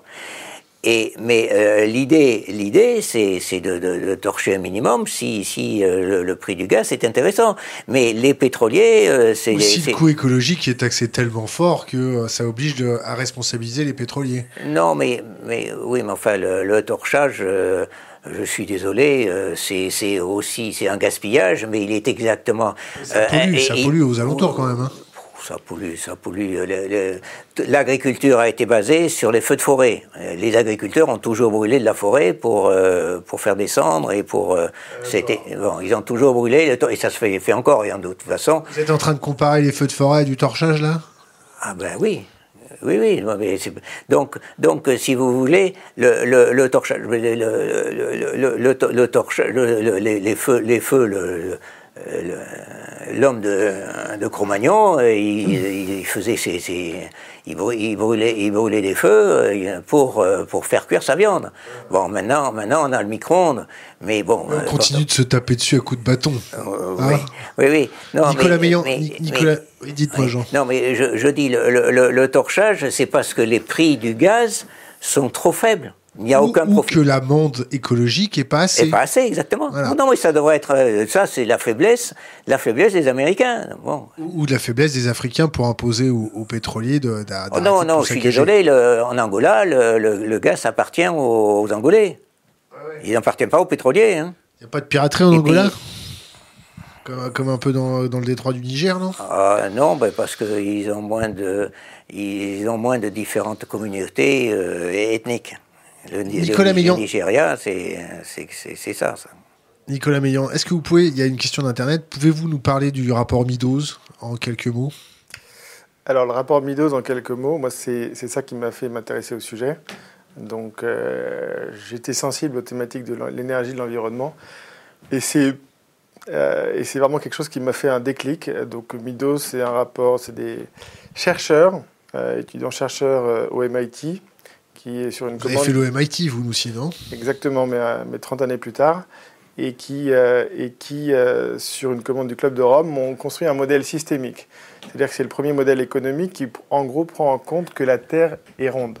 Et, mais euh, l'idée, l'idée, c'est, de, torcher un minimum si, si euh, le, prix du gaz est intéressant. Mais les pétroliers, euh, c'est aussi le coût écologique est taxé tellement fort que ça oblige de, à responsabiliser les pétroliers. Non, mais, mais oui, mais enfin le, torchage. Je suis désolé, c'est aussi c'est un gaspillage, mais il est exactement. Ça pollue, ça pollue aux alentours quand même. Hein ça pollue, ça pollue. L'agriculture a été basée sur les feux de forêt. Les agriculteurs ont toujours brûlé de la forêt pour, euh, pour faire descendre et pour. Euh, c'était bon, ils ont toujours brûlé et ça se fait, fait encore et de toute façon. Vous êtes en train de comparer les feux de forêt et du torchage là? Ah ben oui. Oui, oui. donc, donc, si vous voulez, le, le, le torchage, le, les, feux, les feux, le, l'homme de, de Cro-Magnon, euh, il, faisait ses, il, brûlait, il brûlait des feux euh, pour, euh, pour faire cuire sa viande. Bon, maintenant, maintenant on a le micro-ondes, mais bon. On continue de se taper dessus à coups de bâton. oui, oui, oui. Nicolas Meillan, Nicolas, dites-moi Jean. Non, mais je, je dis, le, le, le torchage, c'est parce que les prix du gaz sont trop faibles. Il n'y a aucun profit. que l'amende écologique est pas assez. Est pas assez, exactement. Non, mais ça devrait être. Euh, ça, c'est la faiblesse, la faiblesse des Américains. Bon. Ou de la faiblesse des Africains pour imposer aux, pétroliers de. Oh non, non, je suis désolé. en Angola, le, gaz appartient aux, Angolais. Il n'appartient pas aux pétroliers. Hein. Il n'y a pas de piraterie en Angola comme, un peu dans, le détroit du Niger, non? Ah, Non, ben parce qu'ils ont moins de, ils ont moins de différentes communautés euh, ethniques. Le, Nicolas le, Nigeria, c'est ça, ça. Nicolas Meillan, est-ce que vous pouvez, il y a une question d'Internet, pouvez-vous nous parler du rapport Midos en quelques mots? Alors, le rapport Midos en quelques mots, moi, c'est ça qui m'a fait m'intéresser au sujet. Donc, euh, j'étais sensible aux thématiques de l'énergie, de l'environnement. Et c'est euh, et c'est vraiment quelque chose qui m'a fait un déclic. Donc, Midos, c'est un rapport, c'est des chercheurs, euh, étudiants-chercheurs au MIT, qui est sur une vous avez fait le MIT, vous aussi, non Exactement, mais, euh, mais 30 années plus tard. Et qui, euh, et qui euh, sur une commande du Club de Rome, ont construit un modèle systémique. C'est-à-dire que c'est le premier modèle économique qui, en gros, prend en compte que la Terre est ronde.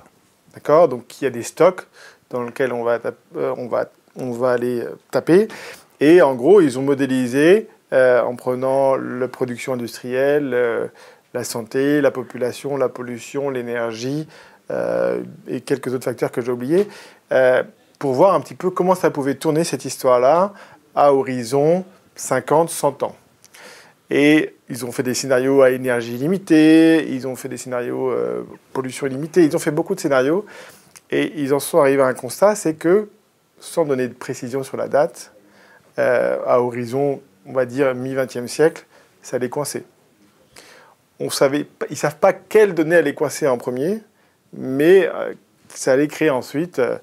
D'accord? Donc, il y a des stocks dans lesquels on va, on va, on va aller taper. Et en gros, ils ont modélisé en prenant la production industrielle, la santé, la population, la pollution, l'énergie et quelques autres facteurs que j'ai oubliés, pour voir un petit peu comment ça pouvait tourner cette histoire-là à horizon 50, 100 ans. Et ils ont fait des scénarios à énergie limitée, ils ont fait des scénarios pollution illimitée, ils ont fait beaucoup de scénarios. Et ils en sont arrivés à un constat, c'est que, sans donner de précision sur la date, euh, à horizon, on va dire, mi-20e siècle, ça allait coincer. On savait, ils ne savent pas quelle donnée allait coincer en premier, mais euh, ça allait créer ensuite, euh,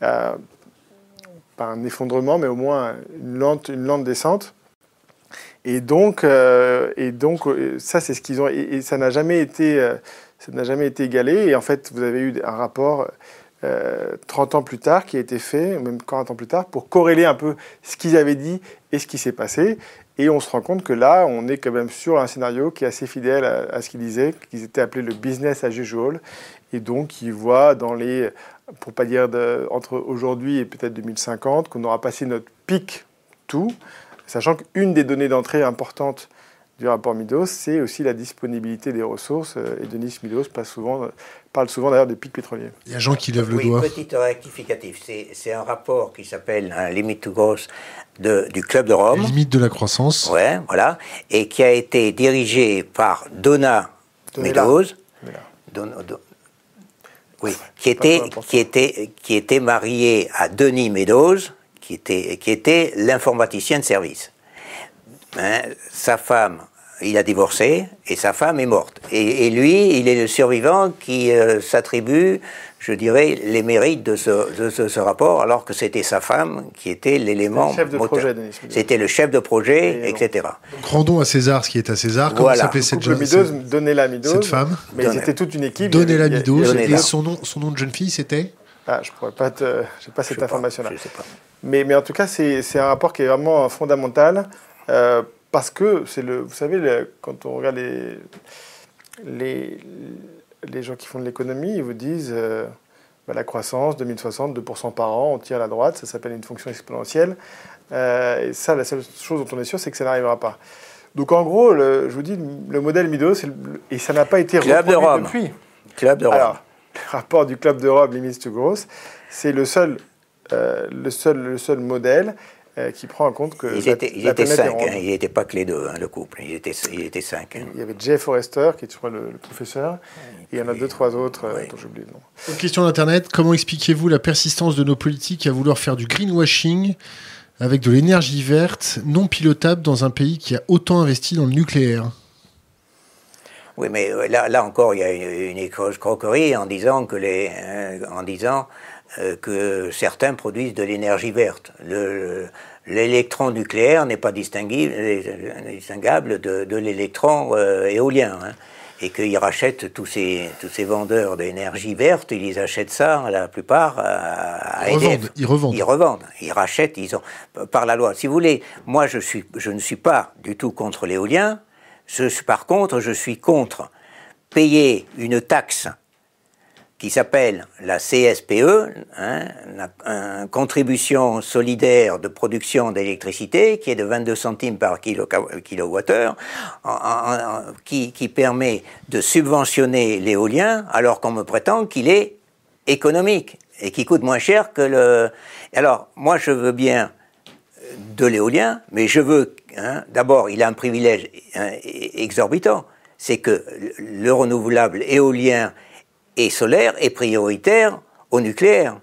pas un effondrement, mais au moins une lente, une lente descente. Et donc, et donc ça, c'est ce qu'ils ont. Et, ça n'a jamais été, jamais été égalé. Et en fait, vous avez eu un rapport 30 euh, ans plus tard, qui a été fait, même 40 ans plus tard, pour corréler un peu ce qu'ils avaient dit et ce qui s'est passé. Et on se rend compte que là, on est quand même sur un scénario qui est assez fidèle à, ce qu'ils disaient, qu'ils étaient appelés le business as usual. Et donc, ils voient dans les, pour pas dire entre aujourd'hui et peut-être 2050, qu'on aura passé notre pic tout, sachant qu'une des données d'entrée importantes du rapport Midos, c'est aussi la disponibilité des ressources. Euh, et Denis Midos passe souvent, parle souvent d'ailleurs des pics pétroliers. Il y a Jean qui lève le oui, doigt. Petite rectificatif. C'est un rapport qui s'appelle un Limit to Growth de, du Club de Rome. Limite de la croissance. Ouais, voilà. Et qui a été dirigé par Donna Meadows. oui, qui était, qui, était, qui était marié à Denis Meadows, qui était, qui était l'informaticien de service. Hein, sa femme, il a divorcé et sa femme est morte. Et, lui, il est le survivant qui euh, s'attribue, je dirais, les mérites de ce, rapport, alors que c'était sa femme qui était l'élément. chef de projet, C'était le chef de projet, etc. rendons à César ce qui est à César. Comment s'appelait cette jeune femme Donnez-la Cette femme. Mais c'était toute une équipe. Donnez-la Midos. Et son nom, son nom de jeune fille, c'était ah, je pourrais pas te, j'ai pas cette information-là. Mais, mais en tout cas, c'est, c'est un rapport qui est vraiment fondamental. Euh, parce que c'est le, vous savez, quand on regarde les, les, les, gens qui font de l'économie, ils vous disent euh, bah, la croissance 2060, 2% par an, on tire à la droite, ça s'appelle une fonction exponentielle. Euh, et ça, la seule chose dont on est sûr, c'est que ça n'arrivera pas. Donc en gros, je vous dis, le modèle Midos, et ça n'a pas été Club de Rome. depuis. Club de Rome. Alors, le rapport du Club de Rome, Limits to Growth, c'est le seul, le, seul, le seul modèle euh, qui prend en compte que. Ils étaient, ils étaient cinq, hein, ils n'étaient pas que les deux, hein, le couple. Ils étaient, ils étaient cinq. Hein. Il y avait Jeff Forrester, qui est, je crois, le, professeur, et il y en a deux, trois autres euh, dont j'ai oublié le nom. Une question d'Internet comment expliquez-vous la persistance de nos politiques à vouloir faire du greenwashing avec de l'énergie verte non pilotable dans un pays qui a autant investi dans le nucléaire? Oui, mais euh, là, là encore, il y a une, une croquerie en disant que les, en disant euh, que certains produisent de l'énergie verte. L'électron nucléaire n'est pas distinguable de, l'électron euh, éolien. Hein. et qu'ils rachètent tous ces, tous ces vendeurs d'énergie verte, ils les achètent ça, la plupart, à, ils, revendent, ils revendent. Ils revendent. Ils rachètent, ils ont, par la loi. Si vous voulez, moi, je, suis, je ne suis pas du tout contre l'éolien. par contre, je suis contre payer une taxe qui s'appelle la CSPE, hein, la, contribution solidaire de production d'électricité, qui est de 22 centimes par kilowattheure, qui, qui permet de subventionner l'éolien, alors qu'on me prétend qu'il est économique et qui coûte moins cher que le. Alors, moi, je veux bien de l'éolien, mais je veux. Hein, D'abord, il a un privilège hein, exorbitant, c'est que le renouvelable éolien et solaire est prioritaire au nucléaire.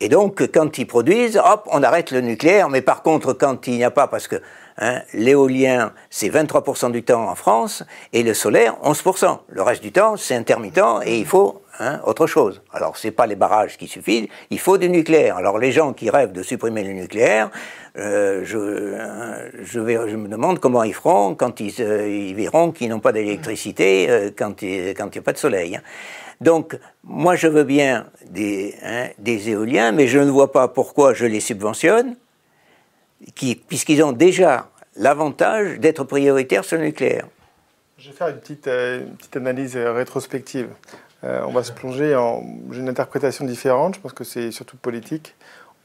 Et donc, quand ils produisent, hop, on arrête le nucléaire. Mais par contre, quand il n'y a pas, parce que hein, l'éolien, c'est 23% du temps en France, et le solaire, 11%. Le reste du temps, c'est intermittent, et il faut hein, autre chose. Alors, ce n'est pas les barrages qui suffisent, il faut du nucléaire. Alors, les gens qui rêvent de supprimer le nucléaire, euh, je, hein, je, me demande comment ils feront quand ils, euh, verront qu'ils n'ont pas d'électricité euh, quand il n'y a pas de soleil. Hein. Donc, moi, je veux bien des, éoliens, mais je ne vois pas pourquoi je les subventionne, puisqu'ils ont déjà l'avantage d'être prioritaires sur le nucléaire. Je vais faire une petite analyse rétrospective. On va se plonger en. J'ai une interprétation différente, je pense que c'est surtout politique.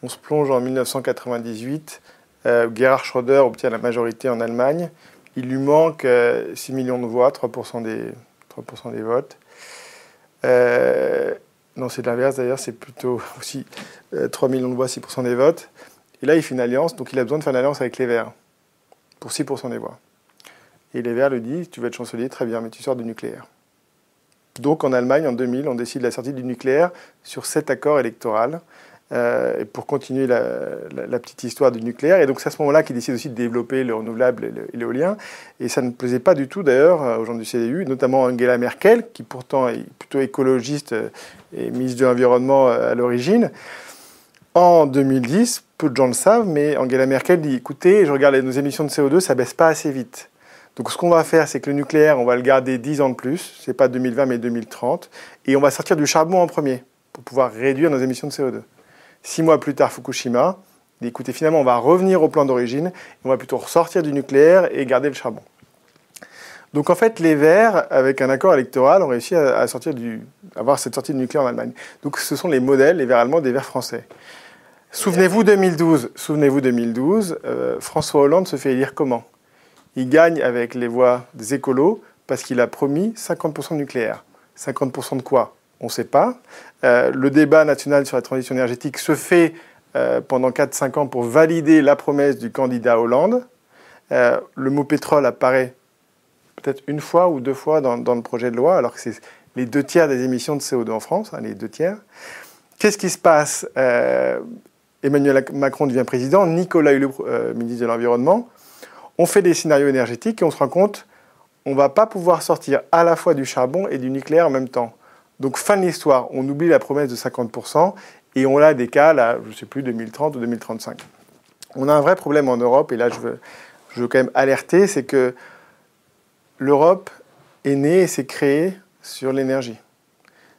On se plonge en 1998. Euh, Gerhard Schröder obtient la majorité en Allemagne. Il lui manque 6 millions de voix, 3% des, 3 des votes. non, c'est l'inverse d'ailleurs, c'est plutôt aussi 3 millions de voix, 6% des votes. Et là, il fait une alliance, donc il a besoin de faire une alliance avec les Verts pour 6% des voix. Et les Verts lui disent Tu veux être chancelier, très bien, mais tu sors du nucléaire. Donc en Allemagne, en 2000, on décide la sortie du nucléaire sur cet accord électoral. Euh, pour continuer la, petite histoire du nucléaire. Et donc c'est à ce moment-là qu'ils décident aussi de développer le renouvelable et l'éolien. Et ça ne plaisait pas du tout d'ailleurs aux gens du CDU, notamment Angela Merkel, qui pourtant est plutôt écologiste et ministre de l'Environnement à l'origine. En 2010, peu de gens le savent, mais Angela Merkel dit écoutez, je regarde nos émissions de CO2, ça baisse pas assez vite. Donc ce qu'on va faire, c'est que le nucléaire, on va le garder 10 ans de plus, c'est pas 2020 mais 2030, et on va sortir du charbon en premier pour pouvoir réduire nos émissions de CO2. Six mois plus tard, Fukushima, écoutez, finalement, on va revenir au plan d'origine, on va plutôt ressortir du nucléaire et garder le charbon. Donc en fait, les Verts, avec un accord électoral, ont réussi à, sortir du, avoir cette sortie du nucléaire en Allemagne. Donc ce sont les modèles, les Verts allemands, des Verts français. Souvenez-vous 2012, souvenez-vous 2012, euh, François Hollande se fait élire comment? Il gagne avec les voix des écolos parce qu'il a promis 50% de nucléaire. 50% de quoi? On ne sait pas. Euh, le débat national sur la transition énergétique se fait euh, pendant 4-5 ans pour valider la promesse du candidat Hollande. Euh, le mot pétrole apparaît peut-être une fois ou deux fois dans, le projet de loi, alors que c'est les deux tiers des émissions de CO2 en France, hein, les deux tiers. Qu'est-ce qui se passe? Emmanuel Macron devient président, Nicolas Hulot, ministre de l'Environnement, on fait des scénarios énergétiques et on se rend compte, on ne va pas pouvoir sortir à la fois du charbon et du nucléaire en même temps. Donc fin de l'histoire, on oublie la promesse de 50% et on a des cas, je ne sais plus, 2030 ou 2035. On a un vrai problème en Europe, et là je veux, je veux quand même alerter, c'est que l'Europe est née et s'est créée sur l'énergie.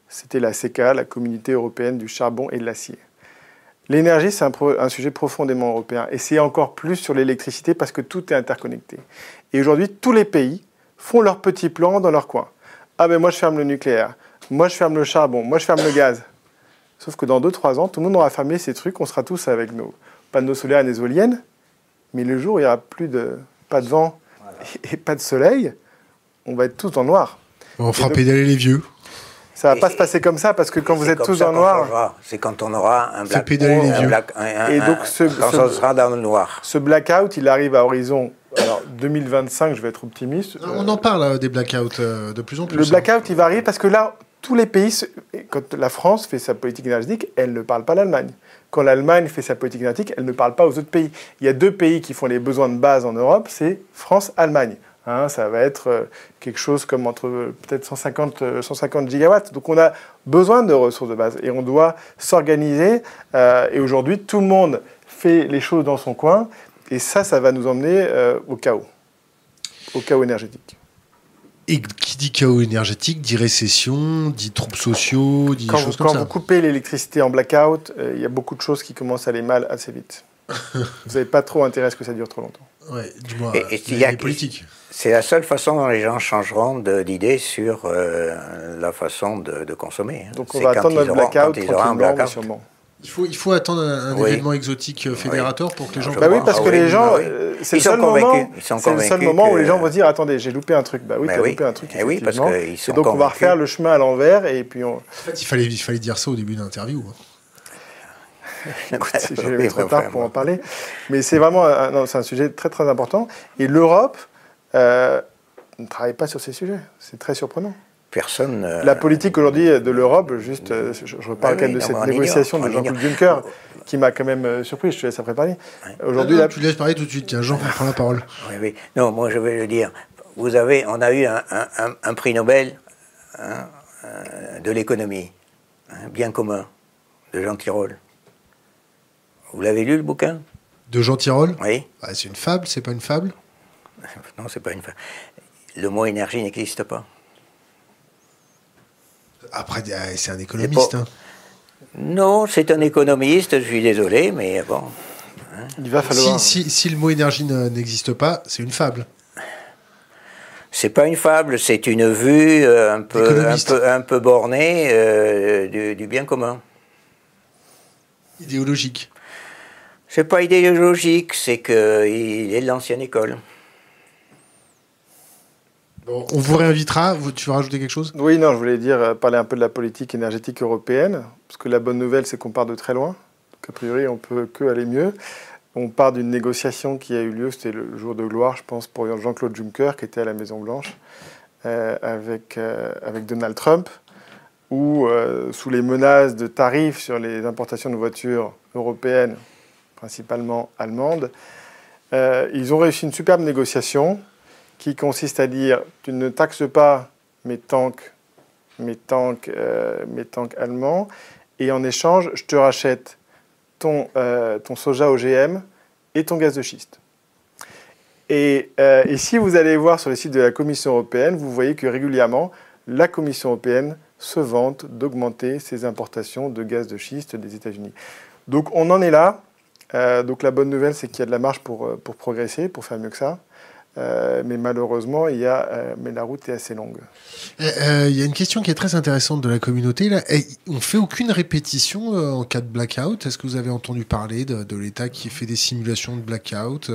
C'était la CECA, la Communauté européenne du charbon et de l'acier. L'énergie, c'est un, sujet profondément européen. Et c'est encore plus sur l'électricité parce que tout est interconnecté. Et aujourd'hui, tous les pays font leur petit plan dans leur coin. Ah ben moi, je ferme le nucléaire. Moi, je ferme le charbon. Moi, je ferme le gaz. Sauf que dans 2-3 ans, tout le monde aura fermé ces trucs. On sera tous avec nos panneaux solaires et nos éoliennes. Mais le jour où il n'y aura plus de, pas de vent et pas de soleil, on va être tous en noir. On fera pédaler les vieux. Ça va pas se passer comme ça parce que quand vous êtes tous en noir, c'est quand on aura un black, et donc ce, quand sera dans le noir. Ce blackout, il arrive à horizon alors 2025, je vais être optimiste. On en parle euh, des blackouts euh, de plus en plus. Le blackout, il va arriver parce que là, tous les pays, quand la France fait sa politique énergétique, elle ne parle pas l'Allemagne. Quand l'Allemagne fait sa politique énergétique, elle ne parle pas aux autres pays. Il y a deux pays qui font les besoins de base en Europe, c'est France-Allemagne. Hein, ça va être euh, quelque chose comme entre euh, peut-être 150, 150 euh, gigawatts. Donc on a besoin de ressources de base et on doit s'organiser. et aujourd'hui, tout le monde fait les choses dans son coin. Et ça, ça va nous emmener au chaos, au chaos énergétique. Et qui dit chaos énergétique dit récession, dit troubles sociaux, dit quand choses vous, comme ça. Quand vous coupez l'électricité en blackout, il y a beaucoup de choses qui commencent à aller mal assez vite. vous n'avez pas trop intérêt à ce que ça dure trop longtemps. Ouais, dis-moi, les politiques. C'est la seule façon dont les gens changeront d'idée sur euh, la façon de, consommer. Hein. Donc on va attendre notre blackout tranquillement, sûrement. Il faut, il faut attendre un, événement exotique euh, fédérateur pour que les gens. Bah oui, parce que les gens, euh, c'est le seul moment, c'est le seul moment où les gens vont dire attendez, j'ai loupé un truc. Bah oui, bah t'as loupé un truc. Et oui, parce que et donc on va refaire le chemin à l'envers et puis on. En fait, il fallait, il fallait dire ça au début de l'interview. Hein. je vais trop tard pour en parler, mais c'est vraiment un, un sujet très très important. Et l'Europe, euh, ne travaille pas sur ces sujets. C'est très surprenant. Personne. Euh, la politique aujourd'hui de l'Europe, juste, euh, je, reparle quand même de cette négociation de Jean-Claude Juncker, qui m'a quand même surpris. Je te laisse après parler. Aujourd'hui, tu laisses parler tout de suite. Tiens, Jean, prends la parole. Oui, oui. Non, moi, je vais le dire. Vous avez, on a eu un, prix Nobel hein, de l'économie, un bien commun, de Jean Tirole. Vous l'avez lu le bouquin? De Jean Tirole? Oui. Ah, c'est une fable, c'est pas une fable? Non, c'est pas une. Le mot énergie n'existe pas. Après, ah, c'est un économiste. Hein. Non, c'est un économiste, je suis désolé, mais bon. Hein. Il va falloir. Si, le mot énergie n'existe pas, c'est une fable. C'est pas une fable, c'est une vue euh, un, peu, un, peu, bornée euh, du, bien commun. Idéologique. C'est pas idéologique, c'est qu'il est de l'ancienne école. On vous réinvitera. Tu veux rajouter quelque chose? Oui, non, je voulais dire, euh, parler un peu de la politique énergétique européenne. Parce que la bonne nouvelle, c'est qu'on part de très loin. A priori, on peut que aller mieux. On part d'une négociation qui a eu lieu, c'était le jour de gloire, je pense, pour Jean-Claude Juncker, qui était à la Maison-Blanche, euh, avec, euh, avec Donald Trump, où, sous les menaces de tarifs sur les importations de voitures européennes, principalement allemandes, ils ont réussi une superbe négociation qui consiste à dire tu ne taxes pas mes tanks, mes tanks, euh, mes tanks allemands, et en échange, je te rachète ton, euh, ton soja OGM et ton gaz de schiste. Et, euh, et, si vous allez voir sur le site de la Commission européenne, vous voyez que régulièrement, la Commission européenne se vante d'augmenter ses importations de gaz de schiste des États-Unis. Donc on en est là. donc la bonne nouvelle, c'est qu'il y a de la marge pour, pour progresser, pour faire mieux que ça. Euh, mais malheureusement, il y a, euh, mais la route est assez longue. Euh, il y a une question qui est très intéressante de la communauté. Là. on fait aucune répétition en cas de blackout? Est-ce que vous avez entendu parler de, l'État qui fait des simulations de blackout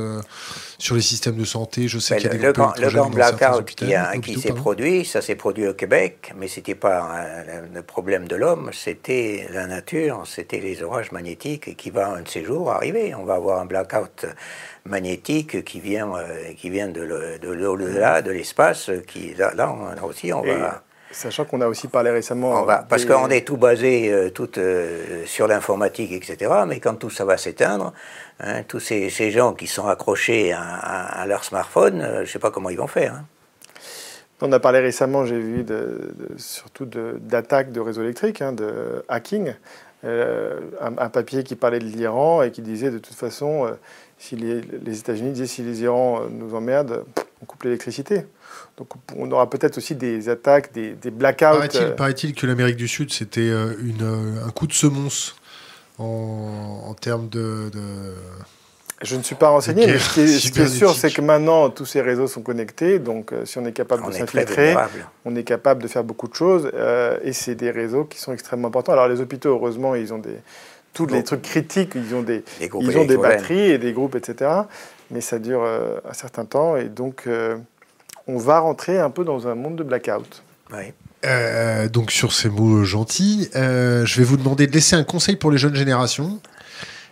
sur les systèmes de santé? Je sais qu'il y a des le, grand, le grand blackout qui, s'est produit, ça s'est produit au Québec, mais c'était pas le problème de l'homme, c'était la nature, c'était les orages magnétiques qui vont un de ces jours arriver. On va avoir un blackout magnétique qui vient, euh, qui vient de l'au-delà, de l'espace, qui là, là, aussi on va... Sachant qu'on a aussi parlé récemment... parce qu'on est tout basé euh, tout, euh, sur l'informatique, etc. Mais quand tout ça va s'éteindre, hein, tous ces, ces, gens qui sont accrochés à, leur smartphone, je ne sais pas comment ils vont faire. Hein. On a parlé récemment, j'ai vu, de, surtout d'attaques de, réseaux électriques, hein, de hacking. un, papier qui parlait de l'Iran et qui disait de toute façon, si les, États-Unis disaient si les Irans euh, nous emmerdent, on coupe l'électricité. Donc on aura peut-être aussi des attaques, des, des blackouts. Euh. Paraît-il que l'Amérique du Sud, c'était euh, un coup de semonce en, termes de, Je ne suis pas renseigné, mais ce qui est, sûr, c'est que maintenant, tous ces réseaux sont connectés. Donc, si on est capable de s'infiltrer, on est capable de faire beaucoup de choses. et c'est des réseaux qui sont extrêmement importants. Alors, les hôpitaux, heureusement, ils ont des, tous les trucs critiques, ils ont des, ils ont des batteries et des groupes, etc. Mais ça dure euh, un certain temps et donc euh, on va rentrer un peu dans un monde de blackout. Euh, donc sur ces mots gentils, je vais vous demander de laisser un conseil pour les jeunes générations.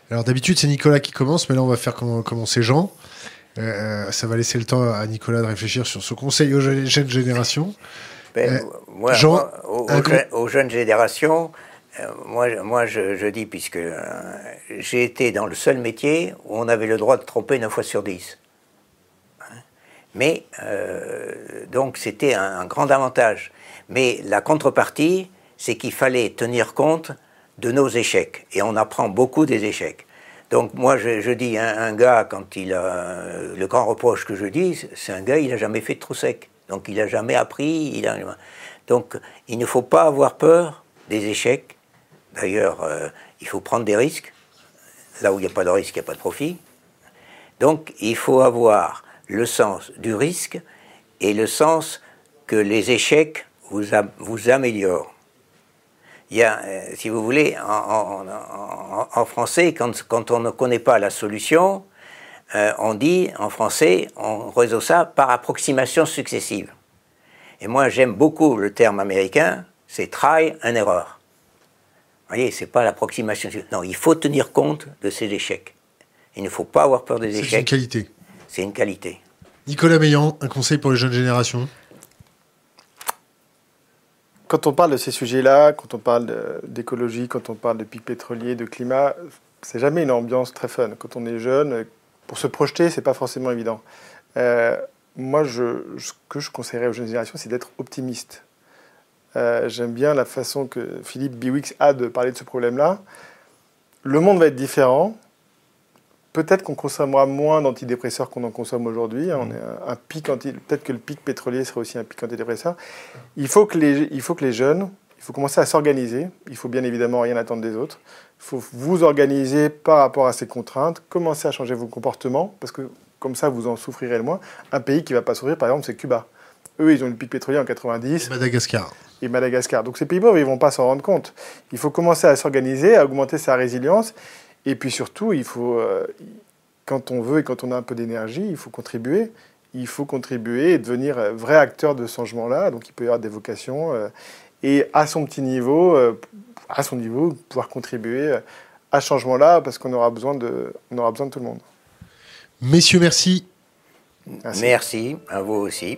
Alors d'habitude c'est Nicolas qui commence, mais là on va faire commencer Jean. ça va laisser le temps à Nicolas de réfléchir sur ce conseil aux jeunes générations. Ben, Jean, aux, jeunes générations, euh, moi, moi je, dis, puisque euh, j'ai été dans le seul métier où on avait le droit de tromper 9 fois sur 10. Hein. Mais, euh, donc, c'était un, grand avantage. Mais la contrepartie, c'est qu'il fallait tenir compte de nos échecs. Et on apprend beaucoup des échecs. Donc, moi, je, dis, un, gars, quand il a. Le grand reproche que je dis, c'est un gars, il n'a jamais fait de trou sec. Donc, il n'a jamais appris. Donc, il ne faut pas avoir peur des échecs D'ailleurs, euh, il faut prendre des risques. Là où il n'y a pas de risque, il n'y a pas de profit. Donc, il faut avoir le sens du risque et le sens que les échecs vous, améliorent. Il y a, euh, si vous voulez, en, français, quand, on ne connaît pas la solution, euh, on dit en français, on résout ça par approximation successive. Et moi, j'aime beaucoup le terme américain, c'est try and error voyez, c'est pas l'approximation. Non, il faut tenir compte de ces échecs. Il ne faut pas avoir peur des échecs. C'est une qualité. C'est une qualité. Nicolas Meillan, un conseil pour les jeunes générations? Quand on parle de ces sujets-là, quand on parle d'écologie, quand on parle de pic pétrolier, de climat, c'est jamais une ambiance très fun. Quand on est jeune, pour se projeter, c'est pas forcément évident. Euh, moi, je, ce que je conseillerais aux jeunes générations, c'est d'être optimiste. Euh, j'aime bien la façon que Philippe Biwix a de parler de ce problème-là. Le monde va être différent. Peut-être qu'on consommera moins d'antidépresseurs qu'on en consomme aujourd'hui. On est un pic Peut-être que le pic pétrolier serait aussi un pic antidépresseur. Il faut que les, il faut que les jeunes, il faut commencer à s'organiser. Il faut bien évidemment rien attendre des autres. Il faut vous organiser par rapport à ces contraintes, commencer à changer vos comportements, parce que comme ça, vous en souffrirez le moins. Un pays qui ne va pas souffrir, par exemple, c'est Cuba. Eux, ils ont une pique pétrolière en 90. Et Madagascar. Et Madagascar. Donc ces pays pauvres, ils vont pas s'en rendre compte. Il faut commencer à s'organiser, à augmenter sa résilience. Et puis surtout, il faut, euh, quand on veut et quand on a un peu d'énergie, il faut contribuer. Il faut contribuer et devenir euh, vrai acteur de ce changement-là. Donc il peut y avoir des vocations. Euh, et à son petit niveau, à son niveau, pouvoir contribuer à ce changement-là parce qu'on aura, besoin de, aura besoin de tout le monde. Messieurs. Merci, merci à vous aussi.